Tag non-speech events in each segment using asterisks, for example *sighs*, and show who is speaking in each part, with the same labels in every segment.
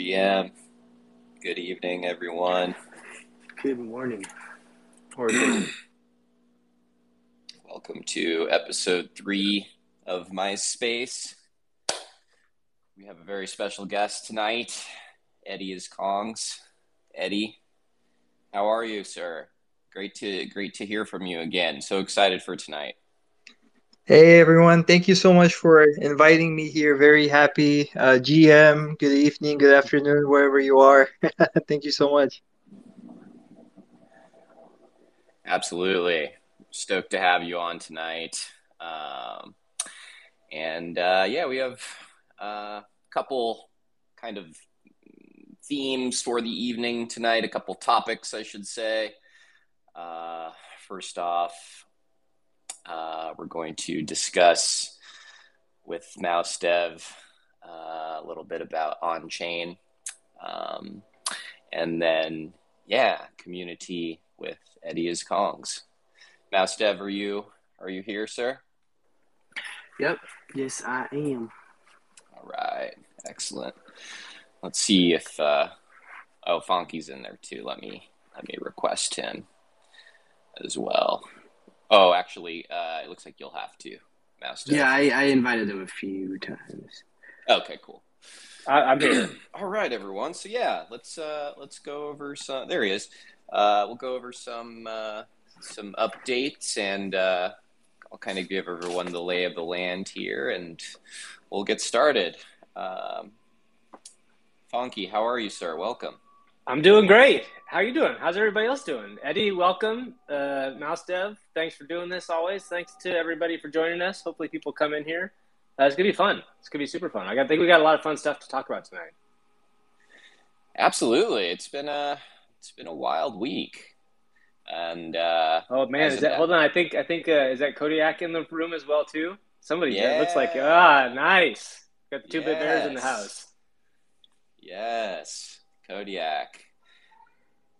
Speaker 1: GM. Good evening, everyone.
Speaker 2: Good morning.
Speaker 1: Or Welcome to episode three of MiceSpace. We have a very special guest tonight. Eddie is Kongs. Eddie, how are you, sir? Great to great to hear from you again. So excited for tonight.
Speaker 3: Hey everyone, thank you so much for inviting me here. Very happy. Uh, GM, good evening, good afternoon, wherever you are. *laughs* thank you so much.
Speaker 1: Absolutely. Stoked to have you on tonight. Um, and uh, yeah, we have a uh, couple kind of themes for the evening tonight, a couple topics, I should say. Uh, first off, uh, we're going to discuss with Mouse Dev uh, a little bit about on chain. Um, and then, yeah, community with Eddie is Kongs. Mouse Dev, are you are you here, sir?
Speaker 2: Yep. Yes, I am.
Speaker 1: All right. Excellent. Let's see if uh, oh Funky's in there too. Let me let me request him as well. Oh, actually, uh, it looks like you'll have to, Master.
Speaker 2: Yeah, I, I invited him a few times.
Speaker 1: Okay, cool.
Speaker 4: I, am here. *clears throat*
Speaker 1: All right, everyone. So yeah, let's uh, let's go over some. There he is. Uh, we'll go over some uh, some updates, and uh, I'll kind of give everyone the lay of the land here, and we'll get started. Um, Funky, how are you, sir? Welcome.
Speaker 4: I'm doing great. How are you doing? How's everybody else doing? Eddie, welcome. Uh, Mouse Dev, thanks for doing this always. Thanks to everybody for joining us. Hopefully, people come in here. Uh, it's gonna be fun. It's gonna be super fun. I, think we got a lot of fun stuff to talk about tonight.
Speaker 1: Absolutely, it's been a it's been a wild week, and uh,
Speaker 4: oh man, is that, hold on? I think I think uh, is that Kodiak in the room as well too? Somebody yeah. It looks like ah nice. Got the two yes. bit bears in the house.
Speaker 1: Yes, Kodiak.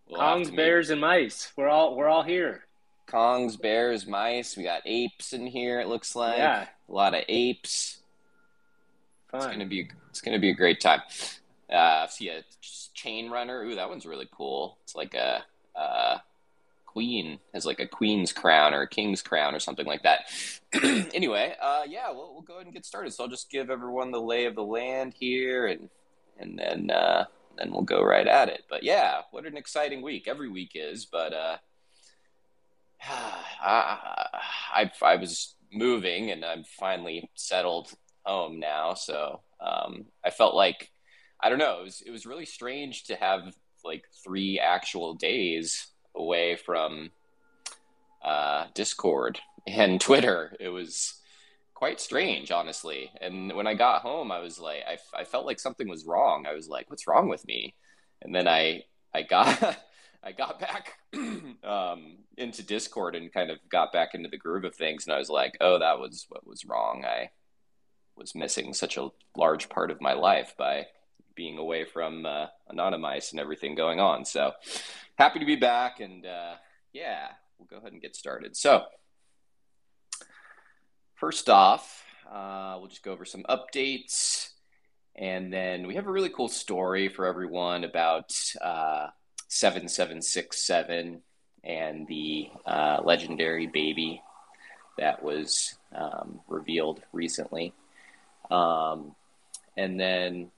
Speaker 4: We'll Kongs, bears, and mice. We're all we're all here.
Speaker 1: Kongs, bears, mice. We got apes in here. It looks like yeah. a lot of apes. Fun. It's gonna be it's gonna be a great time. Uh, see a chain runner. Ooh, that one's really cool. It's like a, a queen has like a queen's crown or a king's crown or something like that. *clears throat* anyway, uh, yeah, we'll, we'll go ahead and get started. So I'll just give everyone the lay of the land here, and and then uh, then we'll go right at it. But yeah, what an exciting week. Every week is, but uh, *sighs* I, I, was moving and I'm finally settled home now. So um, I felt like, I don't know, it was, it was really strange to have like three actual days away from uh, Discord and *laughs* Twitter. It was, quite strange, honestly. And when I got home, I was like, I, I felt like something was wrong. I was like, what's wrong with me? And then I, I got, *laughs* I got back *clears throat* um, into Discord and kind of got back into the groove of things. And I was like, oh, that was what was wrong. I was missing such a large part of my life by being away from uh, Anonymice and everything going on. So happy to be back. And uh, yeah, we'll go ahead and get started. So, First off, uh, we'll just go over some updates. And then we have a really cool story for everyone about uh, 7767 and the uh, legendary baby that was um, revealed recently. Um, and then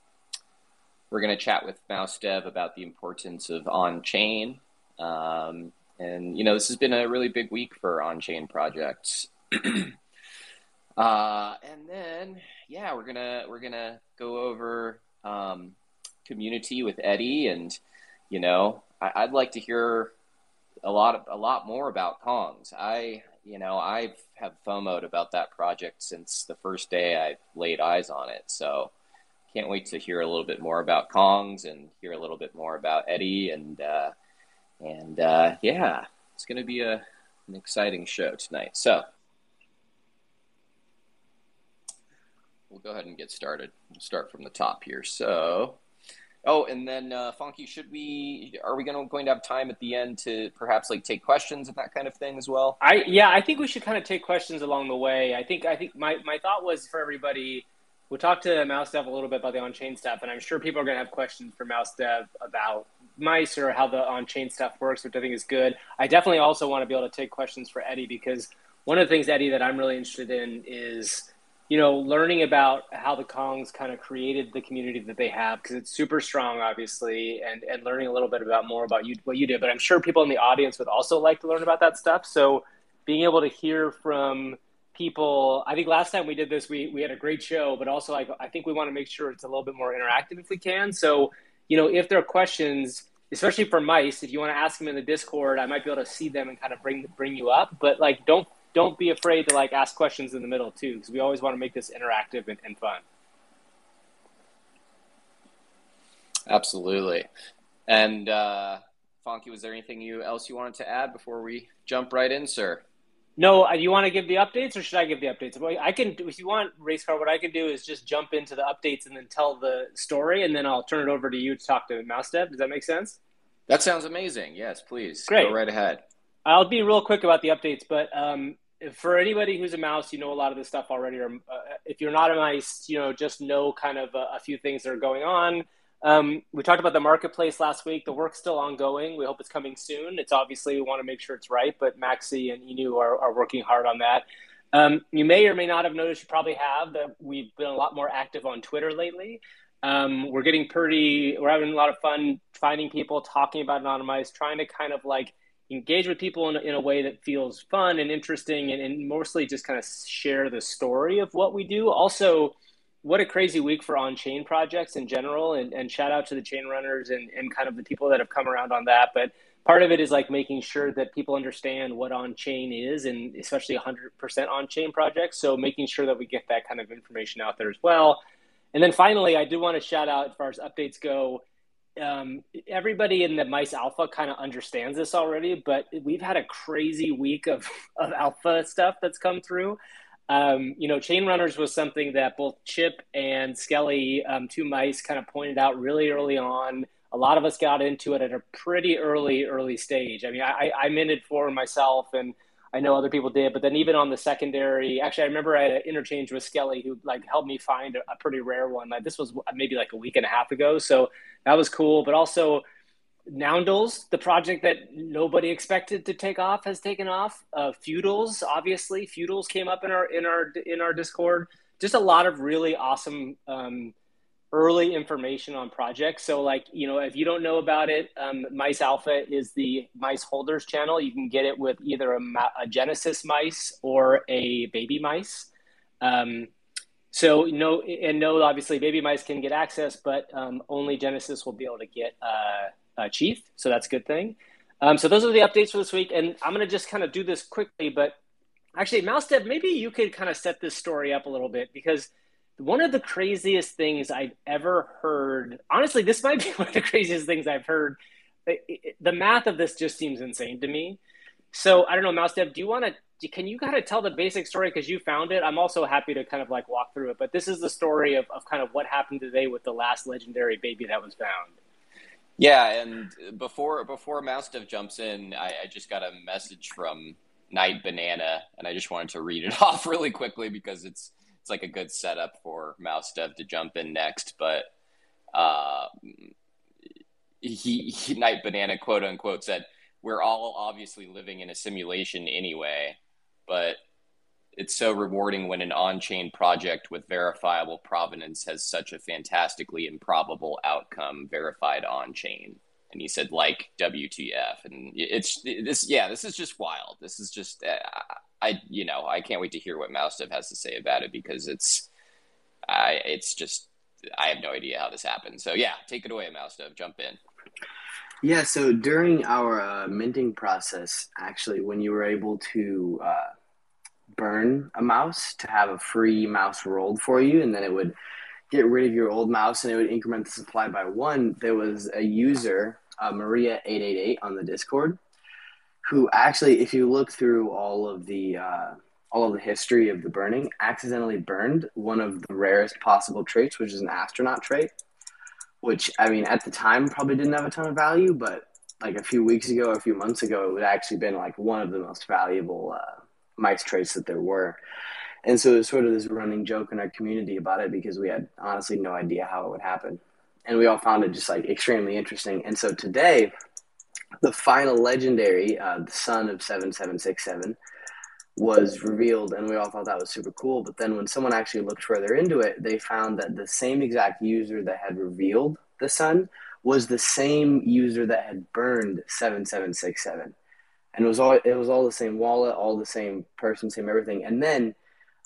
Speaker 1: we're going to chat with Mouse Dev about the importance of on chain. Um, and, you know, this has been a really big week for on chain projects. *clears throat* Uh, and then, yeah, we're gonna we're gonna go over um, community with Eddie, and you know, I, would like to hear a lot of, a lot more about Kongs. I you know I have FOMOed about that project since the first day I laid eyes on it. So can't wait to hear a little bit more about Kongs and hear a little bit more about Eddie and uh, and uh, yeah, it's gonna be a an exciting show tonight. So we'll go ahead and get started. We'll start from the top here. So, oh, and then uh, Funky, should we? Are we to going to have time at the end to perhaps like take questions and that kind of thing as well?
Speaker 4: I yeah, I think we should kind of take questions along the way. I think I think my my thought was for everybody we talked to Mouse Dev a little bit about the on-chain stuff, and I'm sure people are going to have questions for Mouse Dev about mice or how the on-chain stuff works, which I think is good. I definitely also want to be able to take questions for Eddie because one of the things, Eddie, that I'm really interested in is you know, learning about how the Kongs kind of created the community that they have because it's super strong, obviously, and and learning a little bit about more about you what you did. But I'm sure people in the audience would also like to learn about that stuff. So being able to hear from people, I think last time we did this, we we had a great show, but also like I think we want to make sure it's a little bit more interactive if we can. So you know, if there are questions. Especially for mice, if you want to ask them in the Discord, I might be able to see them and kind of bring bring you up. But like, don't don't be afraid to like ask questions in the middle too, because we always want to make this interactive and, and fun.
Speaker 1: Absolutely. And uh, Funky, was there anything you else you wanted to add before we jump right in, sir?
Speaker 4: No, uh, you want to give the updates, or should I give the updates? I can, if you want, race car. What I can do is just jump into the updates and then tell the story, and then I'll turn it over to you to talk to Mouse Dev. Does that make sense?
Speaker 1: That sounds amazing. Yes, please. Great. Go right ahead.
Speaker 4: I'll be real quick about the updates, but um, for anybody who's a mouse, you know a lot of this stuff already. Or uh, if you're not a mouse, you know just know kind of a, a few things that are going on. Um, we talked about the marketplace last week. The work's still ongoing. We hope it's coming soon. It's obviously we want to make sure it's right, but Maxi and Inu are, are working hard on that. Um, you may or may not have noticed, you probably have, that we've been a lot more active on Twitter lately. Um, we're getting pretty, we're having a lot of fun finding people, talking about Anonymice, trying to kind of like engage with people in, in a way that feels fun and interesting and, and mostly just kind of share the story of what we do. Also, what a crazy week for on-chain projects in general and, and shout out to the chain runners and, and kind of the people that have come around on that. But part of it is like making sure that people understand what on-chain is and especially 100% on-chain projects. So making sure that we get that kind of information out there as well. And then finally i do want to shout out as far as updates go um, everybody in the mice alpha kind of understands this already, but we've had a crazy week of, *laughs* of alpha stuff that's come through. Um, you know, chain runners was something that both Chip and Skelly, um, two mice, kind of pointed out really early on. A lot of us got into it at a pretty early, early stage. I mean, I, I'm in it for myself, and I know other people did, but then even on the secondary, actually, I remember I had an interchange with Skelly who like helped me find a, a, pretty rare one. Like this was maybe like a week and a half ago, so that was cool. But also, Noundles, the project that nobody expected to take off, has taken off. Uh, Feudals, obviously, Feudals came up in our in our in our Discord. Just a lot of really awesome. Um, early information on projects. So, like, you know, if you don't know about it, um, Mice Alpha is the mice holders channel. You can get it with either a, a Genesis mice or a baby mice. Um, so, no, and no, obviously, baby mice can get access, but um, only Genesis will be able to get uh, Chief. So, that's a good thing. Um, so, those are the updates for this week. And I'm going to just kind of do this quickly, but actually, Mouse Dev, maybe you could kind of set this story up a little bit because – one of the craziest things I've ever heard. Honestly, this might be *laughs* one of the craziest things I've heard. The math of this just seems insane to me. So I don't know, Mouse Dev, do you want to? Can you kind of tell the basic story because you found it? I'm also happy to kind of like walk through it. But this is the story of, of kind of what happened today with the last legendary baby that was found.
Speaker 1: Yeah, and before before Mouse Dev jumps in, I, I just got a message from Night Banana, and I just wanted to read it *laughs* off really quickly because it's it's like a good setup for Mouse Dev to jump in next. But uh, he, he Night Banana quote unquote said, "We're all obviously living in a simulation anyway, but." It's so rewarding when an on chain project with verifiable provenance has such a fantastically improbable outcome verified on chain and he said like WTF and it's this yeah this is just wild this is just uh, I you know I can't wait to hear what Mouse Dev has to say about it because it's I it's just I have no idea how this happened. So yeah, take it away, Mouse Dev. Jump in.
Speaker 2: Yeah. So during our uh, minting process, actually, when you were able to uh, burn a mouse to have a free mouse rolled for you, and then it would get rid of your old mouse and it would increment the supply by one. There was a user, uh, Maria eight eight eight, on the Discord who actually, if you look through all of the uh, all of the history of the burning, accidentally burned one of the rarest possible traits, which is an astronaut trait. Which I mean, at the time, probably didn't have a ton of value, but like a few weeks ago, a few months ago, it would actually been like one of the most valuable uh, mice traits that there were. And so it was sort of this running joke in our community about it because we had honestly no idea how it would happen. And we all found it just like extremely interesting. And so today, the final legendary, uh, the son of 7767, was revealed and we all thought that was super cool. But then when someone actually looked further into it they found that the same exact user that had revealed the sun was the same user that had burned 7767 and it was all it was all the same wallet all the same person same everything. And then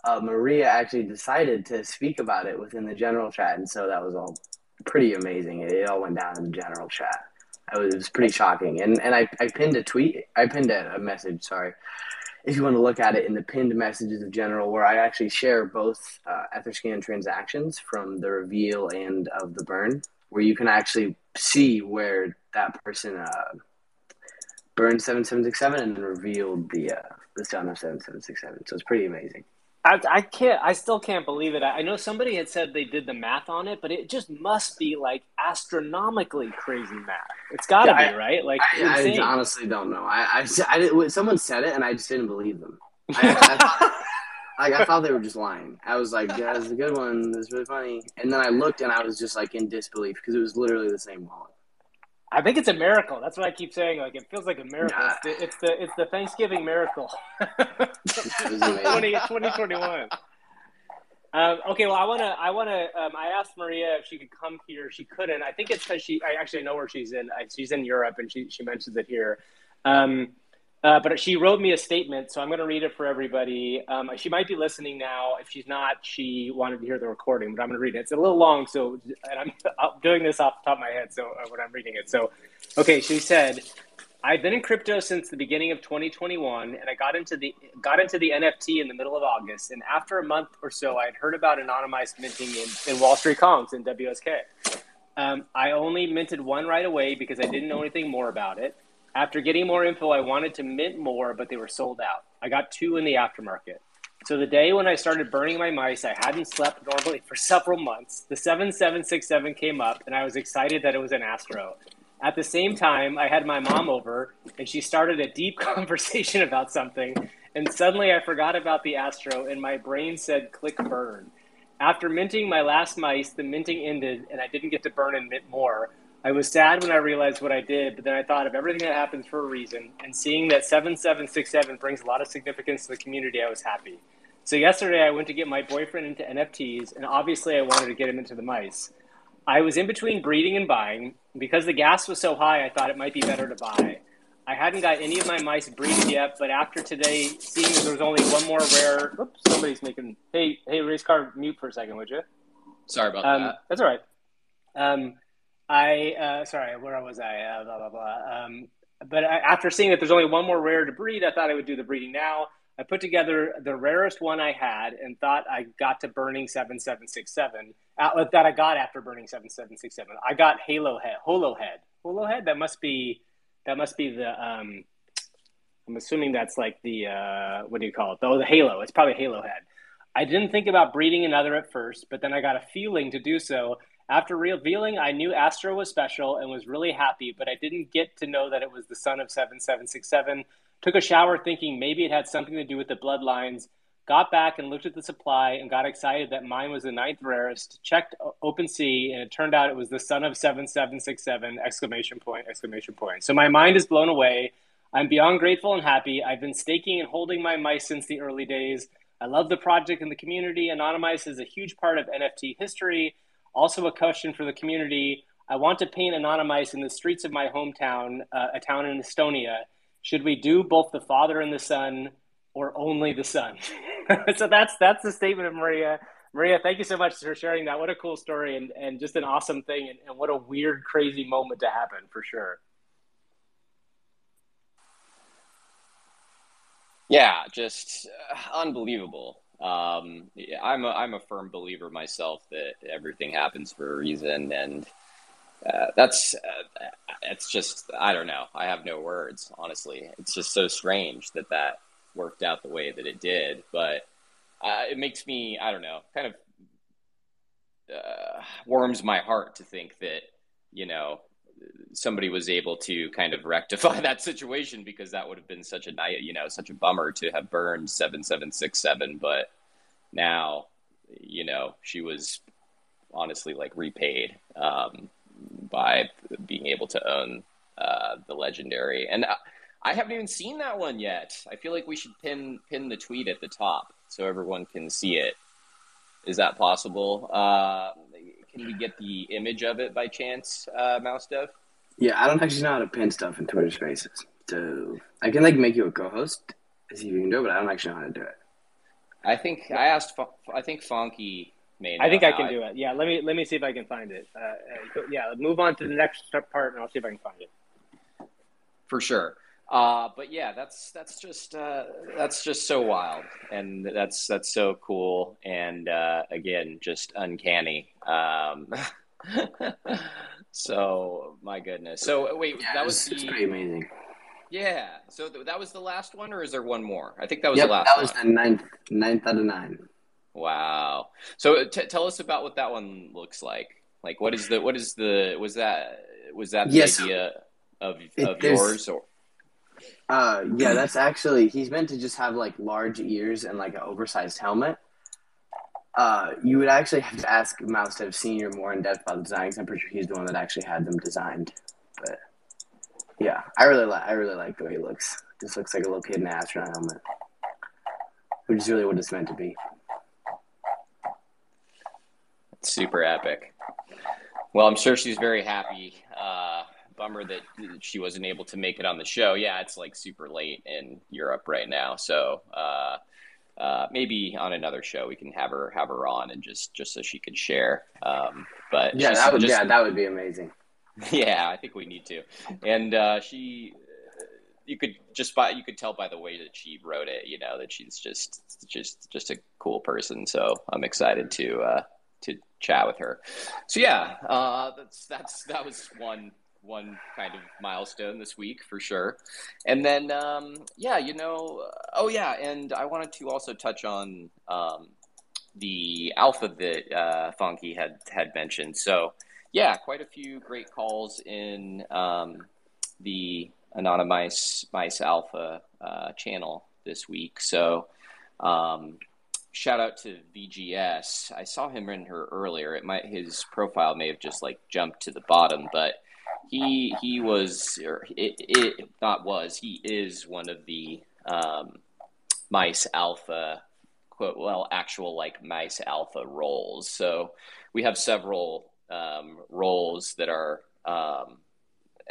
Speaker 2: uh, maria actually decided to speak about it within the general chat. And so that was all pretty amazing it, all went down in the general chat it was, it was pretty shocking and and I, I pinned a tweet i pinned a, a message sorry if you want to look at it in the pinned messages of general, where I actually share both uh, Etherscan transactions from the reveal and of the burn, where you can actually see where that person uh, burned 7767 and revealed the uh, the son of 7767. So it's pretty amazing.
Speaker 4: I, I can't. I still can't believe it. I know somebody had said they did the math on it, but it just must be like astronomically crazy math. It's got to yeah, be right. Like
Speaker 2: I, I, honestly don't know. I, I, I, someone said it, and I just didn't believe them. *laughs* I, I thought, like I thought they were just lying. I was like, "Yeah, it's a good one. It's really funny." And then I looked, and I was just like in disbelief because it was literally the same wallet.
Speaker 4: I think it's a miracle. That's what I keep saying. Like it feels like a miracle. Nah. It's, the, it's, the, it's the Thanksgiving miracle. 20, 2021. Um, okay, well, I want to. I want to. Um, I asked Maria if she could come here. She couldn't. I think it's because she. I actually know where she's in. She's in Europe, and she she mentions it here. Um, uh, but she wrote me a statement, so I'm going to read it for everybody. Um, she might be listening now. If she's not, she wanted to hear the recording, but I'm going to read it. It's a little long, so and I'm, *laughs* I'm doing this off the top of my head. So uh, when I'm reading it, so okay, she said, "I've been in crypto since the beginning of 2021, and I got into the got into the NFT in the middle of August. And after a month or so, I had heard about Anonymice minting in, in Wall Street Kongs in WSK. Um, I only minted one right away because I didn't know anything more about it." After getting more info, I wanted to mint more, but they were sold out. I got two in the aftermarket. So the day when I started burning my mice, I hadn't slept normally for *laughs* several months. The 7767 came up, and I was excited that it was an Astro. At the same time, I had my mom over, and she started a deep *laughs* conversation about something. And suddenly I forgot about the Astro, and my brain said, click burn. After minting my last mice, the minting ended, and I didn't get to burn and mint more. I was sad when I realized what I did, but then I thought of everything that happens for a reason. And seeing that 7767 brings a lot of significance to the community, I was happy. So yesterday I went to get my boyfriend into NFTs, and obviously I wanted to get him into the mice. I was in between breeding and buying. Because the gas was so high, I thought it might be better to buy. I hadn't got any of my mice breeded yet, but after today, seeing that there was only one more rare. Oops, somebody's making. Hey, hey, race car, mute for a second, would you?
Speaker 1: Sorry about
Speaker 4: um,
Speaker 1: that.
Speaker 4: That's all right. Um, I uh, sorry, where was I? Uh, blah blah blah. Um, but I, after seeing that there's only one more rare to breed, I thought I would do the breeding now. I put together the rarest one I had and thought I got to burning 7767 uh, that I got after burning 7767. I got Halo Head, Holo Head, Holo Head. That must be that must be the. Um, I'm assuming that's like the uh, what do you call it? Oh, the Halo. It's probably Halo Head. I didn't think about breeding another at first, but then I got a feeling to do so after revealing, I knew Astro was special and was really happy, but I didn't get to know that it was the son of 7767. Took a shower thinking maybe it had something to do with the bloodlines. Got back and looked at the supply and got excited that mine was the ninth rarest. Checked OpenSea and it turned out it was the son of 7767! Exclamation point! Exclamation point! So my mind is blown away. I'm beyond grateful and happy. I've been staking and holding my mice since the early days. I love the project and the community. Anonymice is a huge part of NFT history also, a question for the community. I want to paint Anonymice in the streets of my hometown, uh, a town in Estonia. Should we do both the father and the son, or only the son? *laughs* so that's that's the statement of Maria. Maria, thank you so much for sharing that. What a cool story and, and just an awesome thing, and, and what a weird, crazy moment to happen for sure.
Speaker 1: Yeah, just uh, unbelievable. Um, I'm a, I'm a firm believer myself that everything happens for a reason, and uh, that's uh, it's just I don't know. I have no words, honestly. It's just so strange that that worked out the way that it did, but uh, it makes me I don't know, kind of uh, warms my heart to think that you know somebody was able to kind of rectify *laughs* that situation because that would have been such a night, you know, such a bummer to have burned seven seven six seven. But now, you know, she was honestly like repaid um, by being able to own uh, the legendary. And I, haven't even seen that one yet. I feel like we should pin pin the tweet at the top so everyone can see it. Is that possible? Uh, can we get the image of it by chance, uh, Mouse Dev?
Speaker 2: Yeah, I don't actually know how to pin stuff in Twitter Spaces, so I can like make you a co-host, see if you can do it, but I don't actually know how to do it.
Speaker 1: I think I asked. I think Funky made.
Speaker 4: I think I can do it. Yeah, let me let me see if I can find it. Uh, uh yeah, move on to the next part, and I'll see if I can find it.
Speaker 1: For sure. Uh, but yeah, that's that's just uh, that's just so wild, and that's that's so cool, and uh, again, just uncanny. Um, *laughs* so my goodness. So wait,
Speaker 2: yeah,
Speaker 1: that was
Speaker 2: the, pretty amazing.
Speaker 1: Yeah. So th- that was the last one, or is there one more? I think that was
Speaker 2: yep,
Speaker 1: the last. One.
Speaker 2: That was
Speaker 1: one.
Speaker 2: the ninth ninth out of nine.
Speaker 1: Wow. So t- tell us about what that one looks like. Like, what is the what is the was that was that the
Speaker 2: yes.
Speaker 1: idea of of yours or?
Speaker 2: Uh, yeah, that's actually he's meant to just have like large ears and like an oversized helmet. Uh, you would actually have to ask Mouse Dev Senior more in depth about the design. I'm pretty sure he's the one that actually had them designed. But yeah, I really like I really like the way he looks. Just looks like a little kid in an astronaut helmet, which is really what it's meant to be.
Speaker 1: super epic. Well, I'm sure she's very happy. Uh, bummer that she wasn't able to make it on the show. Yeah, it's like super late in Europe right now, so uh, uh, maybe on another show we can have her have her on and just just so she could share. Um, but
Speaker 2: yeah, that would just, yeah that would be amazing.
Speaker 1: Yeah, I think we need to. And uh, she, you could just by you could tell by the way that she wrote it, you know, that she's just just just a cool person. So I'm excited to uh, to chat with her. So yeah, uh, that's that's that was one one kind of milestone this week for sure. And then um, yeah, you know, oh yeah, and I wanted to also touch on um, the alpha that uh, had had mentioned. So yeah, quite a few great calls in um, the Anonymous Mice Alpha uh, channel this week. So um, shout out to VGS. I saw him in her earlier. It might his profile may have just like jumped to the bottom, but he he was or it, it not was he is one of the um, mice alpha quote well actual like mice alpha roles. So we have several um, roles that are um,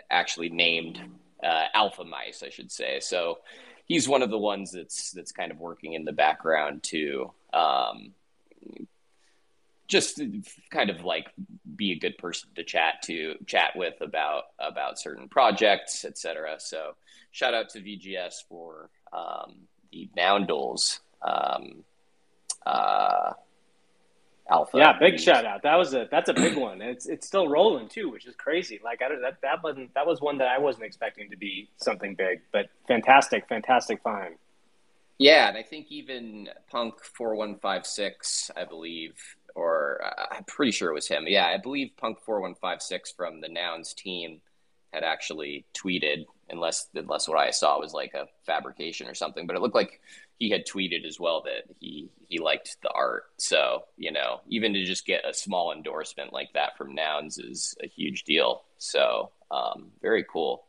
Speaker 1: actually named uh, alpha mice, I should say. So he's one of the ones that's that's kind of working in the background to um, just kind of like be a good person to chat to chat with about about certain projects, etc. So shout out to VGS for um, the Noundles um, uh, alpha.
Speaker 4: Yeah, big shout out. That was a that's a big *clears throat* one. It's it's still rolling too, which is crazy. Like I don't that that wasn't that was one that I wasn't expecting to be something big, but fantastic, fantastic find.
Speaker 1: Yeah, and I think even Punk four one five six, I believe, or uh, I'm pretty sure it was him. Yeah, I believe Punk four one five six from the Nouns team had actually tweeted, unless unless what I saw was like a fabrication or something. But it looked like he had tweeted as well that he he liked the art. So you know, even to just get a small endorsement like that from Nouns is a huge deal. So um, very cool.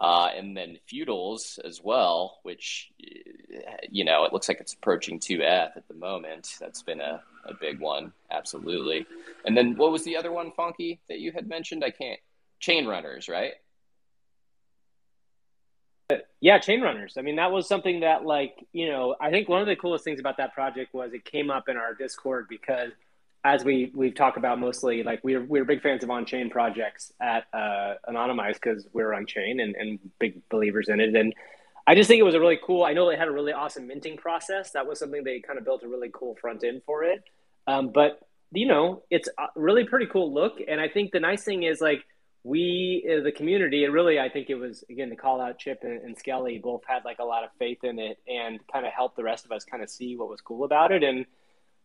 Speaker 1: Uh, and then feudals as well, which you know it looks like it's approaching two F at the moment. That's been a, a big one, absolutely. And then what was the other one, Funky, that you had mentioned? I can't. Chain runners, right?
Speaker 4: Yeah, chain runners. I mean, that was something that, like, you know, I think one of the coolest things about that project was it came up in our Discord because, as we we've talked about mostly, like we're we're big fans of on chain projects at uh, Anonymice because we're on chain and, and big believers in it. And I just think it was a really cool. I know they had a really awesome minting process. That was something they kind of built a really cool front end for it. Um, but you know, it's a really pretty cool look. And I think the nice thing is like we uh, the community and really i think it was again the call out chip and, and, skelly both had like a lot of faith in it and kind of helped the rest of us kind of see what was cool about it and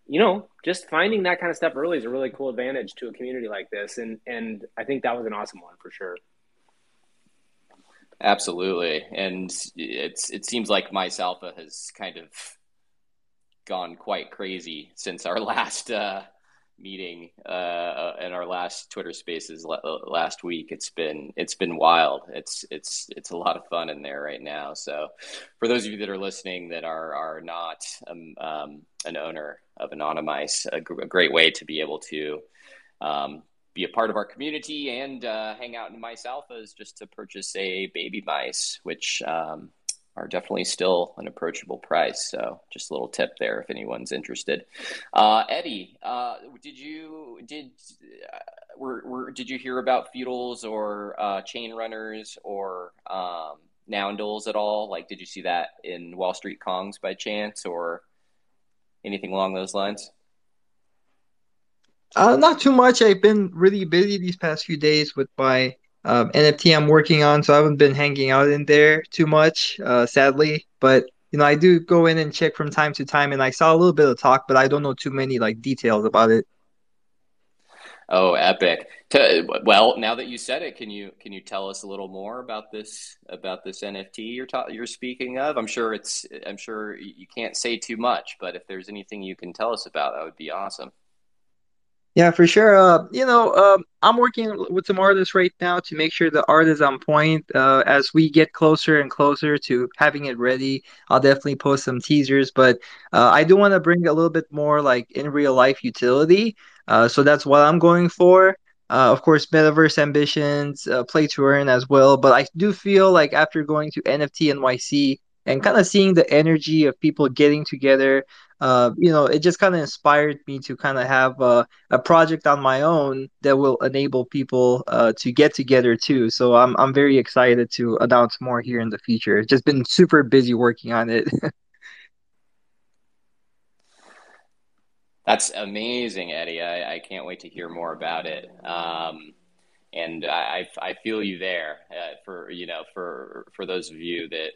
Speaker 4: you know just finding that kind of stuff early is a really cool advantage to a community like this. And and i think that was an awesome one for sure.
Speaker 1: Absolutely. And it's it seems like mice alpha has kind of gone quite crazy since our *laughs* last uh, meeting uh, in our last Twitter Spaces last week. It's been it's been wild. It's it's it's a lot of fun in there right now. So, for those of you that are listening that are are not um, um, an owner of Anonymice, a, a, great way to be able to um, be a part of our community and uh, hang out in Mice Alpha is just to purchase a baby mice, which um, are definitely still an approachable price. So just a little tip there if anyone's interested. Uh, Eddie, uh, did you did uh, were, were did you hear about feudals or uh, chain runners or um, noundles at all? Like, did you see that in Wall Street Kongs by chance or anything along those lines?
Speaker 3: Uh, not too much. I've been really busy these past few days with my um, NFT I'm working on, so I haven't been hanging out in there too much, uh, sadly. But you know, I do go in and check from time to time, and I saw a little bit of talk, but I don't know too many like details about it.
Speaker 1: Oh, epic! To, well, now that you said it, can you can you tell us a little more about this about this NFT you're ta- you're speaking of? I'm sure it's I'm sure you can't say too much, but if there's anything you can tell us about, that would be awesome.
Speaker 3: Yeah, for sure. Uh, you know, um, I'm working with some artists right now to make sure the art is on point. Uh, as we get closer and closer to having it ready, I'll definitely post some teasers. But uh, I do want to bring a little bit more like in real life utility. Uh, so that's what I'm going for. Uh, of course, metaverse ambitions, uh, play to earn as well. But I do feel like after going to NFT NYC and kind of seeing the energy of people getting together, uh, you know, it just kind of inspired me to kind of have a, a, project on my own that will enable people uh, to get together too. So I'm I'm very excited to announce more here in the future. Just been super busy working on it. *laughs*
Speaker 1: That's amazing, Eddie. I, I, can't wait to hear more about it. Um, and I, I feel you there uh, for you know for for those of you that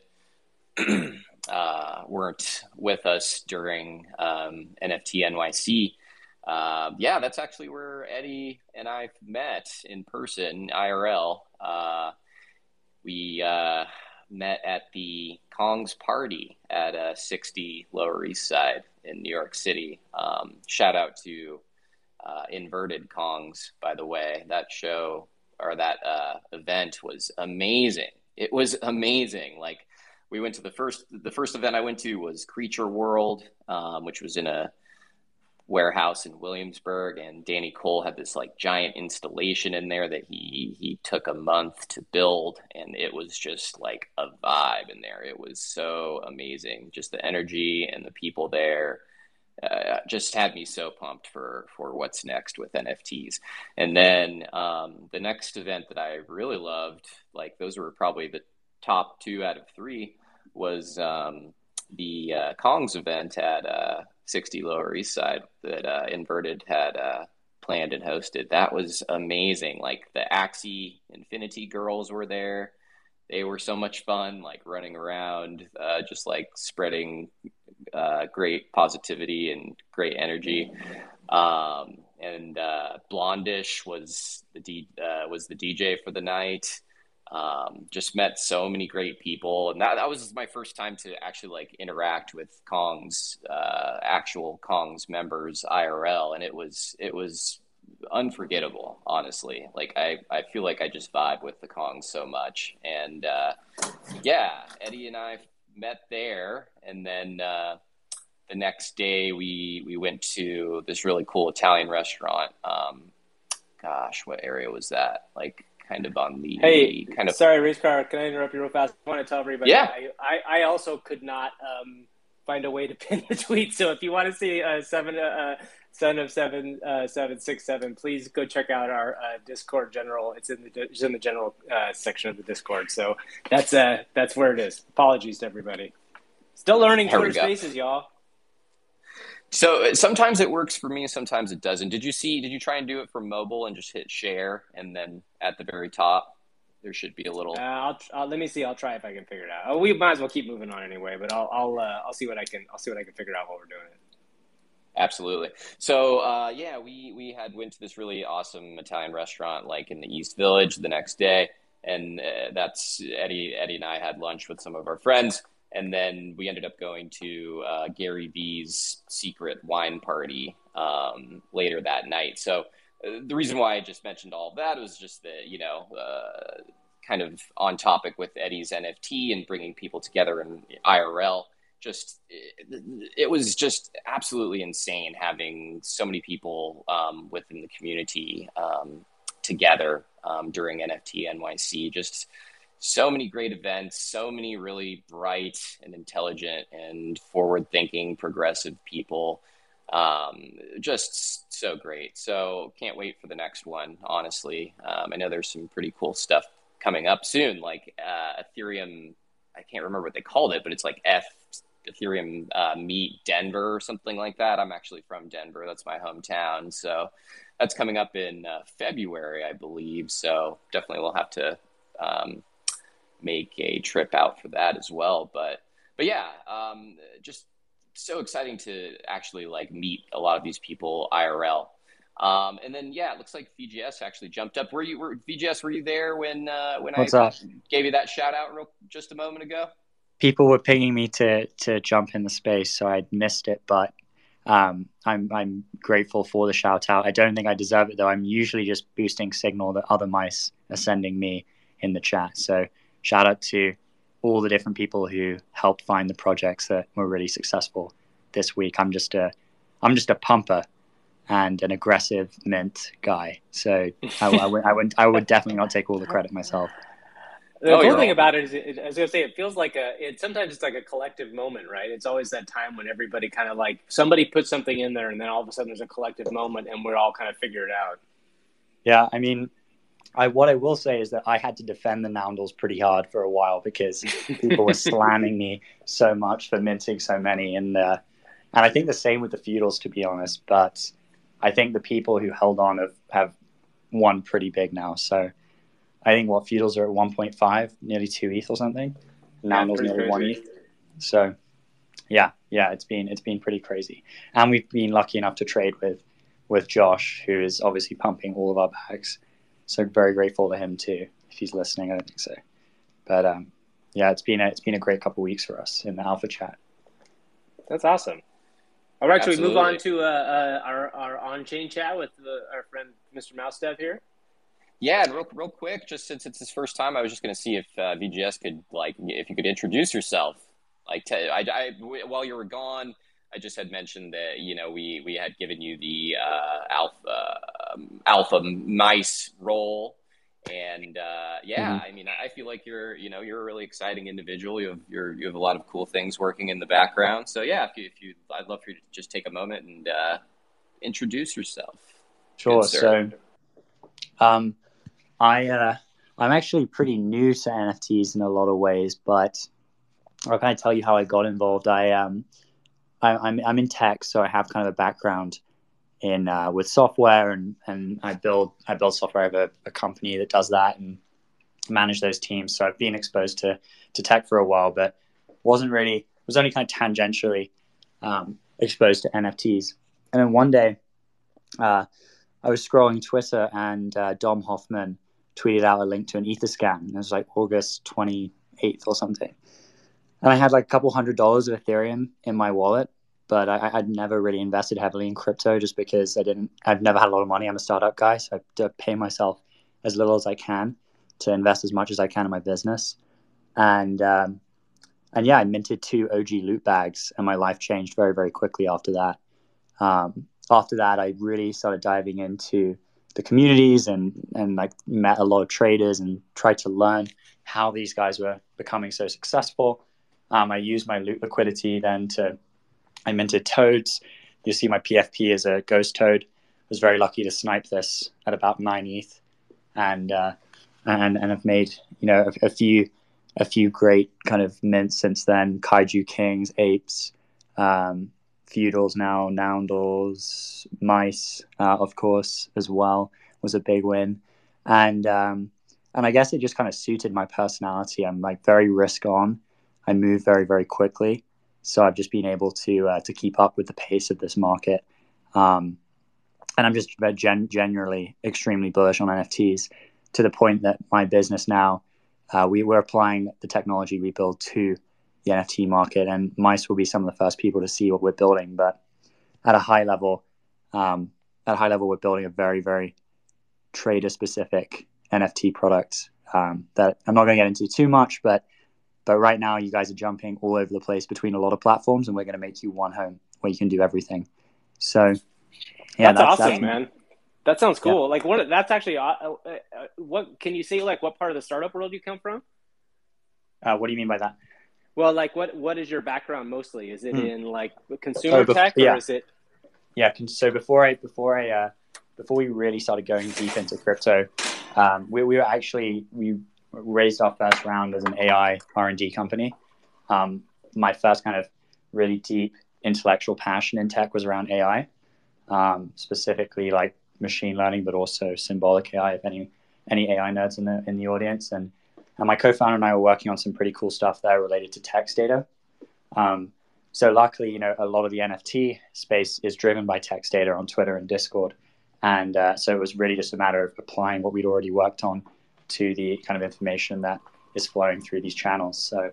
Speaker 1: *clears throat* uh, weren't with us during um, NFT NYC. Uh, yeah, that's actually where Eddie and I met in person, IRL. Uh, we uh, met at the Kong's party at uh, 60 Lower East Side in New York City. Um, shout out to uh, Inverted Kongs, by the way. That show or that event was amazing. It was amazing. Like we went to the first the first event I went to was Creature World, um, which was in a warehouse in Williamsburg, and Danny Cole had this like giant installation in there that he he took a month to build, and it was just like a vibe in there. It was so amazing, just the energy and the people there. Uh, just had me so pumped for for what's next with NFTs. And then um, the next event that I really loved, like those were probably the top two out of three was um, the uh, Kongs event at uh, 60 Lower East Side that uh, Inverted had uh, planned and hosted. That was amazing. Like the Axie Infinity girls were there. They were so much fun, like running around, uh, just like spreading uh, great positivity and great energy. Um, and Blondish was the D, was the DJ for the night. Um, just met so many great people, and that, that was my first time to actually like interact with Kong's uh, actual Kong's members IRL, and it was it was unforgettable, honestly. Like I, I feel like I just vibe with the Kongs so much, and uh, yeah, Eddie and I met there, and then uh, the next day we we went to this really cool Italian restaurant. Um, gosh, what area was that? Like kind of on the
Speaker 4: hey,
Speaker 1: kind of.
Speaker 4: Sorry, race car. Can I interrupt you real fast? I want to tell everybody.
Speaker 1: Yeah.
Speaker 4: I, I, I also could not um, find a way to *laughs* pin the tweet. So if you want to see uh, seven uh, son of seven uh, seven six seven, please go check out our uh, Discord general. It's in the it's in the general uh, section of the Discord. So that's uh that's where it is. Apologies to everybody. Still learning Twitter Spaces, y'all.
Speaker 1: So uh, sometimes it works for me, sometimes it doesn't. Did you see? Did you try and do it for mobile and just hit share, and then at the very top there should be a little.
Speaker 4: Uh, I'll, I'll, let me see. I'll try if I can figure it out. Oh, we might as well keep moving on anyway. But I'll I'll uh, I'll see what I can I'll see what I can figure out while we're doing it.
Speaker 1: Absolutely. So uh, yeah, we we had went to this really awesome Italian restaurant like in the East Village the next day, and uh, that's Eddie Eddie and I had lunch with some of our friends and then we ended up going to uh, Gary Vee's secret wine party um, later that night. So uh, the reason why I just mentioned all that was just that you know uh, kind of on topic with Eddie's NFT and bringing people together in IRL. Just it, it was just absolutely insane having so many people um, within the community um, together um, during NFT NYC. Just so many great events, so many really bright and intelligent and forward thinking, progressive people. Um, just so great. So can't wait for the next one, honestly. Um, I know there's some pretty cool stuff coming up soon, like uh, Ethereum. I can't remember what they called it, but it's like F Ethereum uh, Meet Denver or something like that. I'm actually from Denver. That's my hometown. So that's coming up in uh, February, I believe. So definitely we'll have to um, make a trip out for that as well. But but yeah, um, just so exciting to actually like meet a lot of these people IRL. Um, and then yeah, it looks like VGS actually jumped up. Were you were VGS? Were you there when uh, when What's I up? gave you that shout out real, just a moment ago?
Speaker 5: People were pinging me to to jump in the space, so I missed it. But um, I'm I'm grateful for the shout out. I don't think I deserve it though. I'm usually just boosting signal that other mice are sending me in the chat. So shout out to all the different people who helped find the projects that were really successful this week. I'm just a I'm just a pumper and an aggressive mint guy. So I, I, would, I, would I would definitely not take all the credit myself.
Speaker 4: The oh, cool thing about it is, it, I was gonna say, it feels like a. It sometimes it's like a collective moment, right? It's always that time when everybody kind of like somebody puts something in there, and then all of a sudden there's a collective moment, and we're all kind of figure it out.
Speaker 5: Yeah, I mean, I what I will say is that I had to defend the Noundles pretty hard for a while because people were *laughs* slamming me so much for minting so many, and uh, and I think the same with the feudals to be honest. But I think the people who held on have have won pretty big now. So I think what feudals are at 1.5, nearly two ETH or something. Noundles nearly crazy. one ETH. So yeah, yeah, it's been it's been pretty crazy, and we've been lucky enough to trade with with Josh, who is obviously pumping all of our bags so very grateful to him too. If he's listening, I don't think so. But um, yeah, it's been a, it's been a great couple weeks for us in the alpha chat.
Speaker 4: That's awesome. All right, should we move on to uh, uh, our our on chain chat with the, our friend Mr. Mousedev here?
Speaker 1: Yeah, and real real quick, just since it's his first time, I was just going to see if uh, VGS could like if you could introduce yourself. Like, to, I, I, while you were gone, I just had mentioned that you know we we had given you the uh, alpha um, alpha mice role, and uh, yeah, mm-hmm. I mean I feel like you're you know you're a really exciting individual. You have you're, you have a lot of cool things working in the background. So yeah, if you, if you I'd love for you to just take a moment and uh, introduce yourself.
Speaker 5: Sure. So, um, I uh, I'm actually pretty new to NFTs in a lot of ways, but I'll kind of tell you how I got involved. I um I, am I'm, I'm in tech, so I have kind of a background in uh, with software, and and I build I build software. I have a, a, company that does that and manage those teams. So I've been exposed to to tech for a while, but wasn't really was only kind of tangentially um, exposed to NFTs. And then one day, uh, I was scrolling Twitter, and uh, Dom Hofmann tweeted out a link to an Etherscan. It was like August 28th or something and I had like a couple hundred dollars of Ethereum in my wallet, but I, would never really invested heavily in crypto just because I didn't. I've never had a lot of money. I'm a startup guy, so I pay myself as little as I can to invest as much as I can in my business, and um, and yeah, I minted two OG loot bags, and my life changed very very quickly after that. Um, after that, I really started diving into the communities and and like met a lot of traders and tried to learn how these guys were becoming so successful um, I used my loot liquidity then to, I minted toads. You see my PFP is a ghost toad. I was very lucky to snipe this at about nine ETH, and uh, and and have made you know a, a, few a few great kind of mints since then. Kaiju Kings, apes, um, feudals now, noundles, mice, uh, of course as well was a big win, and um, and I guess it just kind of suited my personality. I'm like very risk on I move very very quickly. So I've just been able to uh, to keep up with the pace of this market, um, and I'm just gen- generally extremely bullish on NFTs to the point that my business now uh, we we're applying the technology we build to the NFT market, and Mice will be some of the first people to see what we're building. But at a high level, um, at a high level, we're building a very, very trader specific NFT product um, that I'm not going to get into too much, but but right now you guys are jumping all over the place between a lot of platforms, and we're going to make you one home where you can do everything. So
Speaker 4: yeah, that's, that's awesome, that's, man. That sounds cool. Yeah. Like what? That's actually uh, uh, uh, what? Can you say like what part of the startup world you come from?
Speaker 5: Uh, what do you mean by that?
Speaker 4: Well, like what? What is your background mostly? Is it hmm. in like consumer tech,
Speaker 5: yeah.
Speaker 4: or is it?
Speaker 5: Yeah. So before I before I uh, before we really started going deep into crypto, um, we, we were actually we raised our first round as an AI R and D company. Um, my first kind of really deep intellectual passion in tech was around AI, um, specifically like machine learning, but also symbolic AI. If any any AI nerds in the in the audience, and and my co-founder and I were working on some pretty cool stuff there related to text data. Um, so luckily, you know, a lot of the NFT space is driven by text data on Twitter and Discord, and uh, so it was really just a matter of applying what we'd already worked on to the kind of information that is flowing through these channels. So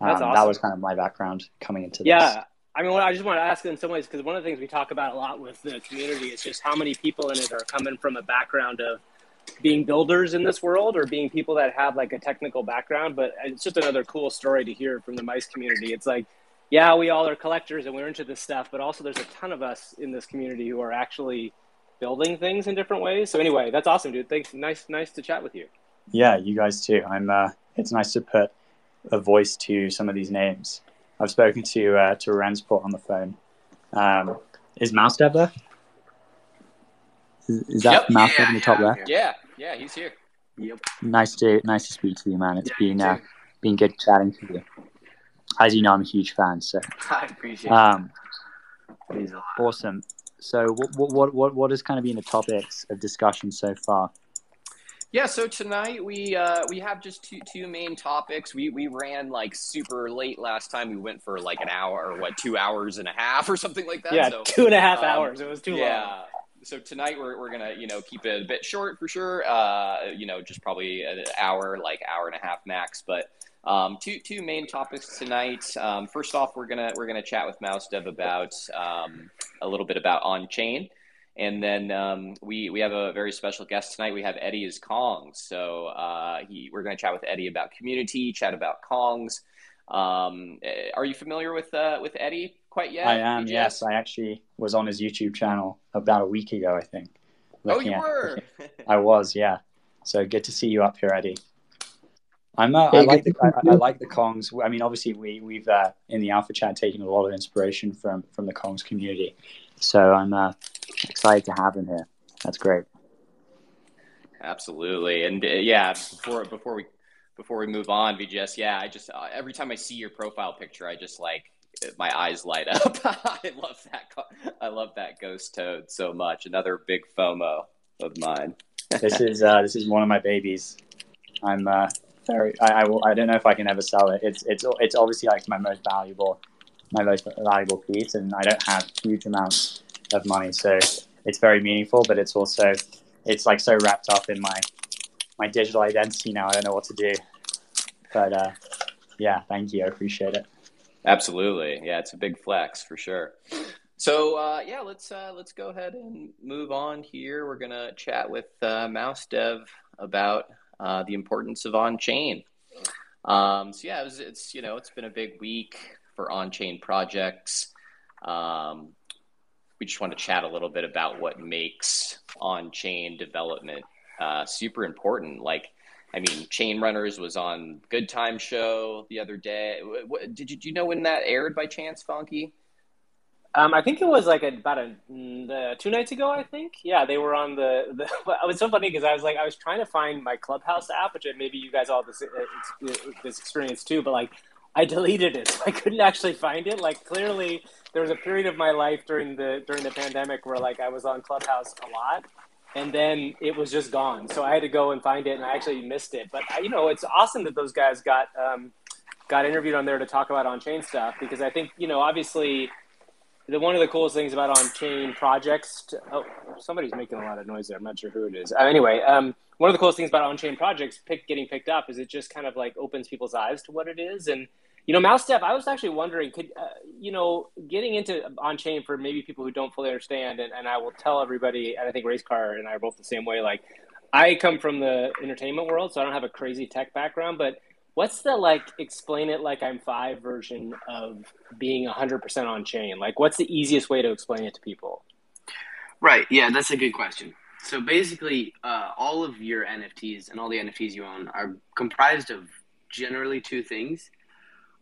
Speaker 5: um, awesome. that was kind of my background coming into
Speaker 4: yeah.
Speaker 5: this.
Speaker 4: Yeah. I mean, I just want to ask in some ways because one of the things we talk about a lot with the community is just how many people in it are coming from a background of being builders in this world or being people that have like a technical background. But it's just another cool story to hear from the mice community. It's like, yeah, we all are collectors and we're into this stuff, but also there's a ton of us in this community who are actually building things in different ways. So anyway, that's awesome, dude. Thanks. Nice, nice to chat with you.
Speaker 5: Yeah, you guys too. I'm. Uh, it's nice to put a voice to some of these names. I've spoken to uh, to Rensport on the phone. Um, is Mouse Dev there? Is, is that yep. Mouse yeah, in the top
Speaker 1: yeah,
Speaker 5: left?
Speaker 1: Yeah, yeah, he's here.
Speaker 2: Yep.
Speaker 5: Nice to nice to speak to you, man. It's yeah, been uh, been good chatting to you. As you know, I'm a huge fan. So *laughs*
Speaker 2: I appreciate um,
Speaker 5: it. Awesome. So, what what what what has kind of been the topics of discussion so far?
Speaker 1: Yeah, so tonight we uh, we have just two two main topics. We we ran like super late last time. We went for like an hour or what, two hours and a half or something like that.
Speaker 4: Yeah,
Speaker 1: so,
Speaker 4: two and a half um, hours. It was too long.
Speaker 1: yeah.
Speaker 4: long.
Speaker 1: So tonight we're, we're gonna you know keep it a bit short for sure. Uh, you know, just probably an hour, like hour and a half max. But um, two two main topics tonight. Um, first off, we're gonna we're gonna chat with Mouse Dev about um, a little bit about on chain. And then um, we we have a very special guest tonight. We have EddyIsKongz. So uh, he, we're going to chat with Eddy about community, chat about Kongs. Um, eh, are you familiar with uh, with Eddy quite yet?
Speaker 5: I am. Yes, I actually was on his YouTube channel about a week ago. I think.
Speaker 1: Oh, you were. *laughs*
Speaker 5: I was. Yeah. So good to see you up here, Eddy. I'm. Uh, hey, I like the I, I, like the Kongs. I mean, obviously, we we've uh, in the Alpha Chat taken a lot of inspiration from from the Kongs community. So I'm uh, excited to have him here. That's great.
Speaker 1: Absolutely, and uh, yeah, before before we before we move on, VGS, yeah, I just uh, every time I see your profile picture, I just like my eyes light up. *laughs* I love that. I love that ghost toad so much. Another big FOMO of mine. *laughs*
Speaker 5: this is uh, this is one of my babies. I'm uh, very. I, I, will. I don't know if I can ever sell it. It's it's it's obviously like my most valuable my most valuable piece, and I don't have huge amounts of money, so it's very meaningful. But it's also it's like so wrapped up in my my digital identity now. I don't know what to do. But uh, yeah, thank you. I appreciate it.
Speaker 1: Absolutely, yeah, it's a big flex for sure. So uh, yeah, let's uh, let's go ahead and move on here. We're gonna chat with uh, Mouse Dev about uh, the importance of on chain. Um, so yeah, it was, it's you know it's been a big week for on-chain projects. Um, we just want to chat a little bit about what makes on-chain development uh, super important. Like, I mean, Chain Runners was on Good Time Show the other day. What, did you you know when that aired by chance, Funky?
Speaker 4: Um, I think it was like about a, mm, two nights ago. I think, yeah, they were on the. the *laughs* it was so funny because I was like, I was trying to find my Clubhouse app, which maybe you guys all this, uh, this experience too. But like, I deleted it. *laughs* I couldn't actually find it. Like clearly, there was a period of my life during the during the pandemic where like I was on Clubhouse a lot, and then it was just gone. So I had to go and find it, and I actually missed it. But you know, it's awesome that those guys got um, got interviewed on there to talk about on chain stuff because I think you know obviously the one of the coolest things about on chain projects. To, oh, somebody's making a lot of noise there. I'm not sure who it is. Uh, anyway, um, one of the coolest things about on chain projects pick, getting picked up is it just kind of like opens people's eyes to what it is and You know, Mouse Dev, I was actually wondering, could uh, you know, getting into on chain for maybe people who don't fully understand, and, and I will tell everybody, and I think Race Car and I are both the same way. Like, I come from the entertainment world, so I don't have a crazy tech background, but what's the like explain it like I'm five version of being 100% on chain? Like, what's the easiest way to explain it to people?
Speaker 2: Right. Yeah, that's a good question. So basically, uh, all of your NFTs and all the NFTs you own are comprised of generally two things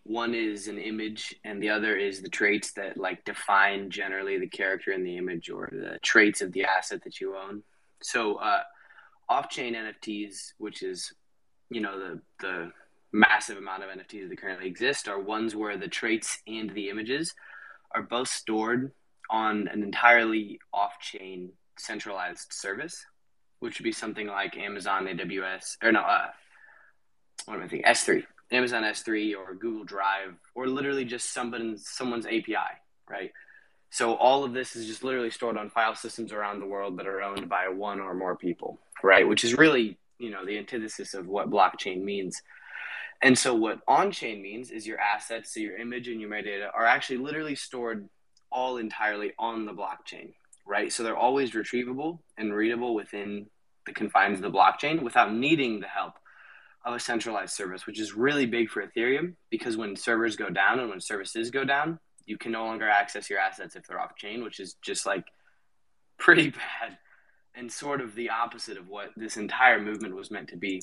Speaker 2: one is an image and the other is the traits that like define generally the character in the image or the traits of the asset that you own. So uh, off-chain nfts which is you know the the massive amount of nfts that currently exist are ones where the traits and the images are both stored on an entirely off-chain centralized service which would be something like amazon aws or no uh, what am i thinking? S3 Amazon S3 or Google Drive or literally just someone's someone's API, right? So all of this is just literally stored on file systems around the world that are owned by one or more people, right? Which is really, you know, the antithesis of what blockchain means. And so what on-chain means is your assets, so your image and your metadata are actually literally stored all entirely on the blockchain, right? So they're always retrievable and readable within the confines of the blockchain without needing the help of a centralized service, which is really big for Ethereum because when servers go down and when services go down, you can no longer access your assets if they're off chain, which is just like pretty *laughs* bad and sort of the opposite of what this entire movement was meant to be.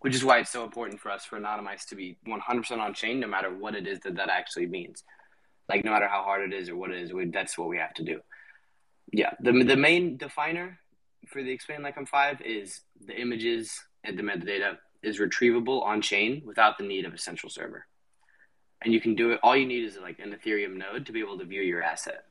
Speaker 2: Which is why it's so important for us for Anonymice to be 100% on chain, no matter what it is that that actually means. Like, no matter how hard it is or what it is, we, that's what we have to do. Yeah, the, the main definer for the Explain Like I'm 5 is the images and the metadata is retrievable on chain without the need of a central server. And you can do it, all you need is like an Ethereum node to be able to view your asset.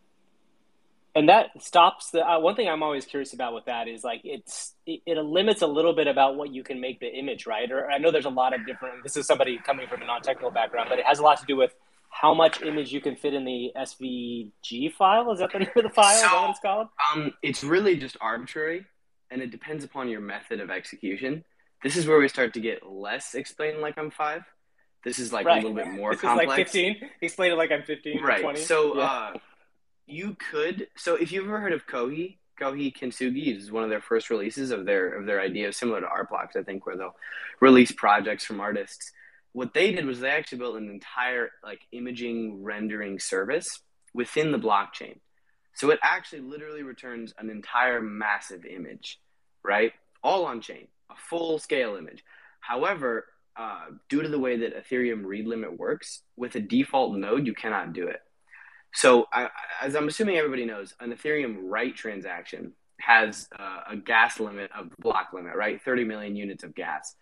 Speaker 4: And that stops the uh, one thing I'm always curious about with that is like it's it, it, limits a little bit about what you can make the image, right? Or I know there's a lot of different. This is somebody coming from a non-technical background, but it has a lot to do with how much image you can fit in the SVG file. Is that the name of the file? So, is that what it's called?
Speaker 2: Um, it's really just arbitrary, and it depends upon your method of execution. This is where we start to get less explain like I'm five. This is like right. a little bit more *laughs*
Speaker 4: this
Speaker 2: complex.
Speaker 4: Is like 15. Explain it like I'm 15
Speaker 2: right.
Speaker 4: 20.
Speaker 2: So yeah. uh, you could. So if you've ever heard of Kohi, Kohi Kintsugi is one of their first releases of their of their idea, similar to Art Blocks, I think, where they'll release projects from artists. What they did was they actually built an entire like imaging rendering service within the blockchain. So it actually literally returns an entire massive image, right? All on chain a full scale image. However, uh, due to the way that Ethereum read limit works, with a default node, you cannot do it. So, I, as I'm assuming everybody knows, an Ethereum write transaction has uh, a gas limit of block limit, right? 30 million units of gas.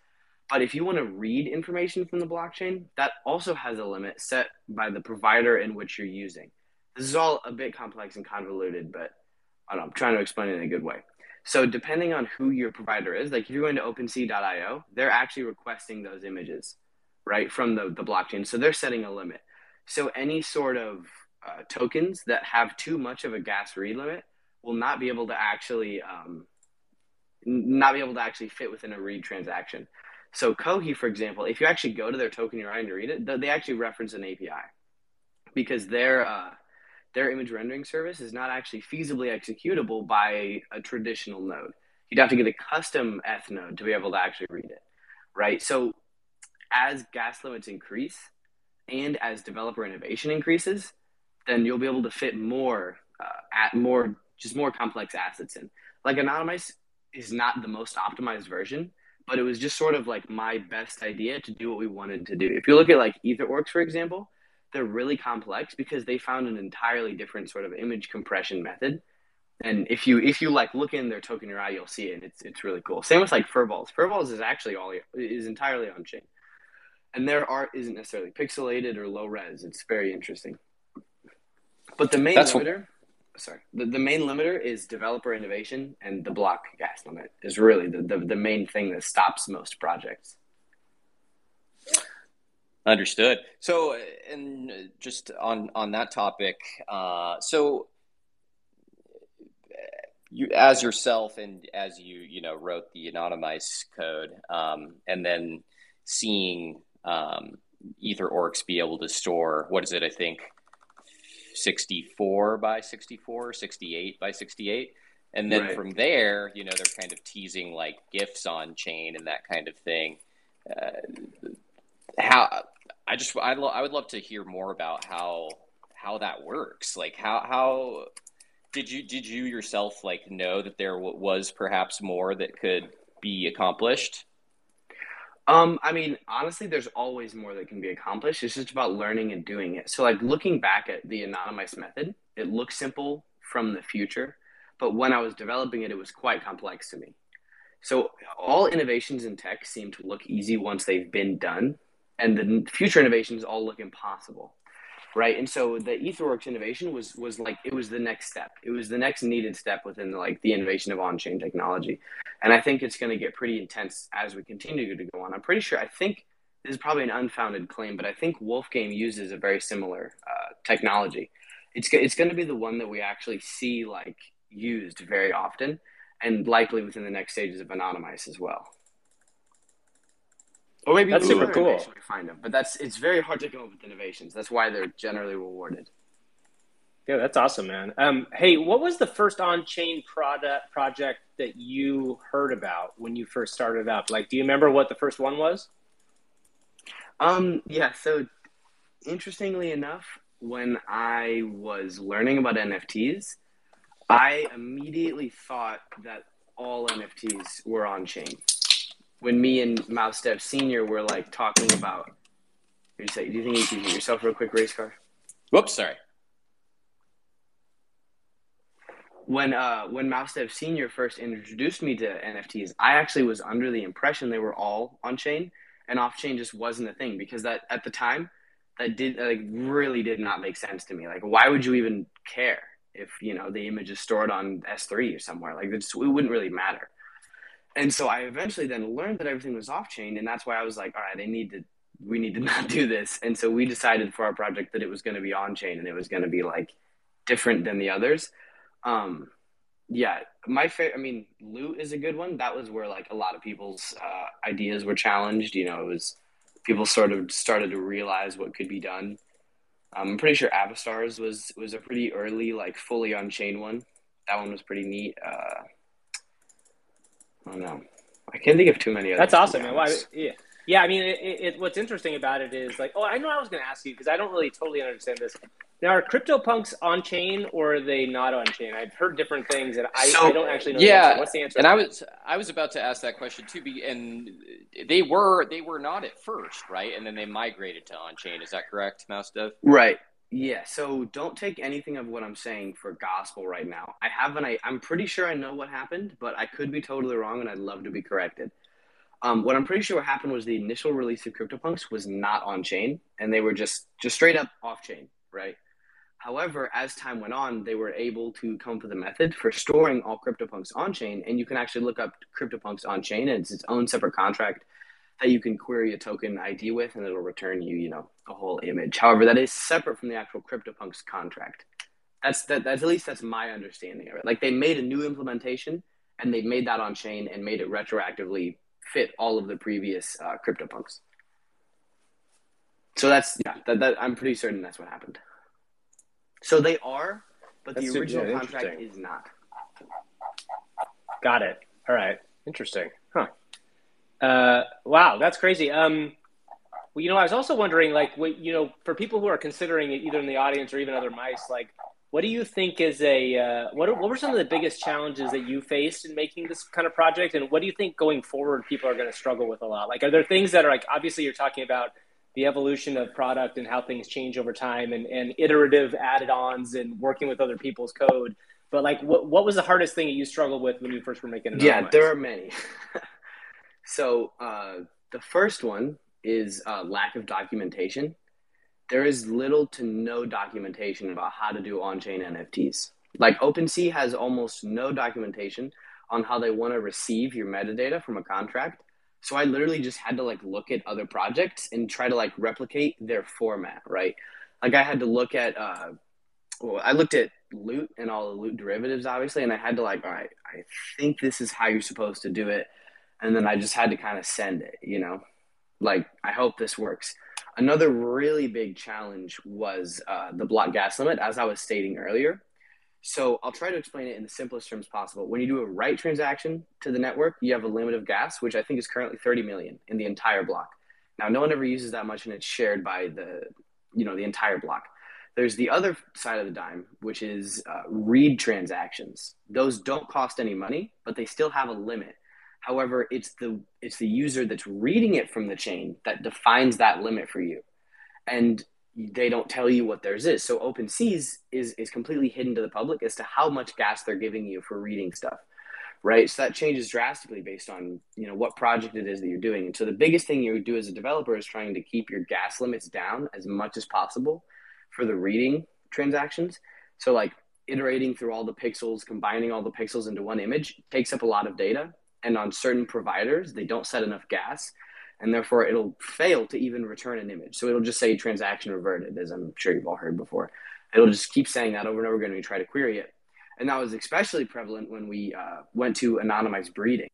Speaker 2: But if you want to read information from the blockchain, that also has a limit set by the provider in which you're using. This is all a bit complex and convoluted, but I am trying to explain it in a good way. So depending on who your provider is, like if you're going to OpenSea.io, they're actually requesting those images, right, from the, the blockchain. So they're setting a limit. So any sort of uh, tokens that have too much of a gas read limit will not be able to actually um, not be able to actually fit within a read transaction. So Kohi, for example, if you actually go to their token you're trying to read it, they actually reference an API because they're uh, their image rendering service is not actually feasibly executable by a traditional node. You'd have to get a custom ETH node to be able to actually read it, right? So as gas limits increase and as developer innovation increases, then you'll be able to fit more uh, at more just more complex assets in. Like Anonymice is not the most optimized version, but it was just sort of like my best idea to do what we wanted to do. If you look at like EtherOrcs, for example, they're really complex because they found an entirely different sort of image compression method. And if you if you like look in their token URI, you'll see it. It's it's really cool. Same with like Furballs. Furballs is actually all is entirely on chain, and their art isn't necessarily pixelated or low res. It's very interesting. But the main That's limiter, what... sorry, the, the main limiter is developer innovation, and the block gas limit is really the, the, the main thing that stops most projects.
Speaker 1: Understood. So, and just on on that topic, uh, so you as yourself and as you you know wrote the Anonymice code, um, and then seeing um, Ether Orcs be able to store what is it? I think 64 by 64, 68 by 68. And then right. from there, you know, they're kind of teasing like gifts on chain and that kind of thing. Uh, how I just I, lo- I would love to hear more about how how that works. Like how how did you did you yourself like know that there w- was perhaps more that could be accomplished?
Speaker 2: Um, I mean, honestly, there's always more that can be accomplished. It's just about learning and doing it. So, like looking back at the Anonymice method, it looks simple from the future, but when I was developing it, it was quite complex to me. So, all innovations in tech seem to look easy once they've been done, and the future innovations all look impossible right? And so the EtherOrcs innovation was was like it was the next step. It was the next needed step within like the innovation of on-chain technology. And i think it's going to get pretty intense as we continue to go on. I'm pretty sure i think this is probably an unfounded claim but i think wolfgame uses a very similar uh, technology. It's, it's going to be the one that we actually see like used very often and likely within the next stages of Anonymice as well or maybe
Speaker 4: that's super cool. To
Speaker 2: find them, but that's it's very hard to come up with innovations. That's why they're generally rewarded.
Speaker 4: Yeah, that's awesome, man. Um, hey, what was the first on-chain product project that you heard about when you first started up? Like, do you remember what the first one was?
Speaker 2: Um, yeah. So, interestingly enough, when I was learning about NFTs, I immediately thought that all NFTs were on chain when me and Mouse Dev Senior were like talking about. Do you think you can hit yourself real quick, race car?
Speaker 1: Whoops, sorry.
Speaker 2: When uh when Mouse Dev Senior first introduced me to NFTs, I actually was under the impression they were all on chain and off chain just wasn't a thing because that at the time that did like really did not make sense to me. Like, why would you even care if you know the image is stored on S three or somewhere? Like, it, it wouldn't really matter and so I eventually then learned that everything was off chain, and that's why I was like, all right, I need to, we need to *laughs* not do this. And so we decided for our project that it was going to be on chain and it was going to be like different than the others. Um, yeah, my favorite. I mean, loot is a good one. That was where like a lot of people's uh, ideas were challenged. You know, it was people sort of started to realize what could be done. Um, I'm pretty sure Avastars was was a pretty early, like fully on chain one. That one was pretty neat. Uh, I don't know. I can't think of too many.
Speaker 4: That's awesome, man. Well, yeah, yeah. I mean, it, it, what's interesting about it is like, oh, I know I was going to ask you because I don't really totally understand this. Now, are CryptoPunks on chain or are they not on chain? I've heard different things, and I, so, I don't actually know.
Speaker 1: Yeah,
Speaker 4: the what's the answer?
Speaker 1: And I was I was about to ask that question too, and they were they were not at first, right? And then they migrated to on chain. Is that correct, Mouse Dev?
Speaker 2: Right. Yeah, so don't take anything of what I'm saying for gospel right now. I have an I, I'm pretty sure I know what happened, but I could be totally wrong, and I'd love to be corrected. Um, what I'm pretty sure happened was the initial release of CryptoPunks was not on chain, and they were just just straight up off chain, right? However, as time went on, they were able to come up with a method for storing all CryptoPunks on chain, and you can actually look up CryptoPunks on chain, and it's its own separate contract that you can query a token ID with, and it'll return you, you know, a whole image. However, that is separate from the actual CryptoPunks contract. That's that. That's at least that's my understanding of it. Like they made a new implementation, and they made that on chain and made it retroactively fit all of the previous uh, CryptoPunks. So that's yeah. That, that I'm pretty certain that's what happened. So they are, but that's the original yeah, contract is not.
Speaker 4: Got it. All right. Interesting. Huh. Uh, wow, that's crazy. Um, well, you know, I was also wondering, like, what, you know, for people who are considering it, either in the audience or even other mice, like, what do you think is a uh, what? Are, what were some of the biggest challenges that you faced in making this kind of project, and what do you think going forward people are going to struggle with a lot? Like, are there things that are like obviously you're talking about the evolution of product and how things change over time, and, and iterative added-ons and working with other people's code. But like, what what was the hardest thing that you struggled with when you first were making?
Speaker 2: it? Yeah, there are many. *laughs* So uh, the first one is uh, lack of documentation. There is little to no documentation about how to do on-chain NFTs. Like OpenSea has almost no documentation on how they want to receive your metadata from a contract. So I literally just had to like look at other projects and try to like replicate their format, right? Like I had to look at uh well, I looked at loot and all the loot derivatives obviously and I had to like, all right, I think this is how you're supposed to do it and then I just had to kind of send it, you know, like I hope this works. Another really big challenge was uh, the block gas limit, as I was stating earlier. So I'll try to explain it in the simplest terms possible. When you do a write transaction to the network, you have a limit of gas, which I think is currently 30 million in the entire block. Now, no one ever uses that much, and it's shared by the, you know, the entire block. There's the other side of the dime, which is uh, read transactions. Those don't cost any money, but they still have a limit. However, it's the it's the user that's reading it from the chain that defines that limit for you, and they don't tell you what theirs is. So OpenSeas is is completely hidden to the public as to how much gas they're giving you for reading stuff, right? So that changes drastically based on you know what project it is that you're doing. And so the biggest thing you do as a developer is trying to keep your gas limits down as much as possible for the reading transactions. So like iterating through all the pixels, combining all the pixels into one image takes up a lot of data. And on certain providers, they don't set enough gas and therefore it'll fail to even return an image. So it'll just say transaction reverted, as I'm sure you've all heard before. It'll just keep saying that over and over again when you try to query it. And that was especially prevalent when we uh, went to Anonymice breeding.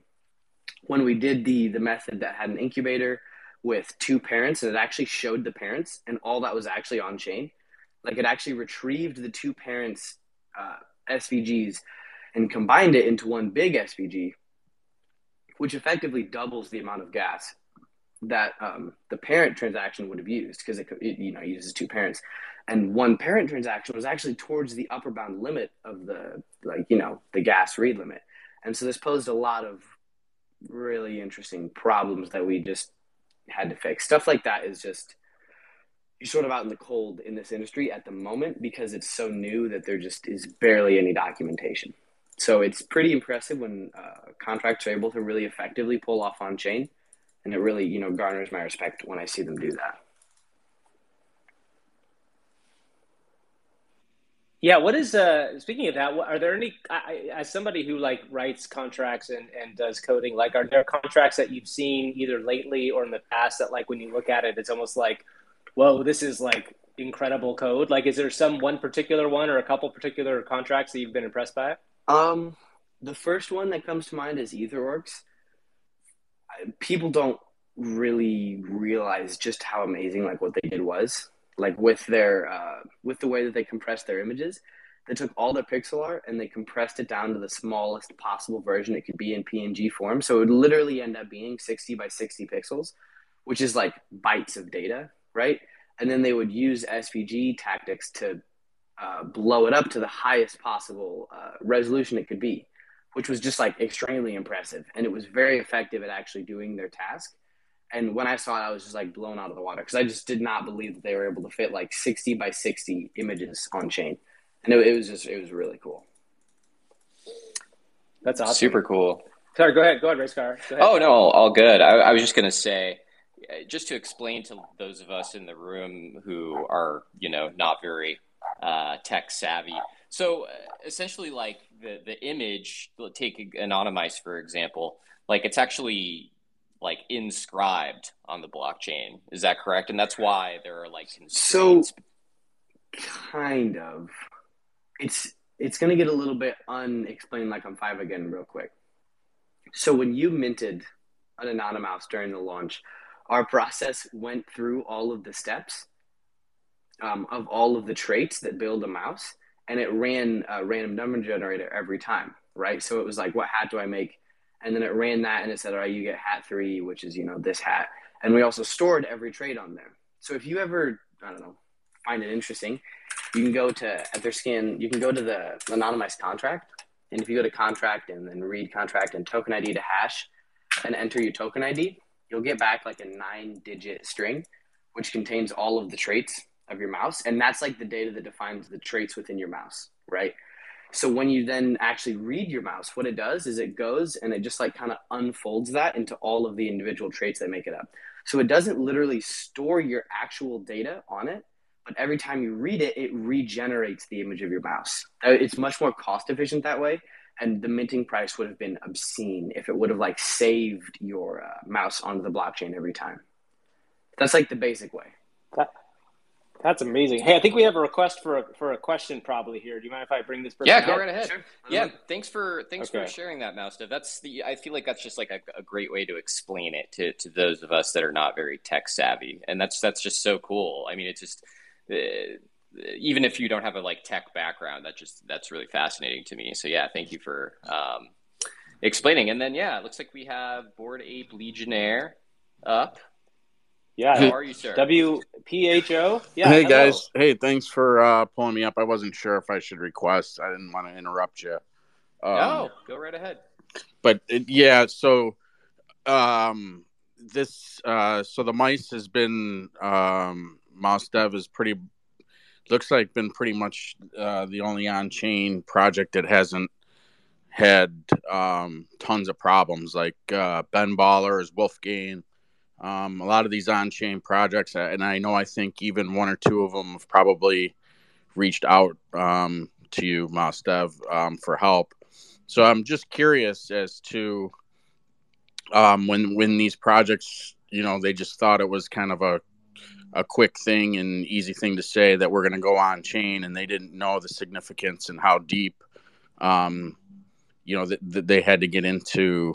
Speaker 2: When we did the the method that had an incubator with two parents, and it actually showed the parents, and all that was actually on chain. Like it actually retrieved the two parents' uh, SVGs and combined it into one big SVG, which effectively doubles the amount of gas that um, the parent transaction would have used because it, it, you know uses two parents, and one parent transaction was actually towards the upper bound limit of the like you know the gas read limit, and so this posed a lot of really interesting problems that we just had to fix. Stuff like that is just you're sort of out in the cold in this industry at the moment because it's so new that there just is barely any documentation. So it's pretty impressive when uh, contracts are able to really effectively pull off on chain, and it really you know garners my respect when I see them do that.
Speaker 4: Yeah, what is uh speaking of that, are there any I, as somebody who like writes contracts and and does coding, like are there contracts that you've seen either lately or in the past that like when you look at it it's almost like whoa, this is like incredible code? Like, is there some one particular one or a couple particular contracts that you've been impressed by?
Speaker 2: Um, the first one that comes to mind is EtherOrcs. People don't really realize just how amazing like what they did was like with their uh, with the way that they compressed their images they took all their pixel art and they compressed it down to the smallest possible version it could be in png form so it would literally end up being 60 by 60 pixels which is like bytes of data right? And then they would use SVG tactics to uh, blow it up to the highest possible uh, resolution it could be, which was just like extremely impressive. And it was very effective at actually doing their task. And when I saw it, I was just like blown out of the water because I just did not believe that they were able to fit like 60 by 60 images on chain. And it, it was just, it was really cool.
Speaker 4: That's awesome.
Speaker 1: Super cool.
Speaker 4: Sorry, go ahead. Go ahead, Race Car. Ahead.
Speaker 1: Oh, no, all good. I, I was just going to say, just to explain to those of us in the room who are, you know, not very uh, tech savvy. So uh, essentially, like the the image, take Anonymice for example, like it's actually like inscribed on the blockchain. Is that correct? And that's why there are like
Speaker 2: so kind of. It's it's going to get a little bit unexplained like I'm five again real quick. So when you minted an anonymous during the launch, our process went through all of the steps um, of all of the traits that build a mouse and it ran a random number generator every time right? So it was like what hat do i make? And then it ran that and it said all right you get hat three which is you know this hat. And we also stored every trait on there. So if you ever i don't know find it interesting you can go to etherscan you can go to the Anonymice contract. And if you go to contract and then read contract and token id to hash and enter your token id you'll get back like a nine digit string, which contains all of the traits of your mouse. And that's like the data that defines the traits within your mouse, right? So when you then actually read your mouse, what it does is it goes and it just like kind of unfolds that into all of the individual traits that make it up. So it doesn't literally store your actual data on it, but every time you read it, it regenerates the image of your mouse. Uh, it's much more cost efficient that way and the minting price would have been obscene if it would have like saved your uh, mouse onto the blockchain every time. That's like the basic way.
Speaker 4: That, That's amazing. Hey, I think we have a request for a for a question probably here. Do you mind if I bring this person?
Speaker 1: Yeah, go right ahead. Sure. Yeah, thanks for thanks okay. for sharing that, Mouse Dev. That's the I feel like that's just like a, a, great way to explain it to, to those of us that are not very tech savvy, and that's that's just so cool. I mean, it's just uh, even if you don't have a like tech background, that just that's really fascinating to me. So yeah, thank you for um, explaining. And then yeah, it looks like we have Bored Ape Legionnaire up.
Speaker 4: Yeah.
Speaker 1: How are you, sir?
Speaker 4: WPHO.
Speaker 6: Yeah. Hey, hello. guys. Hey, thanks for uh, pulling me up. I wasn't sure if I should request. I didn't want to interrupt you.
Speaker 1: Um, no, go right ahead.
Speaker 6: But it, yeah, so um, this, uh, so the mice has been, um, Mouse Dev is pretty, looks like been pretty much uh, the only on chain project that hasn't had um, tons of problems like uh, Ben Baller's Wolfgang um, a lot of these on-chain projects, uh, and I know I think even one or two of them have probably reached out um, to you, Mouse Dev, um, for help. So I'm just curious as to um, when when these projects, you know, they just thought it was kind of a a quick thing and easy thing to say that we're going to go on chain, and they didn't know the significance and how deep, um, you know, that, that they had to get into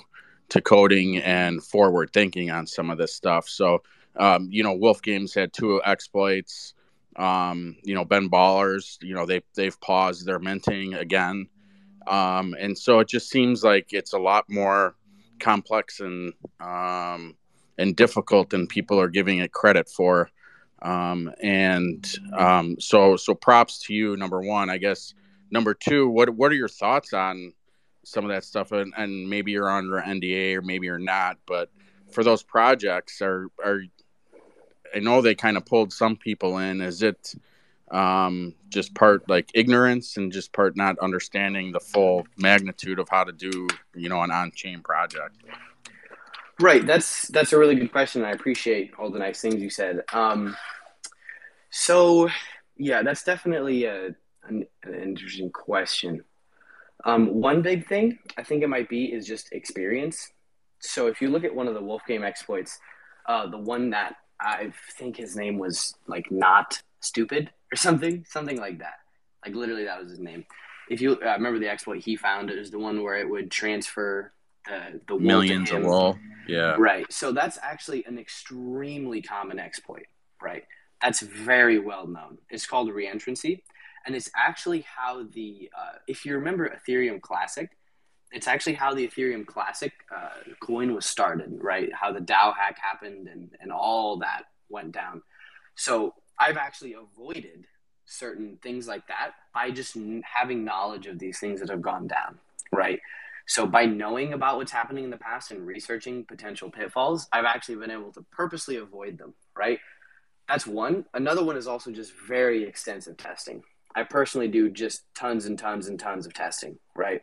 Speaker 6: to coding and forward thinking on some of this stuff. So, um, you know, Wolf Games had two exploits. Um, you know, Ben Ballers, you know, they they've paused their minting again. Um, and so it just seems like it's a lot more complex and um, and difficult than people are giving it credit for. Um, and um, so so props to you, number one, I guess. Number two, what what are your thoughts on some of that stuff, and, and maybe you're under NDA or maybe you're not. But for those projects, are are I know they kind of pulled some people in. Is it um, just part like ignorance and just part not understanding the full magnitude of how to do you know an on-chain project?
Speaker 2: Right. That's that's a really good question. I appreciate all the nice things you said. Um, so yeah, that's definitely a, an, an interesting question. Um, one big thing I think it might be is just experience. So if you look at one of the Wolfgame exploits, uh, the one that I think his name was like not stupid or something, something like that. Like literally, that was his name. If you uh, remember the exploit he found, it was the one where it would transfer the the
Speaker 6: millions of wall. Yeah.
Speaker 2: Right. So that's actually an extremely common exploit. Right. That's very well known. It's called reentrancy and it's actually how the uh, if you remember Ethereum Classic, it's actually how the Ethereum Classic uh, coin was started, right? How the DAO hack happened and and all that went down. So I've actually avoided certain things like that by just having knowledge of these things that have gone down, right? So by knowing about what's happening in the past and researching potential pitfalls, I've actually been able to purposely avoid them, right? That's one. Another one is also just very extensive testing. I personally do just tons and tons and tons of testing, right?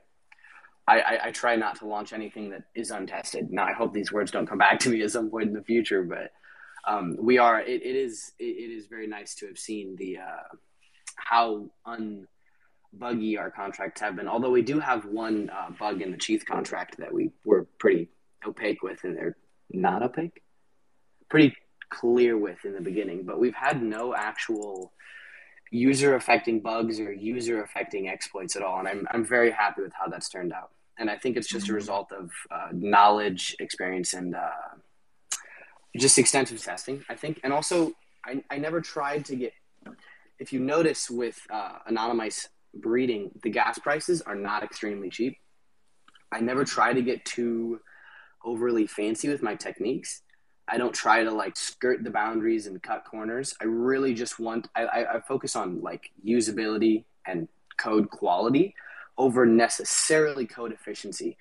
Speaker 2: I, I, I, try not to launch anything that is untested. Now, I hope these words don't come back *laughs* to me at some point in the future, but um, we are. It, it is. It, it is very nice to have seen the uh, how unbuggy our contracts have been. Although we do have one uh, bug in the Chief contract that we were pretty opaque with, and they're not opaque, pretty clear with in the beginning. But we've had no actual user affecting bugs or user affecting exploits at all. And I'm, I'm very happy with how that's turned out. And I think it's just a mm-hmm. result of uh, knowledge, experience, and uh, just extensive testing, I think. And also, I, I never tried to get, if you notice with uh, Anonymice breeding, the gas prices are not extremely cheap. I never try to get too overly fancy with my techniques I don't try to like skirt the boundaries and cut corners. I really just want I, I, I focus on like usability and code quality over necessarily code efficiency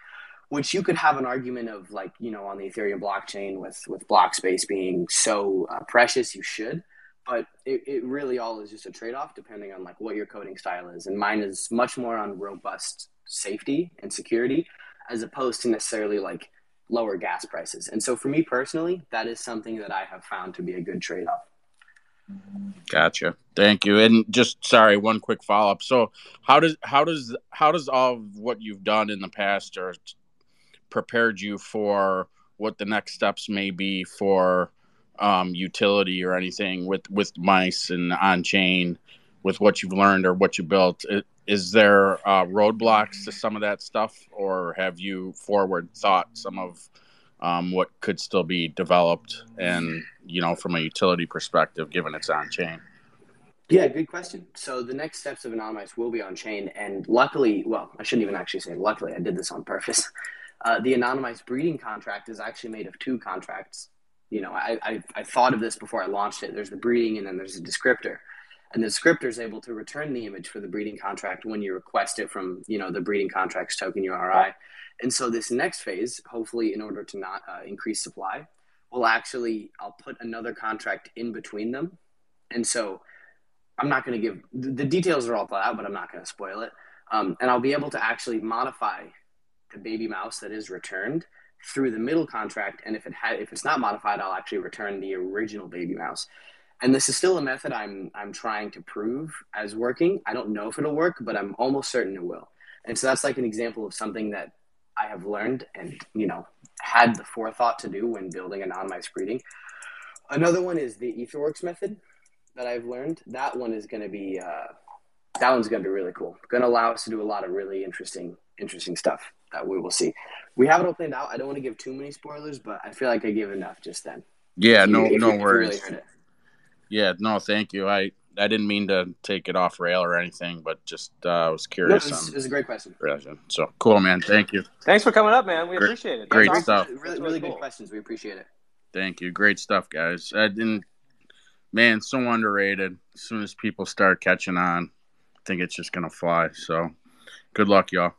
Speaker 2: which you could have an argument of like you know on the ethereum blockchain with with block space being so uh, precious you should but it, it really all is just a trade-off depending on like what your coding style is and mine is much more on robust safety and security as opposed to necessarily like lower gas prices. And so for me personally, that is something that I have found to be a good trade off.
Speaker 6: Gotcha. Thank you. And just sorry, one quick follow up. So how does how does how does all of what you've done in the past or prepared you for what the next steps may be for um, utility or anything with with mice and on chain with what you've learned or what you built. Is there uh, roadblocks to some of that stuff, or have you forward thought some of um, what could still be developed and you know from a utility perspective, given it's on chain?
Speaker 2: Yeah, good question. So the next steps of Anonymice will be on chain, and luckily, well, I shouldn't even actually say luckily. I did this on purpose. *laughs* Uh, the Anonymice breeding contract is actually made of two contracts. You know, I, I, I thought of this before I launched it. There's the breeding, and then there's a descriptor, and the descriptor is able to return the image for the breeding contract when you request it from you know the breeding contracts token URI. And so this next phase, hopefully, in order to not uh, increase supply, will actually I'll put another contract in between them, and so I'm not going to give the details are all thought out, but I'm not going to spoil it. Um, and I'll be able to actually modify the baby mouse that is returned through the middle contract. And if it had, if it's not modified, I'll actually return the original baby mouse. And this is still a method I'm I'm trying to prove as working. I don't know if it'll work, but I'm almost certain it will. And so that's like an example of something that I have learned and you know had the forethought to do when building Anonymice breeding. Another one is the EtherOrcs method, that I've learned, that one is going to be uh, that one's going to be really cool. Going to allow us to do a lot of really interesting interesting stuff that we will see. We have it all planned out. I don't want to give too many spoilers, but I feel like I gave enough just then.
Speaker 6: Yeah, no, you, no worries. Really yeah, no, thank you. I I didn't mean to take it off rail or anything, but just uh, I was curious.
Speaker 2: No, it, was, a great question.
Speaker 6: So cool, man. Thank you.
Speaker 4: Thanks for coming up, man. We great, appreciate it.
Speaker 6: Great stuff.
Speaker 2: Really, really, really cool. good questions. We appreciate it.
Speaker 6: Thank you. Great stuff, guys. I didn't man, so underrated. As soon as people start catching on, I think it's just gonna fly. So, good luck, y'all.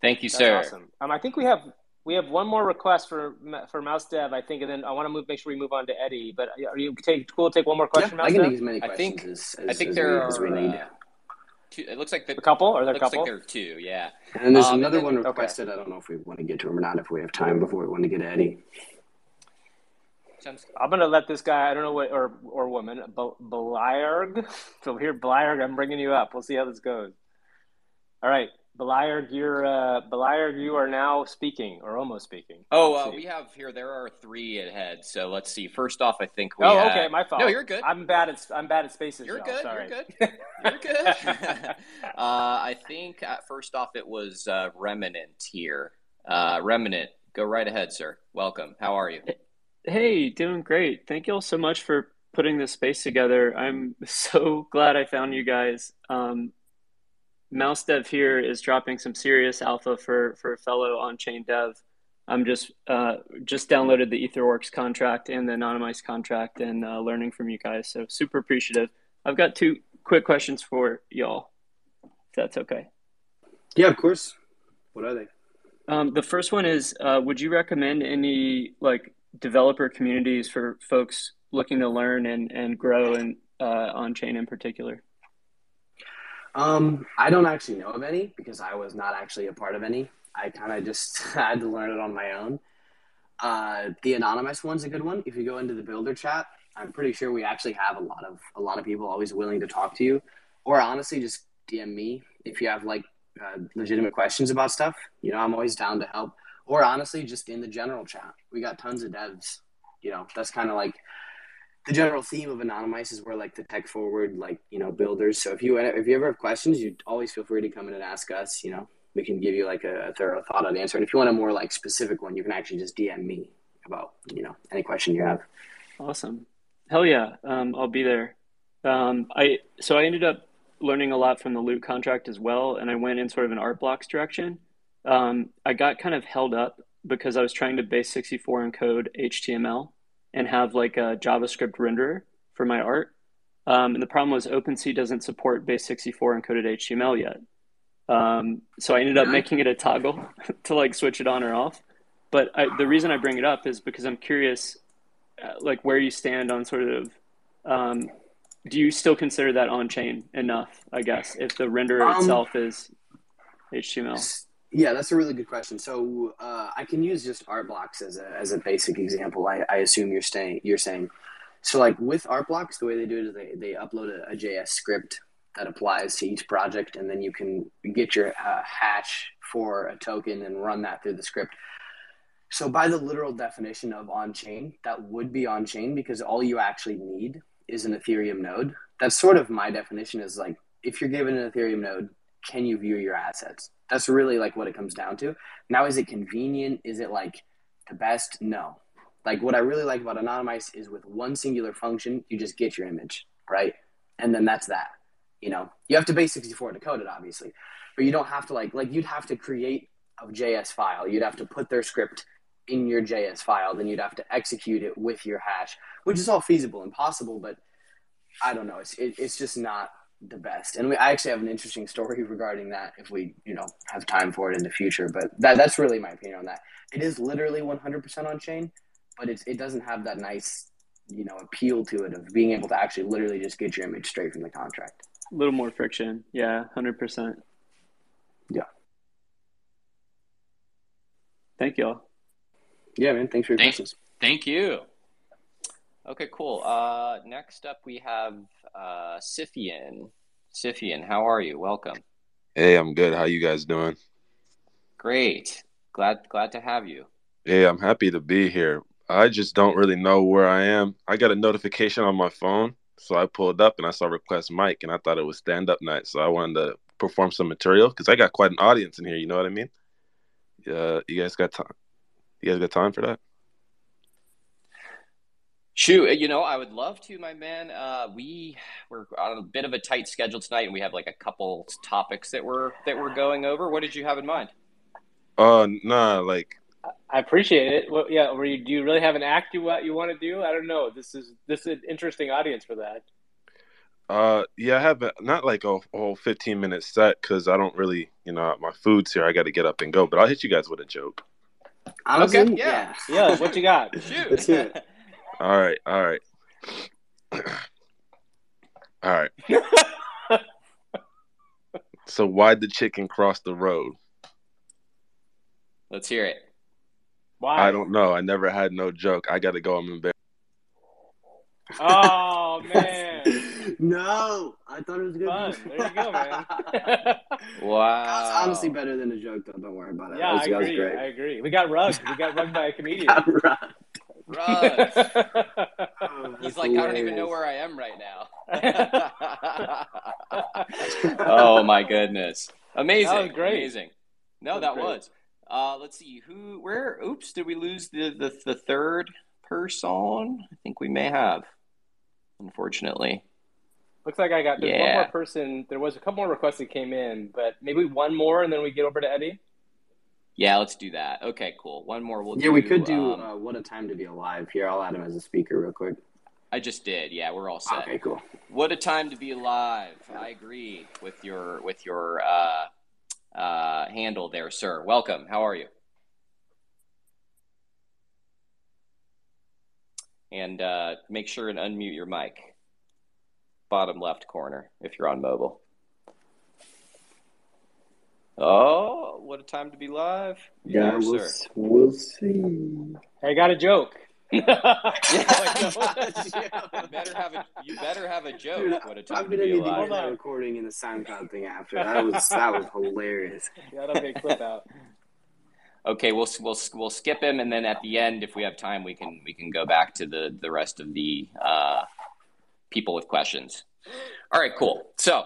Speaker 1: Thank you, That's sir.
Speaker 4: Awesome. Um, I think we have we have one more request for for Mouse Dev, I think, and then I want to move. Make sure we move on to Eddy. But are you take cool? Take one more question,
Speaker 2: yeah,
Speaker 4: Mouse
Speaker 2: I can
Speaker 4: take
Speaker 2: as many questions I think, as, as,
Speaker 1: I think
Speaker 2: as
Speaker 1: there
Speaker 2: we,
Speaker 1: are.
Speaker 2: As we need.
Speaker 1: Uh, two, it looks like the,
Speaker 4: a couple. Or there
Speaker 1: looks
Speaker 4: couple?
Speaker 1: like there are two. Yeah.
Speaker 2: And there's um, another and then, one requested. Okay. I don't know if we want to get to him or not. If we have time before we want to get to Eddy.
Speaker 4: I'm gonna let this guy. I don't know what or or woman. Beliarg. So *laughs* here, Beliarg. I'm bringing you up. We'll see how this goes. All right, Beliarg. You're uh, Beliarg. You are now speaking or almost speaking.
Speaker 1: Oh, uh, we have here. There are three ahead. So let's see. First off, I think we.
Speaker 4: Oh,
Speaker 1: have...
Speaker 4: okay. My fault.
Speaker 1: No, you're good.
Speaker 4: I'm bad at I'm bad at spaces.
Speaker 1: You're
Speaker 4: y'all.
Speaker 1: good.
Speaker 4: Sorry. *laughs*
Speaker 1: You're good. You're *laughs* good. *laughs* uh, I think uh, first off, it was uh, Remnant here. Uh, Remnant, go right ahead, sir. Welcome. How are you?
Speaker 7: Hey, doing great. Thank you all so much for putting this space together. I'm so glad I found you guys. Um, Mouse Dev here is dropping some serious alpha for for a fellow on chain dev. I'm just uh, just downloaded the EtherOrcs contract and the Anonymice contract and uh, learning from you guys. So super appreciative. I've got two quick questions for y'all, if that's okay.
Speaker 2: Yeah, of course. What are they?
Speaker 7: Um, the first one is, uh, would you recommend any like developer communities for folks looking to learn and, and grow and uh, on chain in particular?
Speaker 2: Um, I don't actually know of any because I was not actually a part of any. I kind of just *laughs* had to learn it on my own. Uh, the anonymous one's a good one. If you go into the builder chat, I'm pretty sure we actually have a lot of a lot of people always willing to talk to you, or honestly just DM me if you have like uh, legitimate questions about stuff. You know, I'm always down to help or honestly just in the general chat. We got tons of devs. You know, that's kind of like the general theme of Anonymice is we're like the tech forward, like you know, builders. So if you if you ever have questions, you always feel free to come in and ask us. You know, we can give you like a, a thorough thought out answer. And if you want a more like specific one, you can actually just DM me about you know any question you have.
Speaker 7: Awesome, hell yeah, um, I'll be there. Um, I so I ended up learning a lot from the loot contract as well, and I went in sort of an art blocks direction um, I got kind of held up because I was trying to base 64 encode HTML and have like a JavaScript renderer for my art. Um, and the problem was OpenSea doesn't support base 64 encoded HTML yet. Um, so I ended up making it a toggle *laughs* to like switch it on or off. But I, the reason I bring it up is because I'm curious, uh, like where you stand on sort of, um, do you still consider that on chain enough? I guess if the renderer um, itself is HTML.
Speaker 2: Yeah, that's a really good question. So uh, I can use just art blocks as a, as a basic example. I, I assume you're saying you're saying. So like with art blocks, the way they do it is they, they upload a, a JS script that applies to each project, and then you can get your uh, hash for a token and run that through the script. So by the literal definition of on chain, that would be on chain because all you actually need is an Ethereum node. That's sort of my definition is like if you're given an Ethereum node, can you view your assets? That's really like what it comes down to. Now, is it convenient? Is it like the best? No. Like what I really like about Anonymice is with one singular function, you just get your image, right? And then that's that. You know, you have to base 64 decode it, obviously, but you don't have to like like you'd have to create a JS file. You'd have to put their script in your JS file, then you'd have to execute it with your hash, which is all feasible and possible, but I don't know. It's it, it's just not the best. And we, I actually have an interesting story regarding that if we, you know, have time for it in the future. But that that's really my opinion on that. It is literally 100% on chain, but it's it doesn't have that nice, you know, appeal to it of being able to actually literally just get your image straight from the contract.
Speaker 7: A little more friction. Yeah, 100%.
Speaker 2: Yeah.
Speaker 7: Thank y'all.
Speaker 2: Yeah, man. Thanks for your
Speaker 1: Thank-
Speaker 2: questions.
Speaker 1: Thank you. Okay, cool. Uh, next up, we have uh, Scythian. Scythian, how are you? Welcome.
Speaker 8: Hey, I'm good. How you guys doing?
Speaker 1: Great. Glad glad to have you.
Speaker 8: Hey, I'm happy to be here. I just don't really know where I am. I got a notification on my phone, so I pulled up and I saw request mic, and I thought it was stand up night, so I wanted to perform some material because I got quite an audience in here. You know what I mean? Yeah, you guys got time? You guys got time for that?
Speaker 1: Shoot, you know, I would love to, my man. Uh, we we're on a bit of a tight schedule tonight, and we have like a couple topics that we're that we're going over. What did you have in mind?
Speaker 8: Oh, nah, like
Speaker 4: I appreciate it. Well, yeah, were you, do you really have an act you what you want to do? I don't know. This is this is an interesting audience for that.
Speaker 8: Uh, yeah, I have a, not like a whole 15 minute set because I don't really, you know, my food's here. I got to get up and go, but I'll hit you guys with a joke.
Speaker 2: Honestly,
Speaker 1: Okay,
Speaker 2: yeah.
Speaker 1: yeah.
Speaker 4: Yeah, what you got?
Speaker 1: Shoot. *laughs*
Speaker 2: Let's hear it.
Speaker 8: All right, all right, all right. *laughs* So why'd the chicken cross the road?
Speaker 1: Let's hear it.
Speaker 4: Why?
Speaker 8: I don't know. I never had no joke. I got to go. I'm embarrassed.
Speaker 4: Oh *laughs* man,
Speaker 2: no, I thought it was good.
Speaker 4: fun. There you go, man. *laughs*
Speaker 1: Wow.
Speaker 2: That's honestly better than a joke, though. Don't worry about it.
Speaker 4: yeah,
Speaker 2: that
Speaker 4: I
Speaker 2: was, that was
Speaker 4: agree. I agree. We got rugged. We got rugged by a comedian.
Speaker 2: Right.
Speaker 1: Rugs.
Speaker 2: Oh, *laughs*
Speaker 1: He's
Speaker 2: that's
Speaker 1: like, I don't even know where I am right now. *laughs* oh my goodness. Amazing.
Speaker 4: That was great.
Speaker 1: Amazing. No,
Speaker 4: That
Speaker 1: that
Speaker 4: was great.
Speaker 1: was. Uh, let's see who where oops, did we lose the, the the third person? I think we may have. Unfortunately.
Speaker 4: Looks like I got there's one
Speaker 1: Yeah.
Speaker 4: more person. There was a couple more requests that came in, but maybe one more, and then we get over to Eddy.
Speaker 1: Yeah, let's do that. Okay, cool. One more we'll
Speaker 2: Yeah, we could do
Speaker 1: um,
Speaker 2: uh, "What a Time to Be Alive." Here, I'll add him as a speaker real quick.
Speaker 1: I just did. Yeah, we're all set.
Speaker 2: Okay, cool.
Speaker 1: What a time to be alive. I agree with your with your uh, uh, handle there, sir. Welcome. How are you? And uh, make sure and unmute your mic. Bottom left corner if you're on mobile. Oh, what a time to be live.
Speaker 2: Yeah,
Speaker 1: There,
Speaker 2: we'll,
Speaker 1: sir.
Speaker 2: we'll see.
Speaker 4: I got a joke. *laughs* *laughs*
Speaker 1: you better have a you better have a joke.
Speaker 2: Dude,
Speaker 1: what a
Speaker 2: I'm
Speaker 1: time to
Speaker 2: gonna
Speaker 1: be
Speaker 2: need to
Speaker 1: alive.
Speaker 2: get that recording in the SoundCloud thing after. That was that was hilarious. *laughs*
Speaker 4: That'll be a clip out.
Speaker 1: Okay, we'll we'll we'll skip him, and then at the end, if we have time, we can we can go back to the the rest of the uh, people with questions. All right, cool. So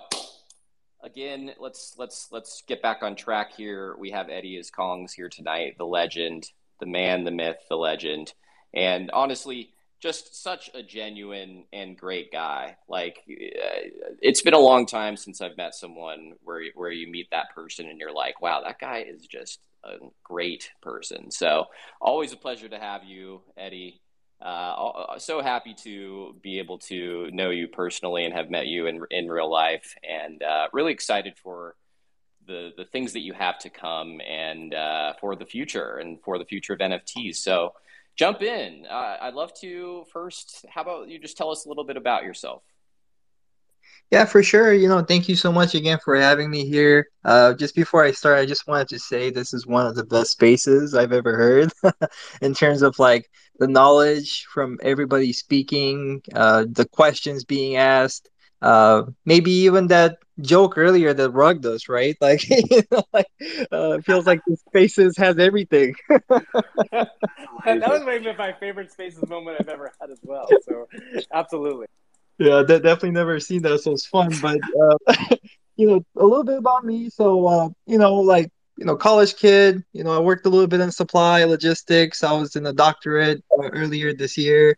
Speaker 1: again, let's let's let's get back on track here. We have EddyIsKongz here tonight, the legend, the man, the myth, the legend, and honestly, just such a genuine and great guy. Like uh, it's been a long time since I've met someone where where you meet that person and you're like, wow, that guy is just a great person. So always a pleasure to have you, Eddy. Uh, so happy to be able to know you personally and have met you in in real life, and uh, really excited for the the things that you have to come and uh, for the future and for the future of NFTs. So jump in. Uh, I'd love to first. How about you just tell us a little bit about yourself?
Speaker 3: Yeah, for sure. You know, thank you so much again for having me here. Uh, just before I start, I just wanted to say this is one of the best spaces I've ever heard *laughs* in terms of like the knowledge from everybody speaking, uh, the questions being asked, uh, maybe even that joke earlier that rug does, right? *laughs* Like, you know, like uh, feels like the spaces has everything. *laughs*
Speaker 4: that was maybe my favorite spaces moment I've ever had as well. So, absolutely.
Speaker 3: Yeah, de- definitely never seen that, so it's fun. But uh, *laughs* you know, a little bit about me. So, uh, you know, like you know, college kid. You know, I worked a little bit in supply logistics. I was in a doctorate uh, earlier this year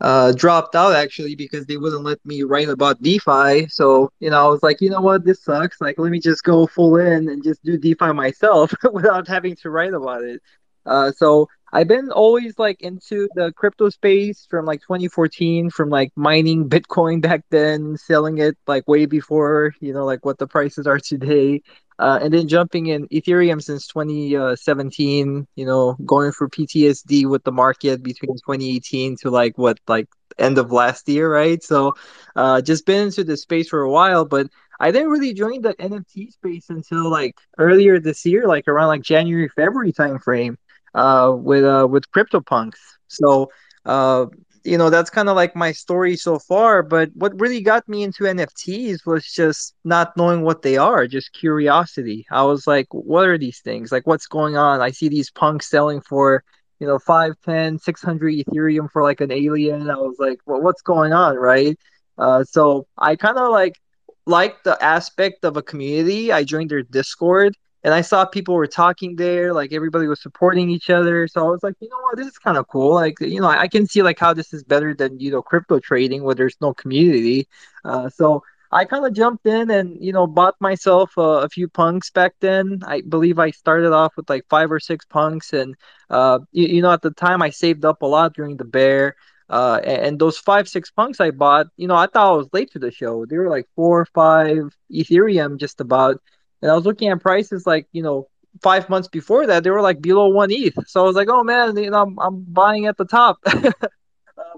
Speaker 3: uh, dropped out actually because they wouldn't let me write about DeFi. So, you know, I was like, you know what, this sucks. Like, let me just go full in and just do DeFi myself *laughs* without having to write about it. Uh, so I've been always like into the crypto space from like 2014, from like mining Bitcoin back then, selling it like way before, you know, like what the prices are today. Uh, and then jumping in Ethereum since 2017, you know, going for PTSD with the market between 2018 to like what, like end of last year, right? So, uh, just been into the space for a while, but I didn't really join the NFT space until like earlier this year, like around like January, February timeframe, uh, with uh with CryptoPunks. So, uh, you know that's kind of like my story so far but what really got me into nfts was just not knowing what they are just curiosity. I was like what are these things? Like what's going on? I see these punks selling for you know 5 10 600 ethereum for like an alien. I was like well what's going on? Right? Uh, so i kind of like like the aspect of a community. I joined their discord and I saw people were talking there, like everybody was supporting each other. So I was like, you know what, this is kind of cool. Like, you know, I can see like how this is better than you know crypto trading where there's no community. Uh, so I kind of jumped in and you know bought myself a few punks back then. I believe I started off with like five or six punks, and uh, you, you know at the time I saved up a lot during the bear. Uh, and those five six punks I bought, you know, I thought I was late to the show. They were like four or five Ethereum just about and I was looking at prices like, you know, five months before that, they were like below one ETH. So I was like, oh man, you know, I'm, I'm buying at the top. *laughs* uh,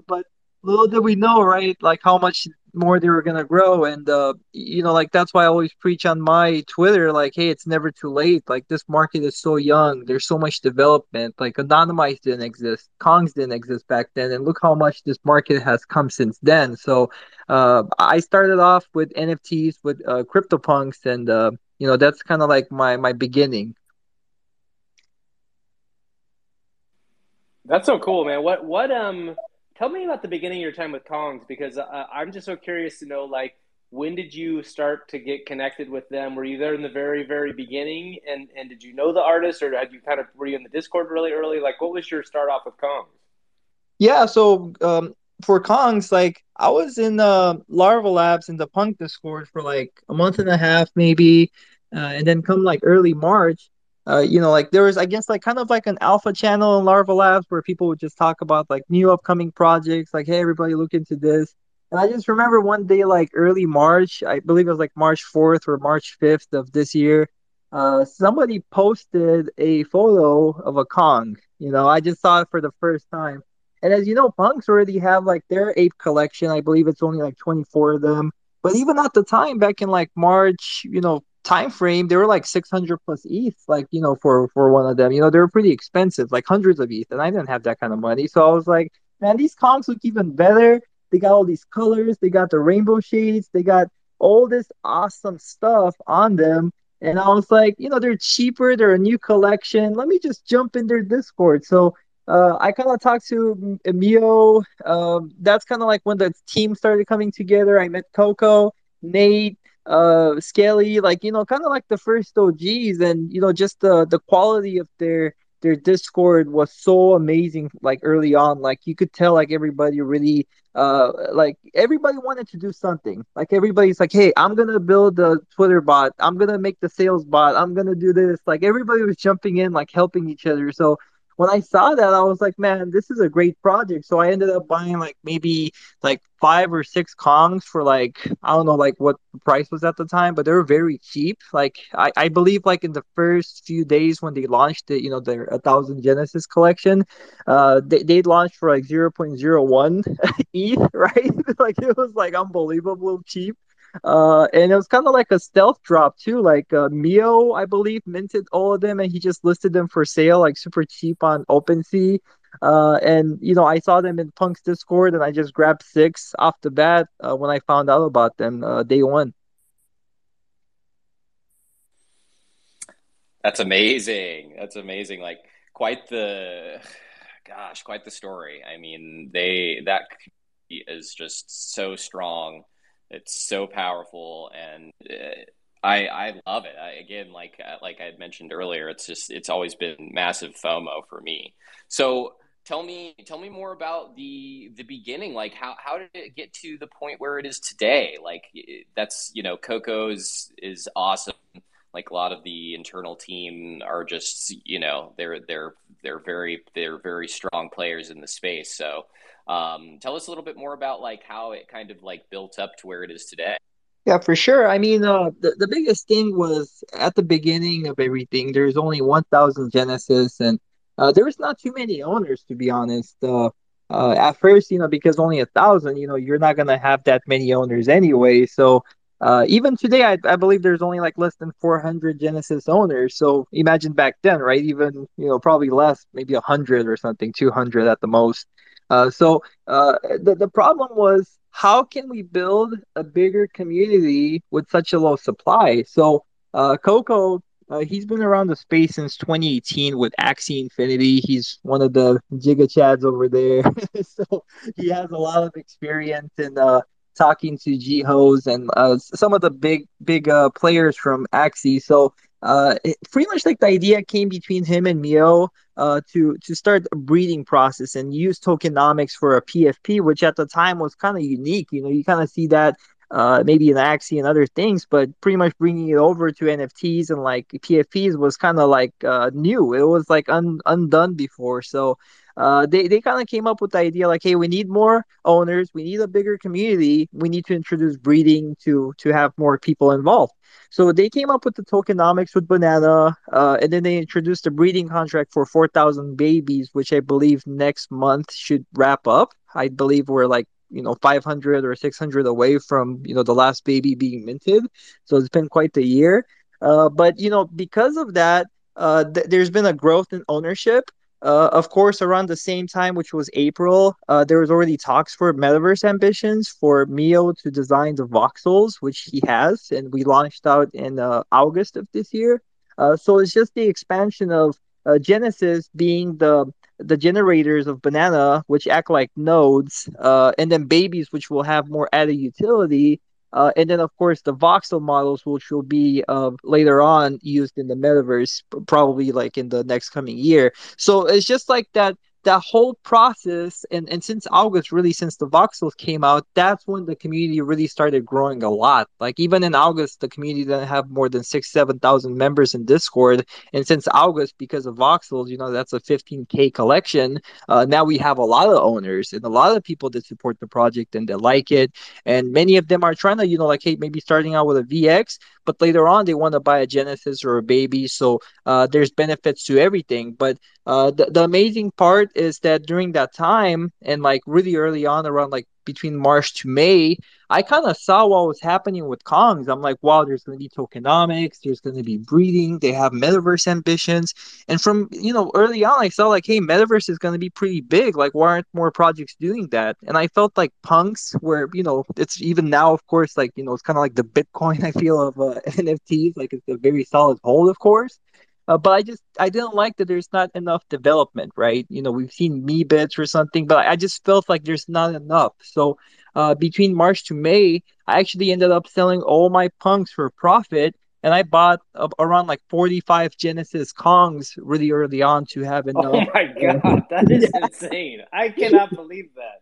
Speaker 3: but little did we know, right? Like how much more they were gonna grow, and uh, you know, like that's why I always preach on my Twitter, like, hey, it's never too late. Like this market is so young. There's so much development. Like Anonymice didn't exist, Kongs didn't exist back then, and look how much this market has come since then. So uh, I started off with NFTs with uh, CryptoPunks, and uh, you know that's kind of like my my beginning.
Speaker 4: That's so cool man. What what um tell me about the beginning of your time with kongs because uh, i'm just so curious to know like when did you start to get connected with them? Were you there in the very very beginning? And and did you know the artist or had you kind of were you in the discord really early? Like what was your start off with kongs?
Speaker 3: Yeah so um for kongs like i was in uh larva labs in the punk discord for like a month and a half maybe uh, and then come like early March, uh, you know, like there was, I guess, like kind of like an alpha channel in Larva Labs where people would just talk about like new upcoming projects, like, hey, everybody look into this. And I just remember one day, like early March, I believe it was like March 4th or March 5th of this year, uh, somebody posted a photo of a Kong. You know, I just saw it for the first time. And as you know, punks already have like their ape collection. I believe it's only like 24 of them. But even at the time, back in like March, you know, time frame they were like 600 plus ETH like you know for for one of them. You know they were pretty expensive like hundreds of ETH and I didn't have that kind of money. So I was like man these Kongs look even better. They got all these colors. They got the rainbow shades. They got all this awesome stuff on them. And I was like you know they're cheaper. They're a new collection. Let me just jump in their discord. So uh, I kind of talked to Myoo. Um, that's kind of like when the team started coming together. I met Coco, Nate, uh Skelly, like you know, kind of like the first OGs, and you know, just the the quality of their their Discord was so amazing. Like early on, like you could tell, like everybody really, uh, like everybody wanted to do something. Like everybody's like, hey, I'm gonna build a Twitter bot. I'm gonna make the sales bot. I'm gonna do this. Like everybody was jumping in, like helping each other. So when I saw that, I was like, man, this is a great project. So I ended up buying like maybe like five or six Kongs for like I don't know like what the price was at the time, but they were very cheap. Like I, I believe like in the first few days when they launched it, you know, their a thousand Genesis collection, uh they they launched for like 0.01 *laughs* ETH, right? *laughs* like it was like unbelievable cheap. Uh, and it was kind of like a stealth drop too. Like uh, Myoo, I believe, minted all of them, and he just listed them for sale, like super cheap on OpenSea. Uh, and you know, I saw them in Punk's Discord, and I just grabbed six off the bat uh, when I found out about them uh, day one.
Speaker 1: That's amazing. That's amazing. Like quite the gosh, quite the story. I mean, they that is just so strong. It's so powerful, and uh, I I love it. I, again, like uh, like I had mentioned earlier, it's just it's always been massive FOMO for me. So tell me tell me more about the the beginning. Like how how did it get to the point where it is today? Like that's you know Coco's is awesome. Like a lot of the internal team are just you know they're they're they're very they're very strong players in the space. So um, tell us a little bit more about like how it kind of like built up to where it is today.
Speaker 3: Yeah, for sure. I mean, uh, the, the biggest thing was at the beginning of everything, there's only 1,000 Genesis, and uh, there was not too many owners, to be honest. Uh, uh, at first, you know, because only a thousand, you know, you're not going to have that many owners anyway. So uh, even today, I, I believe there's only like less than 400 Genesis owners. So imagine back then, right? Even, you know, probably less, maybe 100 or something, 200 at the most. Uh, so uh, the, the problem was how can we build a bigger community with such a low supply? So uh, Coco, uh, he's been around the space since 2018 with Axie Infinity. He's one of the Giga Chads over there, *laughs* so he has a lot of experience in uh, talking to Jihos and some of the big big players from Axie. So uh, it, pretty much like the idea came between him and Myoo uh, to to start a breeding process and use tokenomics for a PFP, which at the time was kind of unique. You know, you kind of see that uh, maybe in Axie and other things, but pretty much bringing it over to NFTs and like PFPs was kind of like uh, new. It was like un- undone before. So uh, they, they kind of came up with the idea like, hey, we need more owners, we need a bigger community, we need to introduce breeding to to have more people involved. So they came up with the tokenomics with Banana, uh, and then they introduced a breeding contract for 4,000 babies, which I believe next month should wrap up. I believe we're like you know 500 or 600 away from you know the last baby being minted. So it's been quite the year. Uh, but you know because of that, uh, th- there's been a growth in ownership. Uh, of course, around the same time, which was April, uh, there was already talks for Metaverse Ambitions for Myoo to design the voxels, which he has, and we launched out in uh, August of this year. Uh, so it's just the expansion of uh, Genesis being the the generators of Banana, which act like nodes, uh, and then babies, which will have more added utility, uh, and then, of course, the voxel models, which will be uh, later on used in the metaverse, probably like in the next coming year. So it's just like that that whole process and, and since august really since the voxels came out that's when the community really started growing a lot. Like even in august the community didn't have more than six seven thousand members in discord. And since august because of voxels you know that's a 15k collection. Uh, now we have a lot of owners and a lot of people that support the project and they like it. And many of them are trying to you know like hey maybe starting out with a vx but later on they want to buy a genesis or a baby. So uh, there's benefits to everything. But uh, the, the amazing part is that during that time and like really early on around like between March to May, I kind of saw what was happening with Kongs. I'm like, wow, there's going to be tokenomics, there's going to be breeding, they have metaverse ambitions. And from, you know, early on, I saw like, hey, metaverse is going to be pretty big. Like, why aren't more projects doing that? And I felt like punks, where, you know, it's even now, of course, like, you know, it's kind of like the Bitcoin, *laughs* I feel, of uh, *laughs* NFTs. Like, it's a very solid hold, of course. Uh, but I just I didn't like that there's not enough development, right? You know, we've seen Meebits or something, but I just felt like there's not enough. So uh, between March to May, I actually ended up selling all my punks for profit, and I bought uh, around like 45 Genesis Kongs really early on to have enough.
Speaker 4: Oh my god, that is *laughs* yeah. insane! I *laughs* cannot believe that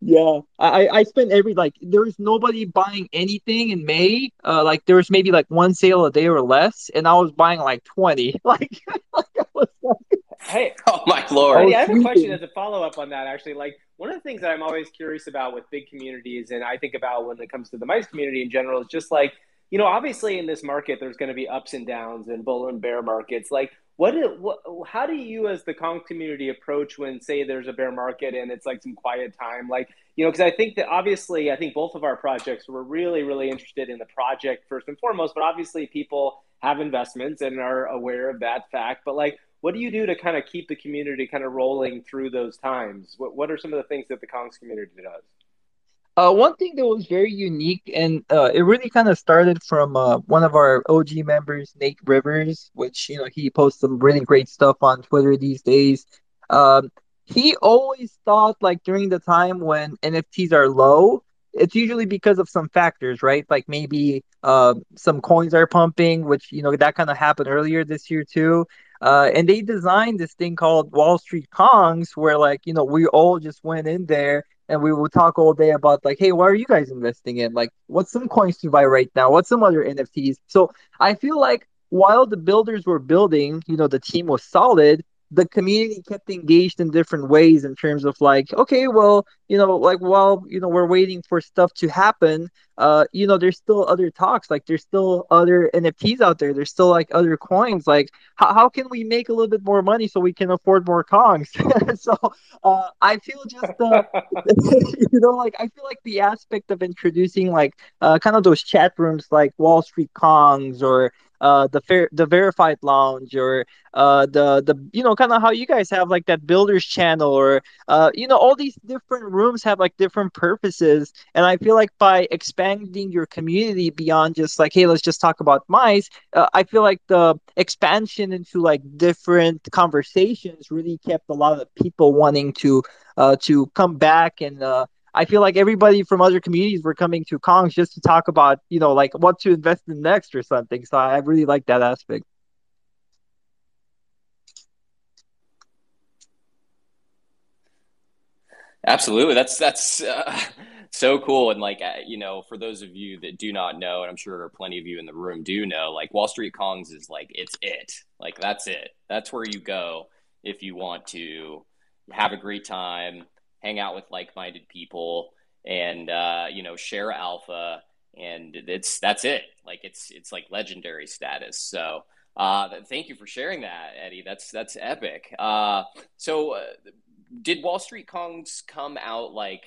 Speaker 3: yeah i i spent every like there was nobody buying anything in may. Uh like there was maybe like one sale a day or less and i was buying like 20 *laughs* like, like
Speaker 4: like, hey. *laughs* Oh my lord. Hey, i have a question as a follow-up on that actually. Like one of the things that i'm always curious about with big communities and i think about when it comes to the mice community in general is just like you know obviously in this market there's going to be ups and downs and bull and bear markets. Like what, what how do you as the Kong community approach when say there's a bear market and it's like some quiet time like you know because i think that obviously i think both of our projects were really really interested in the project first and foremost but obviously people have investments and are aware of that fact but like what do you do to kind of keep the community kind of rolling through those times? What what are some of the things that the Kongs community does?
Speaker 3: Uh, one thing that was very unique, and uh, it really kind of started from uh, one of our OG members, Nate Rivers, which you know he posts some really great stuff on Twitter these days. Um, he always thought like during the time when NFTs are low, it's usually because of some factors, right? Like maybe uh, some coins are pumping, which you know that kind of happened earlier this year too. Uh, and they designed this thing called Wall Street Kongs, where like you know we all just went in there and we will talk all day about like, hey, what are you guys investing in? Like, what's some coins to buy right now? What's some other NFTs? So I feel like while the builders were building, you know, the team was solid. The community kept engaged in different ways in terms of like, okay, well, you know, like while you know we're waiting for stuff to happen, uh, you know, there's still other talks. Like there's still other NFTs out there. There's still like other coins. Like how, how can we make a little bit more money so we can afford more Kongs? *laughs* so uh, I feel just uh, *laughs* *laughs* you know, like I feel like the aspect of introducing like uh, kind of those chat rooms like Wall Street Kongs or uh, the fair, the verified lounge, or uh, the the you know kind of how you guys have like that builders channel, or uh, you know all these different rooms have like different purposes, and I feel like by expanding your community beyond just like hey let's just talk about mice, uh, I feel like the expansion into like different conversations really kept a lot of people wanting to uh, to come back and uh, I feel like everybody from other communities were coming to Kongs just to talk about, you know, like what to invest in next or something. So I really like that aspect.
Speaker 1: Absolutely, that's that's uh, *laughs* so cool. And like uh, you know, for those of you that do not know, and I'm sure there are plenty of you in the room do know, like Wall Street Kongs is like it's it. Like that's it. That's where you go if you want to have a great time hang out with like-minded people and uh, you know share alpha and it's that's it. Like it's it's like legendary status. So uh, thank you for sharing that Eddy. That's that's epic. Uh, so uh, did wall street kongs come out like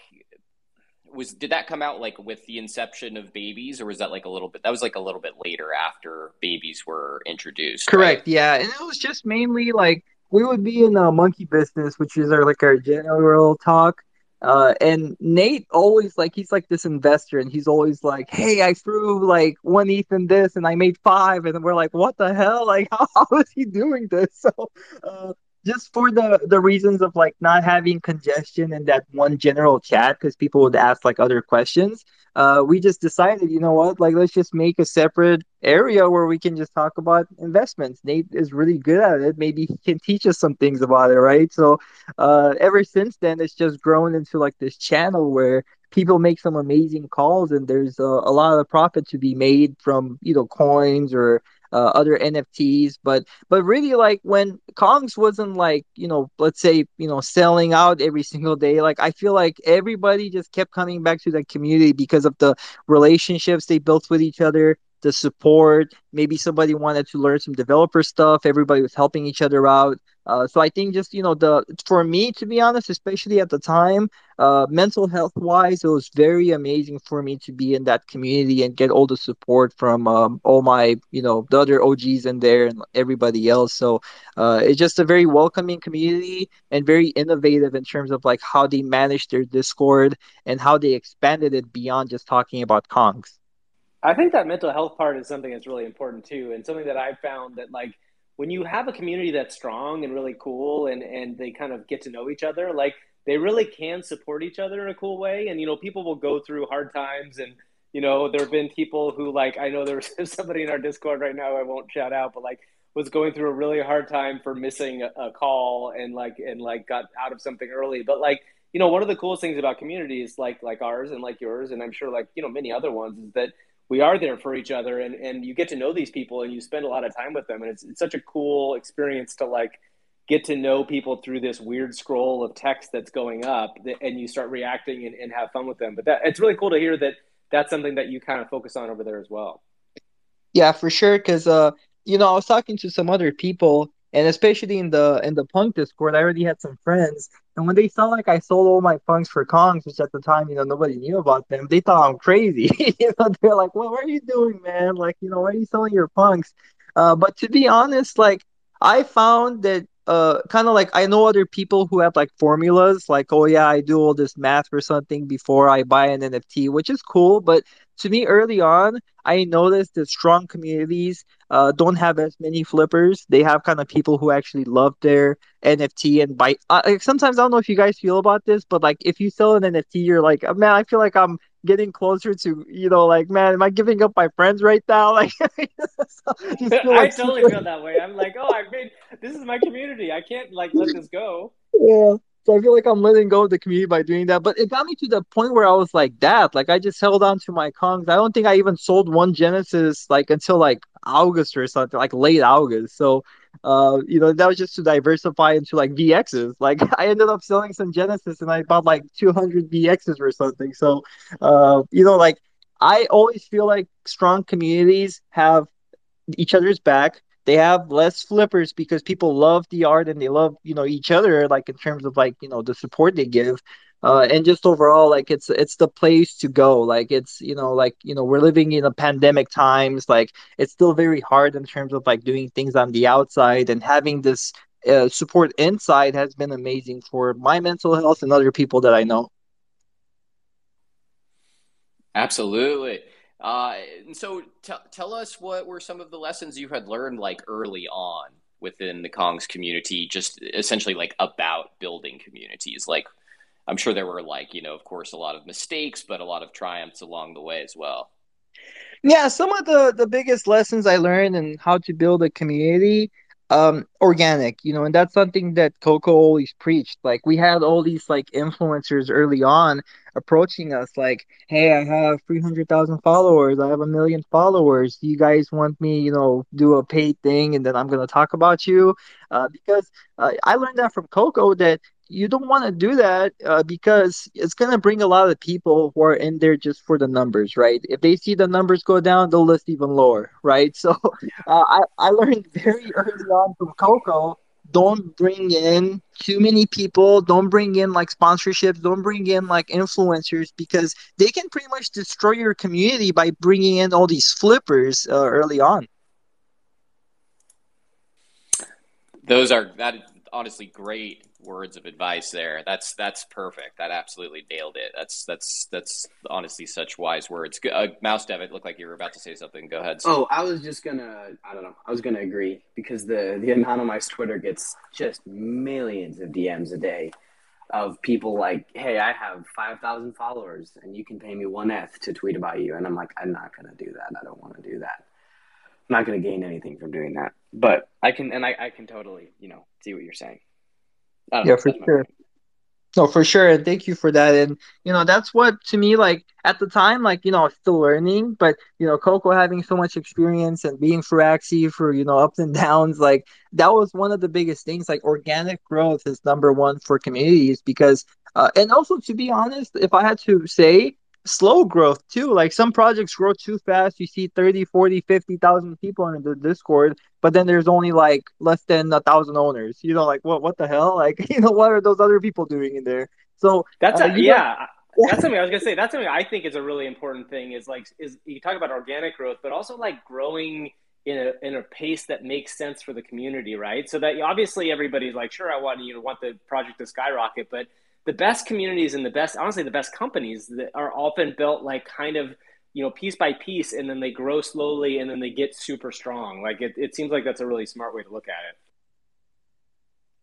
Speaker 1: was did that come out like with the inception of babies or was that like a little bit that was like a little bit later after babies were introduced
Speaker 3: correct. Right? yeah. And it was just mainly like we would be in a monkey business, which is our like our general talk. Uh, and Nate always like he's like this investor, and he's always like, "Hey, I threw like one ETH in this, and I made five. and we're like, "What the hell? Like, *laughs* how, how is he doing this?" So, uh, just for the the reasons of like not having congestion in that one general chat, because people would ask like other questions uh, we just decided, you know what, like let's just make a separate area where we can just talk about investments. Nate is really good at it. Maybe he can teach us some things about it, right? So uh, ever since then, it's just grown into like this channel where people make some amazing calls and there's a, a lot of profit to be made from you know coins or uh, other NFTs. But but really, like when Kongs wasn't like you know, let's say you know, selling out every single day. Like I feel like everybody just kept coming back to the community because of the relationships they built with each other the support. Maybe somebody wanted to learn some developer stuff. Everybody was helping each other out. Uh, so I think just you know the for me to be honest, especially at the time, uh, mental health wise, it was very amazing for me to be in that community and get all the support from um, all my you know the other OGs in there and everybody else. So uh, it's just a very welcoming community and very innovative in terms of like how they managed their Discord and how they expanded it beyond just talking about Kongs.
Speaker 4: I think that mental health part is something that's really important too, and something that I've found that like when you have a community that's strong and really cool, and and they kind of get to know each other, like they really can support each other in a cool way. And you know, people will go through hard times, and you know, there have been people who like I know there's *laughs* somebody in our Discord right now I won't shout out, but like was going through a really hard time for missing a, call and like and like got out of something early, but like you know one of the coolest things about communities like like ours and like yours and i'm sure like you know many other ones is that we are there for each other and, and you get to know these people and you spend a lot of time with them and it's, it's such a cool experience to like get to know people through this weird scroll of text that's going up and you start reacting and, and have fun with them. But that it's really cool to hear that that's something that you kind of focus on over there as well.
Speaker 3: Yeah for sure because uh you know i was talking to some other people and especially in the in the punk discord i already had some friends and when they saw like I sold all my punks for Kongs, which at the time, you know, nobody knew about them, they thought I'm crazy. *laughs* you know, they're like, well, what are you doing, man? Like, you know, why are you selling your punks? Uh, but to be honest, like I found that uh kind of like I know other people who have like formulas like oh yeah I do all this math or something before I buy an NFT which is cool but to me early on I noticed that strong communities uh don't have as many flippers. They have kind of people who actually love their NFT and buy uh, like sometimes I don't know if you guys feel about this but like if you sell an NFT you're like oh, man I feel like I'm getting closer to you know like man am i giving up my friends right now? *laughs* Like *laughs* so, *laughs*
Speaker 4: like i totally feel that way. I'm like oh i made this is my community. I can't like let this go.
Speaker 3: Yeah so I feel like I'm letting go of the community by doing that. But it got me to the point where I was like that. Like I just held on to my Kongs. I don't think I even sold one Genesis like until like August or something, like late August. So uh, you know, that was just to diversify into like VXs. Like *laughs* I ended up selling some Genesis and I bought like 200 VXs or something. So uh, you know, like I always feel like strong communities have each other's back they have less flippers because people love the art and they love you know each other like in terms of like you know the support they give. Uh, and just overall like it's it's the place to go. Like it's you know like you know we're living in a pandemic times. Like it's still very hard in terms of like doing things on the outside and having this uh, support inside has been amazing for my mental health and other people that i know.
Speaker 1: Absolutely uh, and so t- tell us what were some of the lessons you had learned like early on within the Kongs community, just essentially like about building communities. Like, I'm sure there were like, you know, of course, a lot of mistakes, but a lot of triumphs along the way as well.
Speaker 3: Yeah, some of the the biggest lessons I learned and how to build a community um organic you know and that's something that coco always preached like we had all these like influencers early on approaching us like hey i have 300000 followers i have a million followers do you guys want me you know do a paid thing and then i'm going to talk about you? Uh, because uh, i learned that from coco that you don't want to do that uh, because it's going to bring a lot of people who are in there just for the numbers, right? If they see the numbers go down, they'll list even lower, right? *laughs* So uh, I, I learned very early on from Coco don't bring in too many people don't bring in like sponsorships don't bring in like influencers because they can pretty much destroy your community by bringing in all these flippers uh, early on
Speaker 1: those are that honestly great words of advice there. That's that's perfect. That absolutely nailed it. That's that's that's honestly such wise words. Uh, Mouse Dev, it looked like you were about to say something. Go ahead.
Speaker 2: Oh, I was just gonna. I don't know. I was gonna agree because the the anonymized Twitter gets just millions of DMs a day of people like, "Hey, I have five thousand followers, and you can pay me one ETH to tweet about you," and I'm like, "I'm not gonna do that. I don't want to do that." I'm not to gain anything from doing that. But I can, and I, I can totally, you know, see what you're saying.
Speaker 3: Yeah, know, for sure. No, for sure, and thank you for that. And you know, that's what to me, like at the time, like you know, still learning, but you know, Coco having so much experience and being for Axie for you know *laughs* ups and downs, like that was one of the biggest things. Like organic growth is number one for communities because, uh, and also to be honest, if I had to say, slow growth too. Like some projects grow too fast. You see 30, 40, 50,000 people in the Discord, but then there's only like less than a thousand owners. You know, like what what the hell? Like, *laughs* you know, what are those other people doing in there? So
Speaker 4: that's uh, a, yeah. *laughs* That's something I was gonna say. That's something I think is a really important thing. Is like is you talk about organic growth, but also like growing in a in a pace that makes sense for the community, right? So that obviously everybody's like, sure, I want you know want the project to skyrocket, but the best communities and the best, honestly, the best companies that are often built like kind of, you know, piece by piece, and then they grow slowly, and then they get super strong. Like it, it seems like that's a really smart way to look at it.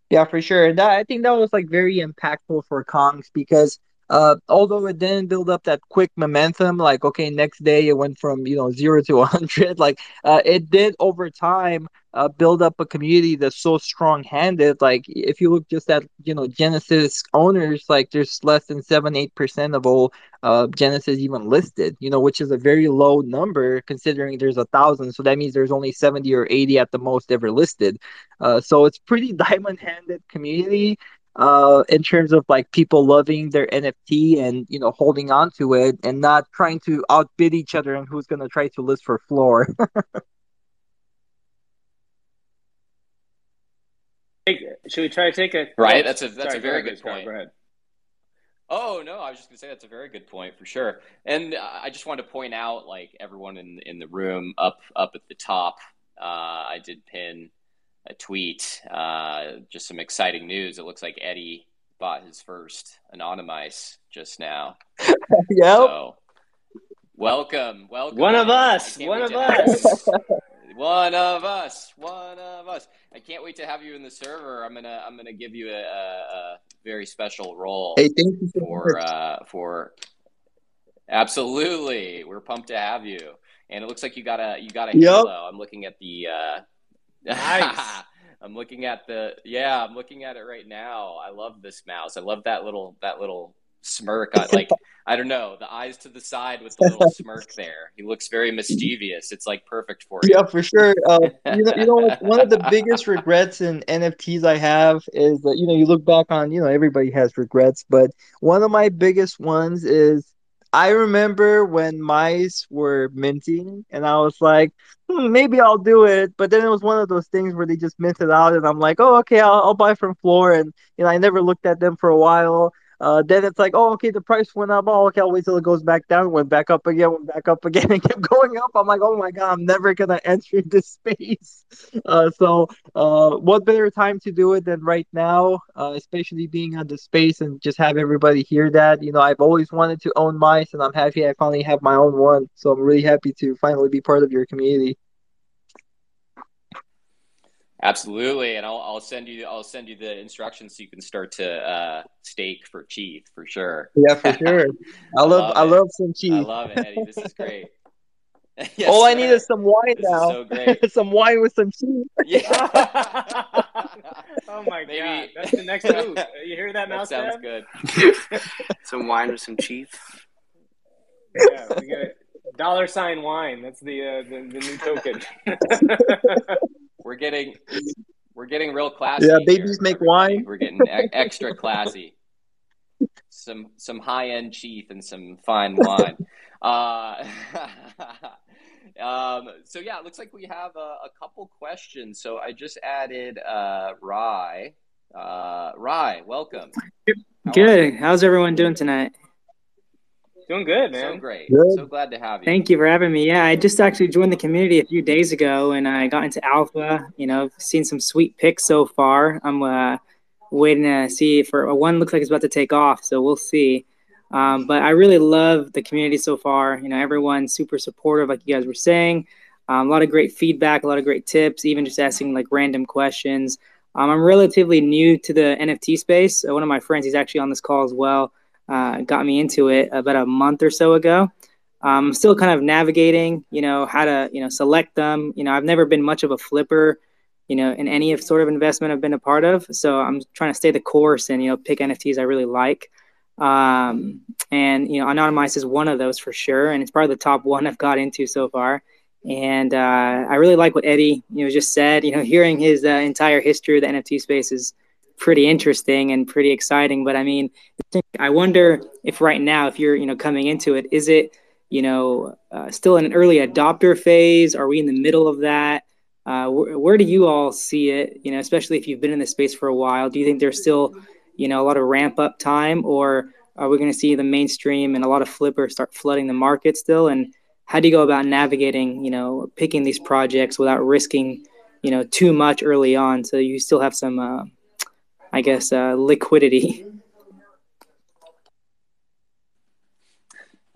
Speaker 3: Yeah, for sure. That I think that was like very impactful for Kongs because uh, although it didn't build up that quick momentum, like okay, next day it went from you know zero to *laughs* hundred. Like uh, it did over time uh, build up a community that's so strong-handed. Like if you look just at you know Genesis owners, like there's less than seven eight percent of all uh, Genesis even listed. You know, which is a very low number considering there's a thousand. So that means there's only seventy or eighty at the most ever listed. Uh, so it's pretty *laughs* diamond-handed community uh, in terms of like people loving their NFT and you know holding on to it and not trying to outbid each other and who's gonna try to list for floor. *laughs*
Speaker 4: Should we try to take a
Speaker 1: right? Oh, that's a that's sorry, a very good point. Go ahead. Oh no, I was just gonna say that's a very good point for sure. And uh, I just wanted to point out, like everyone in in the room, up up at the top, uh, I did pin a tweet. Uh, just some exciting news. It looks like Eddy bought his first Anonymice just now. *laughs*
Speaker 3: yep.
Speaker 1: So, welcome, welcome.
Speaker 4: One of us. One of us. *laughs*
Speaker 1: one of us. One of us. I can't wait to have you in the server. I'm gonna I'm gonna give you a, a, a very special role.
Speaker 3: Hey, thank you so
Speaker 1: for uh, for absolutely. We're pumped to have you. And it looks like you got a you got a
Speaker 3: Yep.
Speaker 1: halo. I'm looking at the uh
Speaker 4: Nice. *laughs*
Speaker 1: I'm looking at the yeah, I'm looking at it right now. I love this mouse. I love that little that little smirk. I, like *laughs* I don't know, the eyes to the side with the little smirk there. He looks very mischievous. It's like perfect for you.
Speaker 3: Yeah, for sure. Uh, you know, you know, one of the *laughs* biggest regrets in NFTs I have is that you know you look back on you know everybody has regrets, but one of my biggest ones is I remember when mice were minting, and I was like, hmm, maybe I'll do it. But then it was one of those things where they just minted out, and I'm like, oh, okay, I'll, I'll buy from Floor, and you know I never looked at them for a while. Uh, then it's like, oh, okay, the price went up. Oh, okay, I'll wait till it goes back down. Went back up again. Went back up again, *laughs* and kept going up. I'm like, oh my god, I'm never gonna *laughs* enter this space. Uh, so, uh, what better time to do it than right now? Uh, especially being on the space and just have everybody hear that. You know, I've always wanted to own mice, and I'm happy I finally have my own one. So I'm really happy to finally be part of your community.
Speaker 1: Absolutely, and I'll, I'll send you I'll send you the instructions so you can start to uh, stake for CHEETH for sure.
Speaker 3: Yeah, for sure. *laughs* I love,
Speaker 1: love
Speaker 3: I love some cheese.
Speaker 1: I love it, Eddy. This is great. *laughs* Yes,
Speaker 3: All I
Speaker 1: sir.
Speaker 3: need is some wine
Speaker 1: This
Speaker 3: now.
Speaker 1: so great. *laughs*
Speaker 3: some wine with some cheese.
Speaker 1: Yeah.
Speaker 4: oh my
Speaker 1: Maybe-
Speaker 4: god, that's the next move. You hear that,
Speaker 1: that
Speaker 4: Mouse
Speaker 1: sounds
Speaker 4: Dev?
Speaker 1: good.
Speaker 2: Some wine with some cheese.
Speaker 4: Yeah, we got. Dollar sign wine. That's the uh, the, the new token.
Speaker 1: We're getting we're getting real classy.
Speaker 3: Yeah,
Speaker 1: here,
Speaker 3: babies make
Speaker 1: everybody.
Speaker 3: wine.
Speaker 1: We're getting e- *laughs* extra classy. Some some high end cheese and some fine wine. *laughs* Uh, *laughs* um, so yeah, it looks like we have a, a couple questions. So I just added uh, Rye. Uh, Rye, welcome. How
Speaker 9: Good. How's everyone doing tonight?
Speaker 4: Doing good,
Speaker 1: you? So
Speaker 4: man.
Speaker 1: great.
Speaker 3: Good.
Speaker 1: So glad to have you.
Speaker 9: Thank you for having me. Yeah, I just actually joined the community a few days ago, and I got into alpha. You know, seen some sweet picks so far. I'm uh, waiting to see for one. Looks like it's about to take off, so we'll see. Um, but I really love the community so far. You know, everyone's super supportive, like you guys were saying. Um, a lot of great feedback, a lot of great tips, even just asking like random questions. Um, I'm relatively new to the NFT space. Uh, one of my friends, he's actually on this call as well, uh, got me into it about a month or so ago. I'm still kind of navigating, you know, how to, you know, select them. You know, I've never been much of a flipper, you know, in any sort of investment I've been a part of. So I'm trying to stay the course and, you know, pick NFTs I really like. Um, and, you know, Anonymice is one of those for sure. And it's probably the top one I've got into so far. And uh, I really like what Eddy, you know, just said. You know, hearing his uh, entire history of the NFT space is pretty interesting and pretty exciting. But I mean, I wonder if right now, if you're, you know, coming into it, is it, you know, uh, still in an early adopter phase? Are we in the middle of that? Uh, wh- where do you all see it? You know, especially if you've been in the space for a while. Do you think there's still, you know, a lot of ramp up time, or are we going to see the mainstream and a lot of flippers start flooding the market still? And how do you go about navigating, you know, picking these projects without risking, you know, too much early on, so you still have some, uh, I guess, uh, liquidity?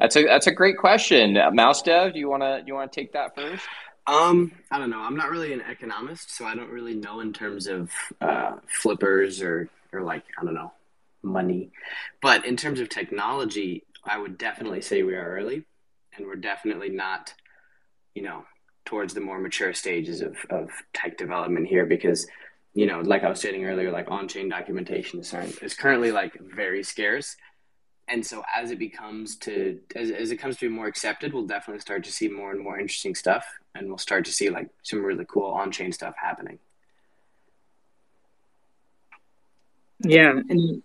Speaker 1: That's a that's a great question. Uh, Mouse Dev, do you wanna do you wanna take that first?
Speaker 2: Um, I don't know. I'm not really an economist, so I don't really know in terms of uh, flippers or or like I don't know money. But in terms of technology, I would definitely say we are early, and we're definitely not, you know, towards the more mature stages of of tech development here because. You know, like I was stating earlier, like on-chain documentation is, is currently like very scarce, and so as it becomes to as, as it comes to be more accepted we'll definitely start to see more and more interesting stuff and we'll start to see like some really cool on-chain stuff happening
Speaker 9: Yeah, and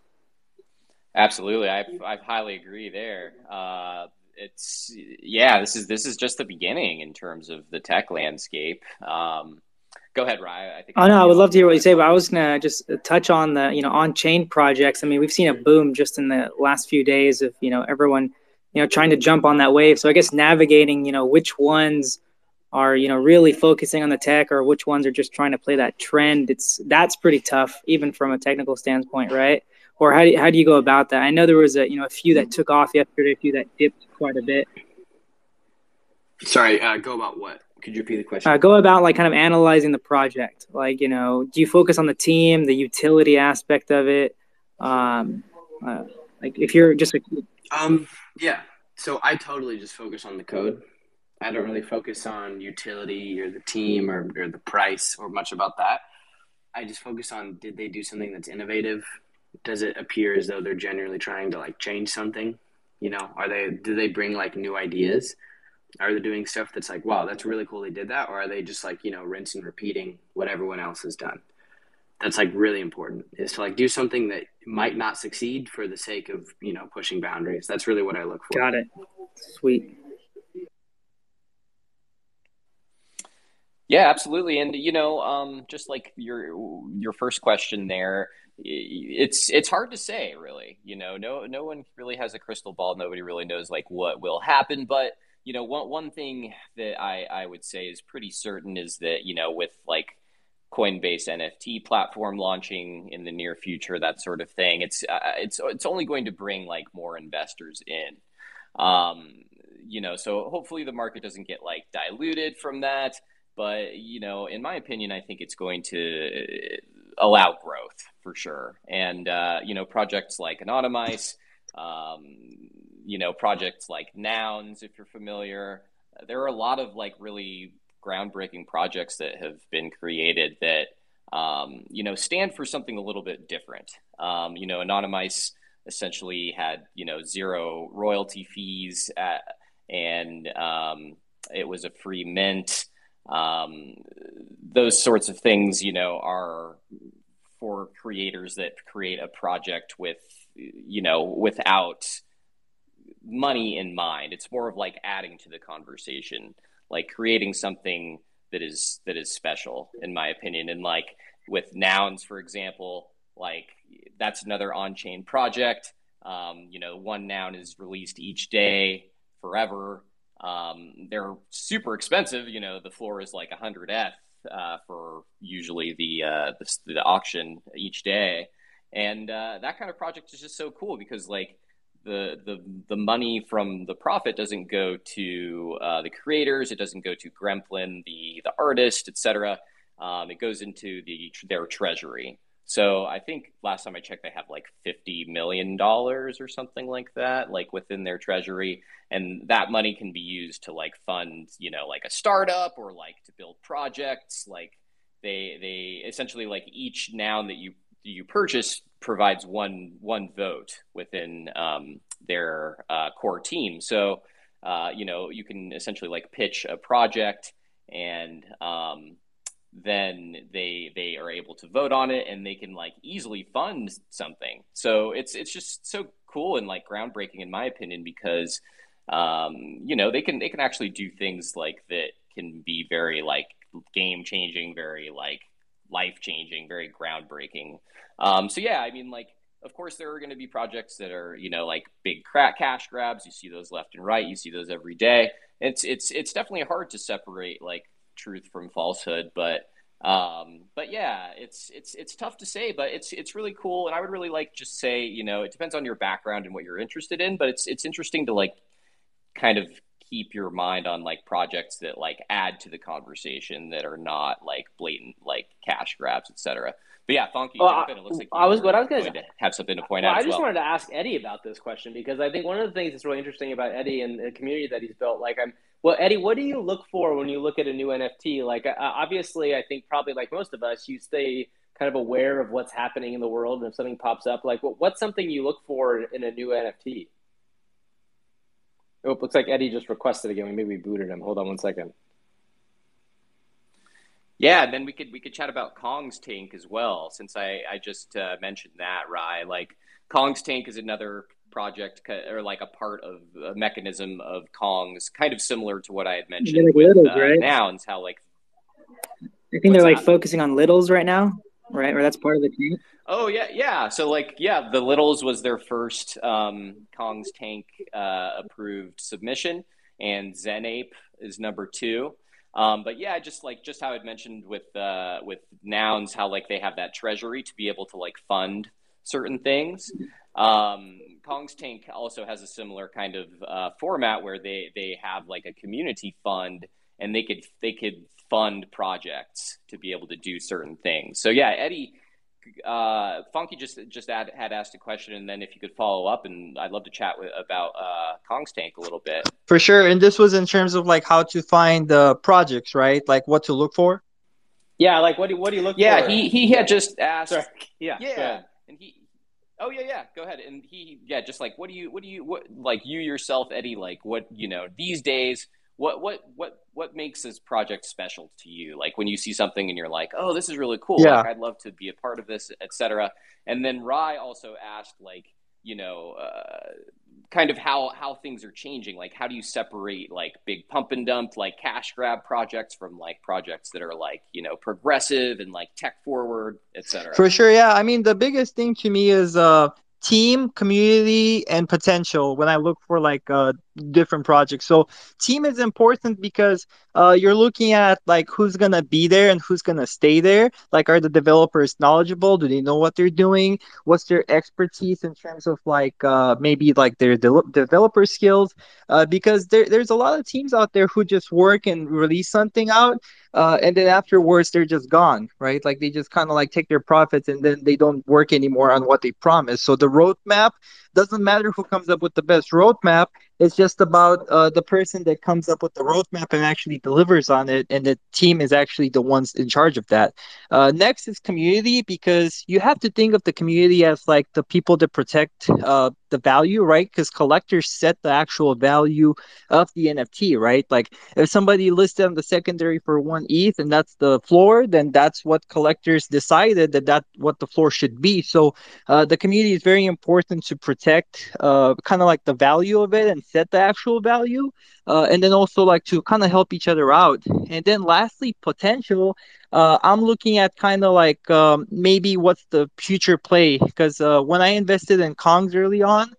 Speaker 1: Absolutely, I I highly agree there. Uh, it's yeah, this is this is just the beginning in terms of the tech landscape. Um, go ahead, Ryan. I think.
Speaker 9: Oh no, I would love to hear what you say, but I was gonna just touch on the you know on chain projects. I mean, we've seen a boom just in the last few days of you know everyone you know trying to jump on that wave. So I guess navigating you know which ones are you know really focusing on the tech or which ones are just trying to play that trend it's that's pretty tough even from a technical standpoint right or how do you, how do you go about that i know there was a you know a few that took off yesterday a few that dipped quite a bit
Speaker 2: sorry uh, go about what could you repeat the question
Speaker 9: uh, go about like kind of analyzing the project like you know do you focus on the team the utility aspect of it um uh, like if you're just like
Speaker 2: um yeah so i totally just focus on the code I don't really focus on utility or the team or, or the price or much about that. I just focus on did they do something that's innovative? Does it appear as though they're genuinely trying to like change something? You know, are they do they bring like new ideas? Are they doing stuff that's like, wow, that's really cool they did that? Or are they just like, you know, rinse and repeating what everyone else has done? That's like really important is to like do something that might not succeed for the sake of, you know, pushing boundaries. That's really what I look for.
Speaker 9: Got it. Sweet.
Speaker 1: Yeah, absolutely. And you know, um, just like your your first question there, it's it's hard to say really. You know, no no one really has a crystal ball. Nobody really knows like what will happen. But you know, one one thing that I I would say is pretty certain is that you know with like Coinbase NFT platform launching in the near future, that sort of thing, it's uh, it's it's only going to bring like more investors in. Um, you know, so hopefully the market doesn't get like diluted from that. But, you know, in my opinion, I think it's going to allow growth for sure. And, uh, you know, projects like Anonymice, um, you know, projects like Nouns, if you're familiar, there are a lot of like really groundbreaking projects that have been created that, um, you know, stand for something a little bit different. Um, you know, Anonymice essentially had, you know, zero royalty fees at, and um, it was a free mint um, those sorts of things you know are for creators that create a project with you know without money in mind. It's more of like adding to the conversation like creating something that is that is special in my opinion. And like with nouns for example like that's another on-chain project. Um, you know one noun is released each day forever. Um, they're super expensive. You know, the floor is like 100 ETH uh, for usually the, uh, the, the auction each day, and uh, that kind of project is just so cool because like the the the money from the profit doesn't go to uh, the creators, it doesn't go to Gremplin, the the artist, etc. Um, it goes into the their treasury. So I think last time I checked, they have like fifty million dollars or something like that, like within their treasury, and that money can be used to like fund, you know, like a startup or like to build projects. Like they they essentially like each noun that you you purchase provides one one vote within um, their uh, core team. So uh, you know you can essentially like pitch a project and um, then they they are able to vote on it and they can like easily fund something. So it's it's just so cool and like groundbreaking in my opinion because um, you know they can they can actually do things like that can be very like game changing, very like life changing, very groundbreaking. Um, so yeah, I mean like of course there are going to be projects that are you know like big crack cash grabs. You see those left and right. You see those every day. It's it's it's definitely hard to separate like truth from falsehood, but um, but yeah, it's it's it's tough to say, but it's it's really cool, and I would really like just say, you know, it depends on your background and what you're interested in, but it's it's interesting to like kind of keep your mind on like projects that like add to the conversation that are not like blatant like cash grabs, etc. But yeah, Funky, well, jump in. It looks like
Speaker 4: I was what I was going
Speaker 1: to have something to point
Speaker 4: well,
Speaker 1: out.
Speaker 4: I just
Speaker 1: well.
Speaker 4: wanted to ask Eddy about this question because I think one of the things that's really interesting about Eddy and the community that he's built, like I'm well, Eddy, what do you look for when you look at a new NFT? Like, uh, obviously, I think probably like most of us, you stay kind of aware of what's happening in the world, and if something pops up, like, what, what's something you look for in a new NFT? Oh, it looks like Eddy just requested again. We maybe we booted him. Hold on one second.
Speaker 1: Yeah, and then we could we could chat about Kong's tank as well, since I I just uh, mentioned that. Rye. like Kong's tank is another project or like a part of a mechanism of Kong's, kind of similar to what I had mentioned like with littles, uh, right? nouns. How like
Speaker 9: I think they're like that? focusing on littles right now, right? Or that's part of the team.
Speaker 1: Oh yeah, yeah. So like yeah, the littles was their first um, Kong's tank uh, approved submission, and Zenape is number two. Um, but yeah, just like just how I'd mentioned with uh, with nouns, how like they have that treasury to be able to like fund certain things. Um, Kong's Tank also has a similar kind of uh, format where they they have like a community fund and they could they could fund projects to be able to do certain things. So yeah, Eddy uh, Funky just just had, had asked a question, and then if you could follow up, and I'd love to chat with, about uh, Kong's Tank a little bit.
Speaker 3: For sure, and this was in terms of like how to find the projects, right? Like what to look for.
Speaker 4: Yeah, like what do what do you look
Speaker 1: yeah,
Speaker 4: for?
Speaker 1: Yeah, he he had just asked.
Speaker 4: Sorry. Yeah,
Speaker 1: yeah, and he. Oh yeah, yeah. Go ahead. And he, yeah, just like, what do you, what do you, what, like you yourself, Eddy, like, what, you know, these days, what, what, what, what makes this project special to you? Like when you see something and you're like, oh, this is really cool.
Speaker 3: Yeah.
Speaker 1: Like I'd love to be a part of this, etc. And then Rye also asked, like, you know, uh, kind of how how things are changing. Like, how do you separate like big pump and dump, like cash grab projects from like projects that are like you know progressive and like tech forward, etc.
Speaker 3: For sure, yeah. I mean, the biggest thing to me is uh team, community, and potential when I look for like uh, different projects. So team is important because uh, you're looking at like who's gonna be there and who's gonna stay there. Like, are the developers knowledgeable? Do they know what they're doing? What's their expertise in terms of like uh, maybe like their de- developer skills? Uh, because there, there's a lot of teams out there who just work and release something out, uh, and then afterwards they're just gone, right? Like they just kind of like take their profits and then they don't work anymore on what they promised. So the roadmap doesn't matter who comes up with the best roadmap. It's just about uh, the person that comes up with the roadmap and actually delivers on it, and the team is actually the ones in charge of that. Uh, next is community because you have to think of the community as like the people that protect uh, the value, right? Because collectors set the actual value of the NFT, right? Like if somebody listed on the secondary for one ETH and that's the floor, then that's what collectors decided that that's what the floor should be. So uh, the community is very important to protect uh, kind of like the value of it and set the actual value. Uh, and then also like to kind of help each other out. And then lastly, potential. Uh, I'm looking at kind of like um, maybe what's the future play because uh, when I invested in Kongs early on,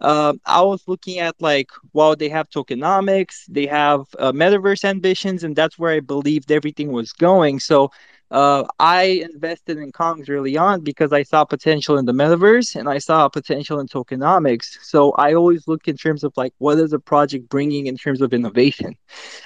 Speaker 3: uh, I was looking at like, well, they have tokenomics, they have uh, metaverse ambitions, and that's where I believed everything was going. So uh, I invested in Kongs early on because I saw potential in the metaverse and I saw potential in tokenomics. So I always look in terms of like what is a project bringing in terms of innovation.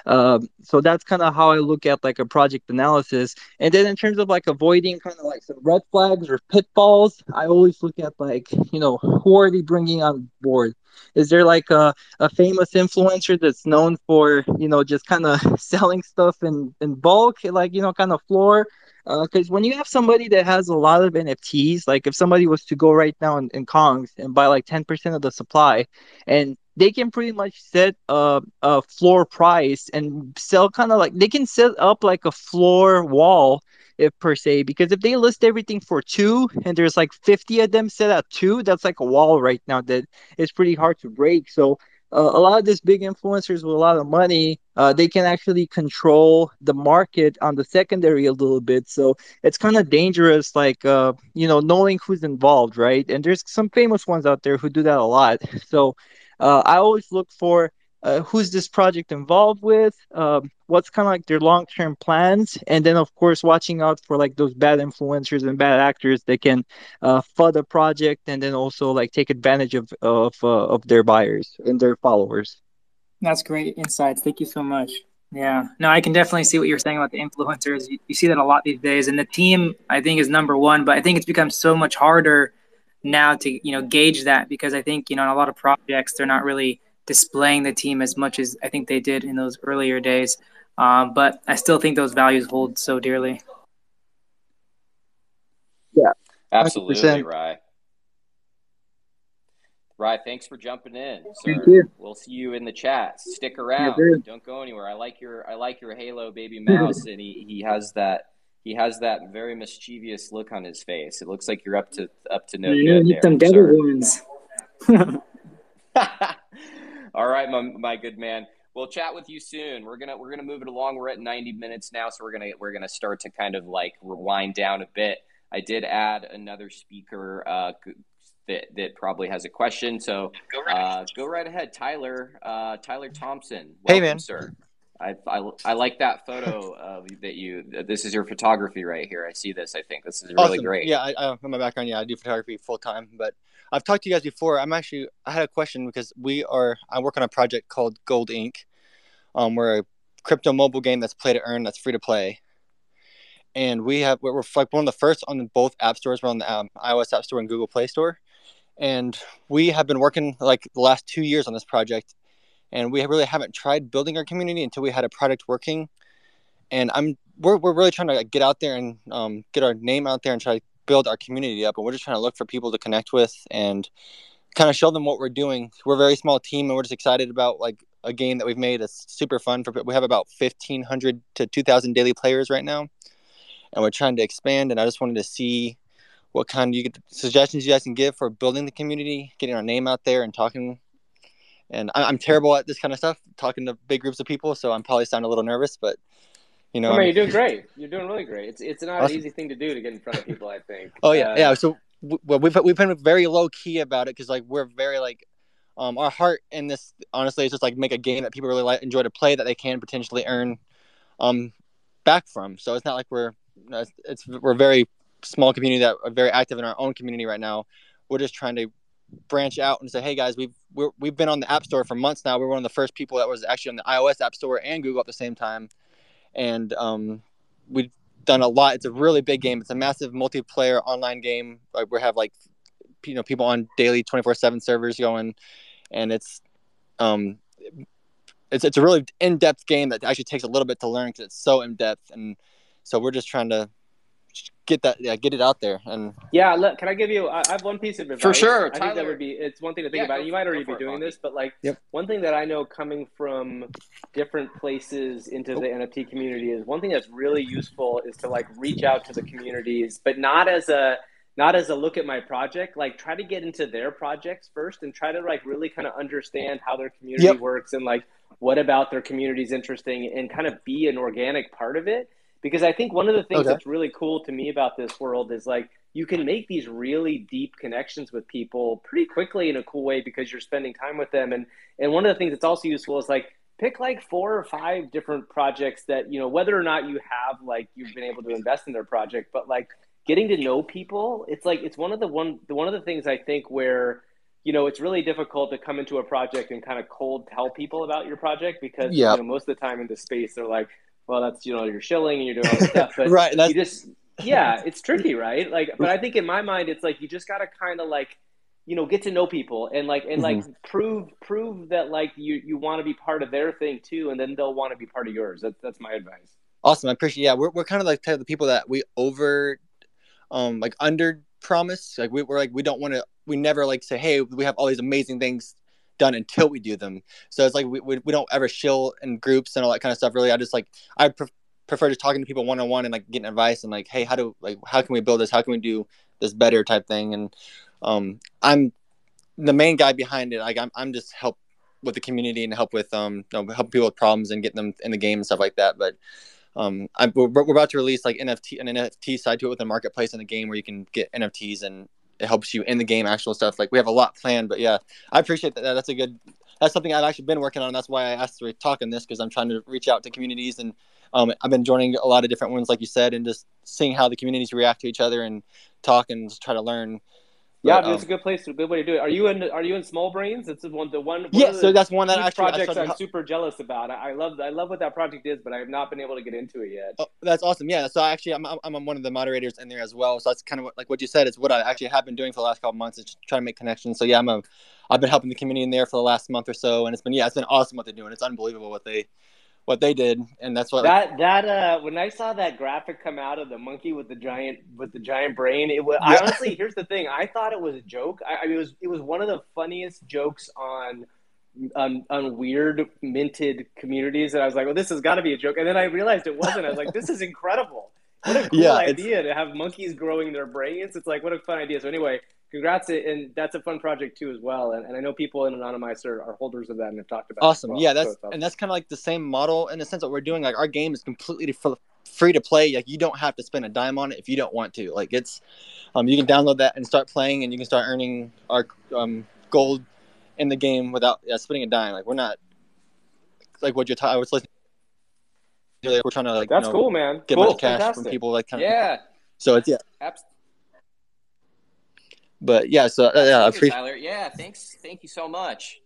Speaker 3: Um, so that's kind of how I look at like a project analysis. And then in terms of like avoiding kind of like some red flags or pitfalls, I always look at like you know who are they bringing on board. Is there like a, a famous influencer that's known for, you know, just kind of *laughs* selling stuff in, in bulk, like, you know, kind of floor? Because uh, when you have somebody that has a lot of NFTs, like if somebody was to go right now in, in Kongs and buy like 10% of the supply, and they can pretty much set a, a floor price and sell kind of like they can set up like a floor wall if per se because if they list everything for two and there's like 50 of them set at two that's like a wall right now that is pretty hard to break. So uh, a lot of these big influencers with a lot of money uh, they can actually control the market on the secondary a little bit. So it's kind of dangerous like uh, you know knowing who's involved right? And there's some famous ones out there who do that a lot. So uh, i always look for uh, who's this project involved with, um, what's kind of like their long term plans, and then of course watching out for like those bad influencers and bad actors that can uh, fud a project and then also like take advantage of of uh, of their buyers and their followers.
Speaker 9: That's great insights. Thank you so much. Yeah, no, I can definitely see what you're saying about the influencers. You, you see that a lot these days, and the team I think is number one, but I think it's become so much harder now to you know gauge that because I think you know in a lot of projects they're not really displaying the team as much as I think they did in those earlier days. Um, but I still think those values hold so dearly.
Speaker 3: Yeah,
Speaker 1: absolutely, 100%. Rye. Rye, thanks for jumping in, sir.
Speaker 9: Thank you.
Speaker 1: We'll see you in the chat. Stick around. Yeah, Don't go anywhere. I like your I like your Halo baby mouse, *laughs* and he, he has that he has that very mischievous look on his face. It looks like you're up to up to no
Speaker 9: yeah,
Speaker 1: good.
Speaker 9: Some devil horns. *laughs* *laughs*
Speaker 1: All right, my, my good man. We'll chat with you soon. We're gonna we're gonna move it along. We're at 90 minutes now, so we're gonna we're gonna start to kind of like rewind down a bit. I did add another speaker uh, that that probably has a question. So go right, uh, go right ahead, Tyler. Uh, Tyler Thompson. Welcome,
Speaker 10: hey man,
Speaker 1: sir. I, I, I like that photo *laughs* of that you. This is your photography right here. I see this. I think this is really
Speaker 10: Awesome.
Speaker 1: great.
Speaker 10: Yeah, I, I, in my background, yeah, I do photography full time. But I've talked to you guys before. I'm actually, I had a question because we are, I work on a project called Gold Inc. Um, we're a crypto mobile game that's play to earn, that's free to play. And we have, we're, like one of the first on both app stores. We're on the um, iOS App Store and Google Play Store. And we have been working like the last two years on this project. And we really haven't tried building our community until we had a product working. And I'm, we're, we're really trying to get out there and um, get our name out there and try to build our community up. And we're just trying to look for people to connect with and kind of show them what we're doing. We're a very small team and we're just excited about like a game that we've made. It's super fun. For we have about fifteen hundred to two thousand daily players right now, and we're trying to expand. And I just wanted to see what kind of you suggestions you guys can give for building the community, getting our name out there, and talking. And I, I'm terrible at this kind of stuff, talking to big groups of people, so I'm probably sound a little nervous, but you know,
Speaker 4: I mean, you're doing *laughs* great. You're doing really great. It's it's not
Speaker 10: Awesome.
Speaker 4: an easy thing to do to get in front of people. I think.
Speaker 10: Oh yeah,
Speaker 4: Uh,
Speaker 10: yeah. So well, we've we've been very low key about it because like we're very like, um, our heart in this honestly is just like make a game that people really like enjoy to play that they can potentially earn, um, back from. So it's not like we're it's, it's we're a very small community that are very active in our own community right now. We're just trying to branch out and say, hey guys, we've we're, we've been on the App Store for months now. We're one of the first people that was actually on the iOS App Store and Google at the same time, and um, we've done a lot. It's a really big game. It's a massive multiplayer online game. Like we have like you know people on daily twenty four seven servers going, and it's um it's it's a really in depth game that actually takes a little bit to learn because it's so in depth, and so we're just trying to get that yeah get it out there and
Speaker 4: Yeah, look, can I give you? I I have one piece of advice.
Speaker 1: For sure,
Speaker 4: I think that would be. It's one thing to think
Speaker 1: Yeah,
Speaker 4: about.
Speaker 1: go
Speaker 4: You might already be
Speaker 1: for it,
Speaker 4: doing
Speaker 1: Bobby.
Speaker 4: this, but like
Speaker 10: Yep.
Speaker 4: one thing that I know coming from different places into oh. the NFT community is one thing that's really useful is to like reach out to the communities, but not as a not as a look at my project. Like try to get into their projects first and try to like really kind of understand how their community
Speaker 10: Yep.
Speaker 4: works and like what about their community is interesting and kind of be an organic part of it because I think one of the things
Speaker 10: Okay.
Speaker 4: that's really cool to me about this world is like you can make these really deep connections with people pretty quickly in a cool way because you're spending time with them and and one of the things that's also useful is like pick like four or five different projects that you know whether or not you have like you've been able to invest in their project but like getting to know people it's like it's one of the one the one of the things I think where you know it's really difficult to come into a project and kind of cold tell people about your project because
Speaker 10: Yeah.
Speaker 4: you know most of the time in this space they're like well that's you know you're shilling and you're doing all this stuff but *laughs*
Speaker 10: right that's
Speaker 4: you just yeah it's tricky right? Like but i think in my mind it's like you just gotta kind of like you know get to know people and like and like prove prove that like you you want to be part of their thing too and then they'll want to be part of yours. That's that's my advice.
Speaker 10: Awesome i appreciate yeah we're, we're kind of like type of the people that we over um like under promise. Like we, we're like we don't want to we never like say hey we have all these amazing things done until we do them. So it's like we, we, we don't ever shill in groups and all that kind of stuff really. I just like i pre- prefer just talking to people one-on-one and like getting advice and like hey how do like how can we build this? How can we do this better? type thing. And um i'm the main guy behind it. Like i'm, I'm just help with the community and help with um you know, help people with problems and getting them in the game and stuff like that. But um, I, we're, we're about to release like NFT an NFT side to it with a marketplace in the game where you can get NFTs and it helps you in the game actual stuff. Like we have a lot planned, but yeah, I appreciate that. That's a good. That's something I've actually been working on. That's why I asked to talk on this because I'm trying to reach out to communities and um, I've been joining a lot of different ones, like you said, and just seeing how the communities react to each other and talk and try to learn.
Speaker 4: Yeah
Speaker 10: But,
Speaker 4: it's a
Speaker 10: um,
Speaker 4: good place a good way to do it are you in are you in small brains it's one the one one
Speaker 10: yeah,
Speaker 4: the
Speaker 10: so that's one that actually
Speaker 4: projects i'm super jealous about I, I love i love what that project is but i have not been able to get into it yet
Speaker 10: Oh, that's awesome. Yeah. So actually, I'm, I'm I'm one of the moderators in there as well. So that's kind of what, like what you said. It's what I actually have been doing for the last couple months. Is trying to make connections. So yeah, I'm a, I've been helping the community in there for the last month or so, and it's been yeah, it's been awesome what they're doing. It's unbelievable what they, what they did, and that's what
Speaker 4: That that uh, when I saw that graphic come out of the monkey with the giant with the giant brain, it was
Speaker 10: Yeah.
Speaker 4: I honestly here's the thing. I thought it was a joke. I, I mean, it was it was one of the funniest jokes on on on weird minted communities, and I was like, well, this has got to be a joke. And then I realized it wasn't. I was like, this is incredible. What a cool *laughs*
Speaker 10: Yeah,
Speaker 4: idea to have monkeys growing their brains. It's like what a fun idea. So anyway, congrats, and that's a fun project too as well. And, and I know people in Anonymice are, are holders of that and have talked about. it
Speaker 10: awesome.
Speaker 4: well.
Speaker 10: Yeah, that's
Speaker 4: awesome.
Speaker 10: and that's kind of like the same model in the sense that we're doing. Like our game is completely free to play. Like you don't have to spend a dime on it if you don't want to. Like it's, um, you can download that and start playing, and you can start earning our um gold in the game without yeah, spending a dime. Like we're not like what you're. talking I was listening. we're trying to like
Speaker 4: That's
Speaker 10: you know,
Speaker 4: cool, man.
Speaker 10: get
Speaker 4: cool.
Speaker 10: cash
Speaker 4: Fantastic.
Speaker 10: from people like kind of
Speaker 1: Yeah.
Speaker 10: so it's yeah
Speaker 1: Abs-
Speaker 10: but yeah so uh, yeah I appreciate
Speaker 1: Tyler. Yeah. Thanks. Thank you so much.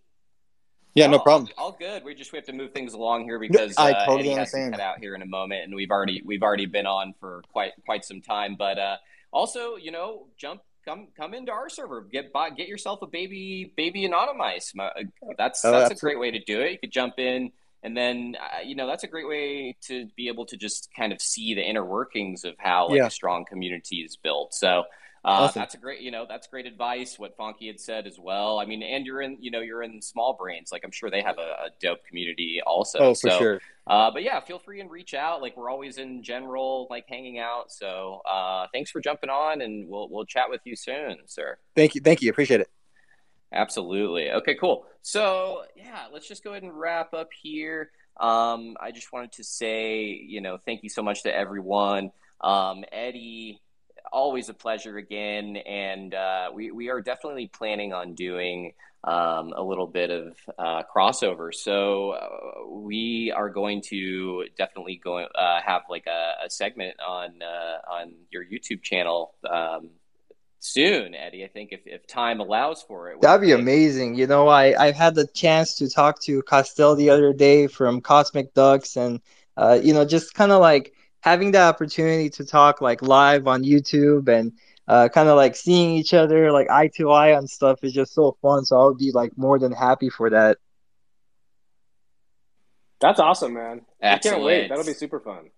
Speaker 10: yeah no
Speaker 1: all-
Speaker 10: problem
Speaker 1: All, good. We just we have to move things along here because
Speaker 10: I
Speaker 1: uh,
Speaker 10: totally
Speaker 1: Eddy has to
Speaker 10: understand.
Speaker 1: cut out here in a moment, and we've already we've already been on for quite quite some time. But uh, also, you know, jump come come into our server. Get buy, get yourself a baby baby Anonymice. Uh, That's
Speaker 10: Oh,
Speaker 1: that's a great way to do it. You could jump in. And then, uh, you know, that's a great way to be able to just kind of see the inner workings of how like
Speaker 10: Yeah.
Speaker 1: a strong community is built. So, uh,
Speaker 10: Awesome.
Speaker 1: that's a great, you know, that's great advice. What Funky had said as well. I mean, and you're in, you know, you're in Small Brains. Like I'm sure they have a, a dope community also.
Speaker 10: oh for
Speaker 1: so,
Speaker 10: sure
Speaker 1: uh, but yeah, feel free and reach out. Like we're always in general, like hanging out. So uh, thanks for jumping on, and we'll we'll chat with you soon, sir.
Speaker 10: thank you thank you appreciate it
Speaker 1: Absolutely. Okay, cool. So yeah, let's just go ahead and wrap up here. Um, I just wanted to say, you know, thank you so much to everyone. Um, Eddy, always a pleasure again, and uh, we we are definitely planning on doing um, a little bit of uh, crossover. So uh, we are going to definitely go uh, have like a, a segment on uh, on your YouTube channel. Um, Soon, Eddy. I think if, if time allows for it,
Speaker 3: That'd be amazing. You know, I I had the chance to talk to Costel the other day from Cosmic Ducks, and uh, you know, just kind of like having the opportunity to talk like live on YouTube and uh, kind of like seeing each other like eye to eye on stuff is just so fun. So I would be like more than happy for that.
Speaker 4: That's awesome, man. I can't wait. That'll be super fun.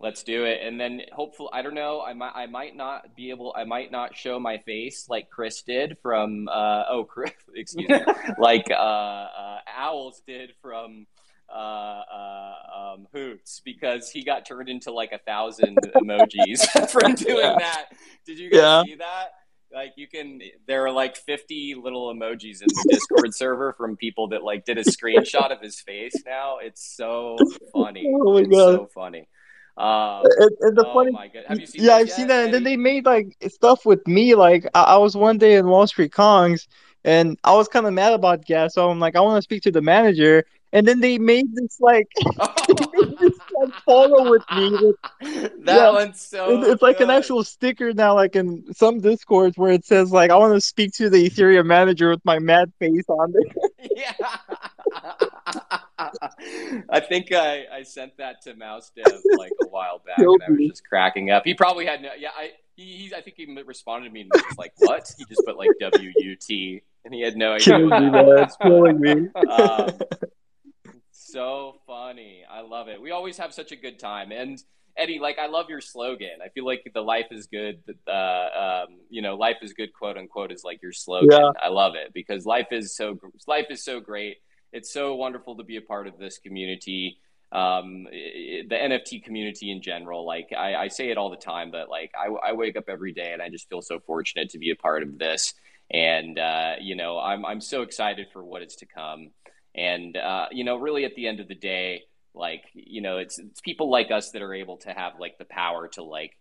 Speaker 1: Let's do it, and then hopefully, I don't know. I might, I might not be able. I might not show my face like Chris did from. Uh, oh, Chris, *laughs* excuse me. *laughs* like uh, uh, Owls did from uh, uh, um, Hoots because he got turned into like a thousand *laughs* emojis *laughs* from doing
Speaker 3: Yeah.
Speaker 1: that. Did you guys
Speaker 3: Yeah.
Speaker 1: see that? Like you can, there are like fifty little emojis in the Discord server from people that like did a screenshot of his face. Now it's so funny. *laughs*
Speaker 3: Oh my
Speaker 1: it's
Speaker 3: God.
Speaker 1: so funny. Um,
Speaker 3: And, and the
Speaker 1: oh
Speaker 3: funny,
Speaker 1: my god, have you seen?
Speaker 3: yeah, I've
Speaker 1: yet,
Speaker 3: seen that. And then they made like stuff with me. Like I, I was one day in Wall Street Kongs, and I was kind of mad about gas. So I'm like, I want to speak to the manager. And then they made this like *laughs* made this like photo with me. With, *laughs*
Speaker 1: that
Speaker 3: Yeah.
Speaker 1: one's so.
Speaker 3: it- it's like an actual sticker now, like in some discords where it says like, I want to speak to the Ethereum manager with my mad face on. *laughs*
Speaker 1: Yeah. I think I, I sent that to Mouse Dev like a while back, and I was just cracking up. He probably had no. Yeah, I he, he's I think he responded to me and was like, "What?" He just put like W U T, and he had no idea.
Speaker 3: Killing me, man. It's killing me.
Speaker 1: um, so funny. I love it. We always have such a good time. And Eddy, like I love your slogan. I feel like the life is good. Uh, um, you know, life is good, quote unquote, is like your slogan.
Speaker 3: Yeah.
Speaker 1: I love it because life is so life is so great. It's so wonderful to be a part of this community. Um, the NFT community in general. Like I, I say it all the time, but like I, I wake up every day and I just feel so fortunate to be a part of this. And uh, you know, I'm I'm so excited for what is to come. And uh, you know, really at the end of the day, like you know, it's it's people like us that are able to have like the power to like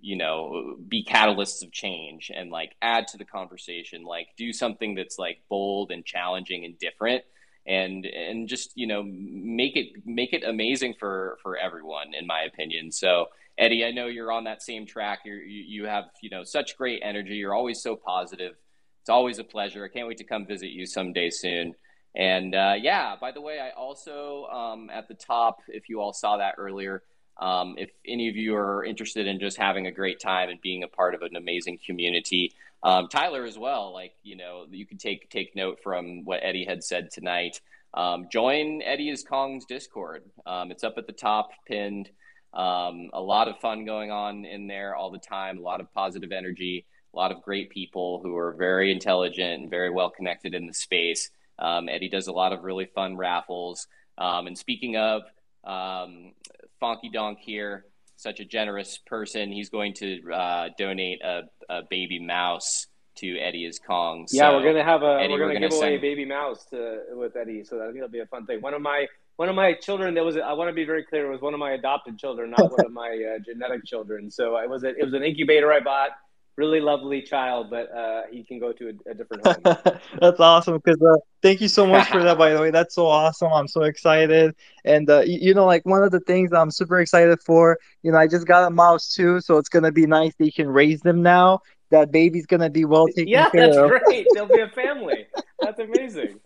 Speaker 1: you know be catalysts of change and like add to the conversation, like do something that's like bold and challenging and different and and just you know make it make it amazing for for everyone in my opinion. So eddy i know you're on that same track. You're, you you have you know such great energy. You're always so positive. It's always a pleasure. I can't wait to come visit you someday soon and uh, yeah by the way i also um, at the top if you all saw that earlier um, if any of you are interested in just having a great time and being a part of an amazing community um, Tyler as well. Like you know, you can take take note from what Eddy had said tonight. Um, join Eddy is Kong's Discord. Um, it's up at the top, pinned. Um, a lot of fun going on in there all the time. A lot of positive energy. A lot of great people who are very intelligent and very well connected in the space. Um, Eddy does a lot of really fun raffles. Um, and speaking of um, Funky Donk here, such a generous person. He's going to uh, donate a, a baby mouse to Eddy is Kong.
Speaker 4: Yeah, we're gonna have a
Speaker 1: Eddy,
Speaker 4: we're gonna,
Speaker 1: we're
Speaker 4: give
Speaker 1: gonna
Speaker 4: away a baby mouse to with Eddy, so I think it'll be a fun thing. One of my one of my children that was I want to be very clear was one of my adopted children, not *laughs* one of my uh, genetic children. So it was a, it was an incubator I bought really lovely child, but uh, he can go to a, a different home. *laughs*
Speaker 3: That's awesome. Because uh, thank you so much for that. By the way, that's so awesome. I'm so excited. And uh, you, you know, like one of the things I'm super excited for. You know, I just got a mouse too, so it's gonna be nice that you can raise them now. That baby's gonna be well taken
Speaker 4: yeah,
Speaker 3: care
Speaker 4: that's great. They'll be a *laughs* family. That's amazing.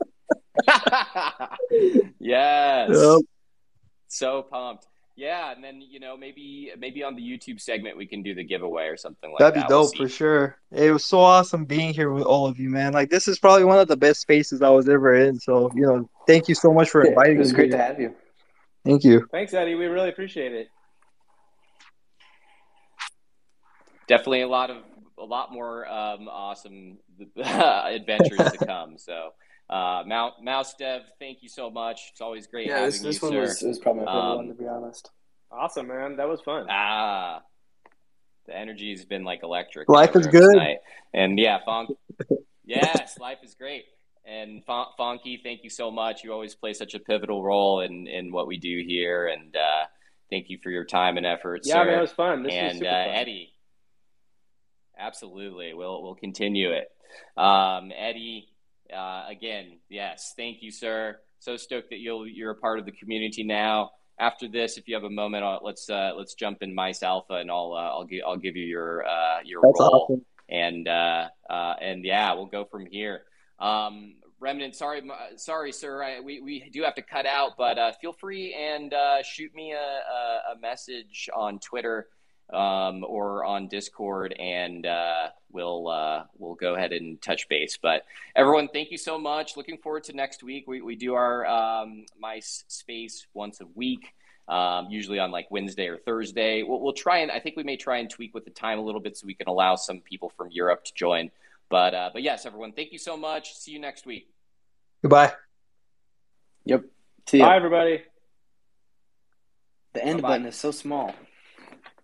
Speaker 4: *laughs*
Speaker 1: yes.
Speaker 3: Yep.
Speaker 1: So pumped. Yeah, and then you know maybe maybe on the YouTube segment we can do the giveaway or something like
Speaker 3: That'd be
Speaker 1: that. We'll
Speaker 3: dope
Speaker 1: see.
Speaker 3: for sure. It was so awesome being here with all of you, man. Like this is probably one of the best spaces I was ever in. So you know, thank you so much for
Speaker 2: Yeah,
Speaker 3: inviting
Speaker 2: it was
Speaker 3: me.
Speaker 2: great to have you.
Speaker 3: Thank you.
Speaker 4: Thanks, Eddy. We really appreciate it.
Speaker 1: Definitely a lot of a lot more um, awesome *laughs* adventures to come. So, uh, Mount Mouse Dev, thank you so much. It's always great
Speaker 2: Yeah,
Speaker 1: having
Speaker 2: this, this
Speaker 1: you,
Speaker 2: one
Speaker 1: sir.
Speaker 2: was, was probably my favorite
Speaker 1: Um,
Speaker 2: one, to be honest.
Speaker 4: Awesome, man. That was fun.
Speaker 1: Ah, the energy has been like electric.
Speaker 3: Life is good.
Speaker 1: tonight. And yeah, Fonk. *laughs* yes, life is great. And Fon- Funky, thank you so much. You always play such a pivotal role in in what we do here, and uh, thank you for your time and effort,
Speaker 4: Yeah,
Speaker 1: sir.
Speaker 4: man, it was fun. This was
Speaker 1: and
Speaker 4: super
Speaker 1: uh,
Speaker 4: fun.
Speaker 1: Eddy, absolutely, we'll we'll continue it. Um, Eddy, uh, again, yes, thank you, sir. So stoked that you'll you're a part of the community now. After this, if you have a moment, uh, let's uh, let's jump in Mice Alpha, and I'll uh, I'll give I'll give you your uh, your
Speaker 3: That's
Speaker 1: role,
Speaker 3: awesome.
Speaker 1: and uh, uh, and yeah, we'll go from here. Um, Remnant, sorry, sorry, sir. I, we, we do have to cut out, but uh, feel free and uh, shoot me a, a, a message on Twitter um, or on Discord, and uh, we'll uh, we'll go ahead and touch base. But everyone, thank you so much. Looking forward to next week. We, we do our um, MiceSpace once a week. Um, usually on like Wednesday or Thursday. We'll, we'll try and I think we may try and tweak with the time a little bit so we can allow some people from Europe to join. But uh, but yes, everyone, thank you so much. See you next week.
Speaker 3: Goodbye.
Speaker 2: Yep. See ya.
Speaker 4: Bye, everybody.
Speaker 2: The end
Speaker 1: Bye-bye.
Speaker 2: button is so small.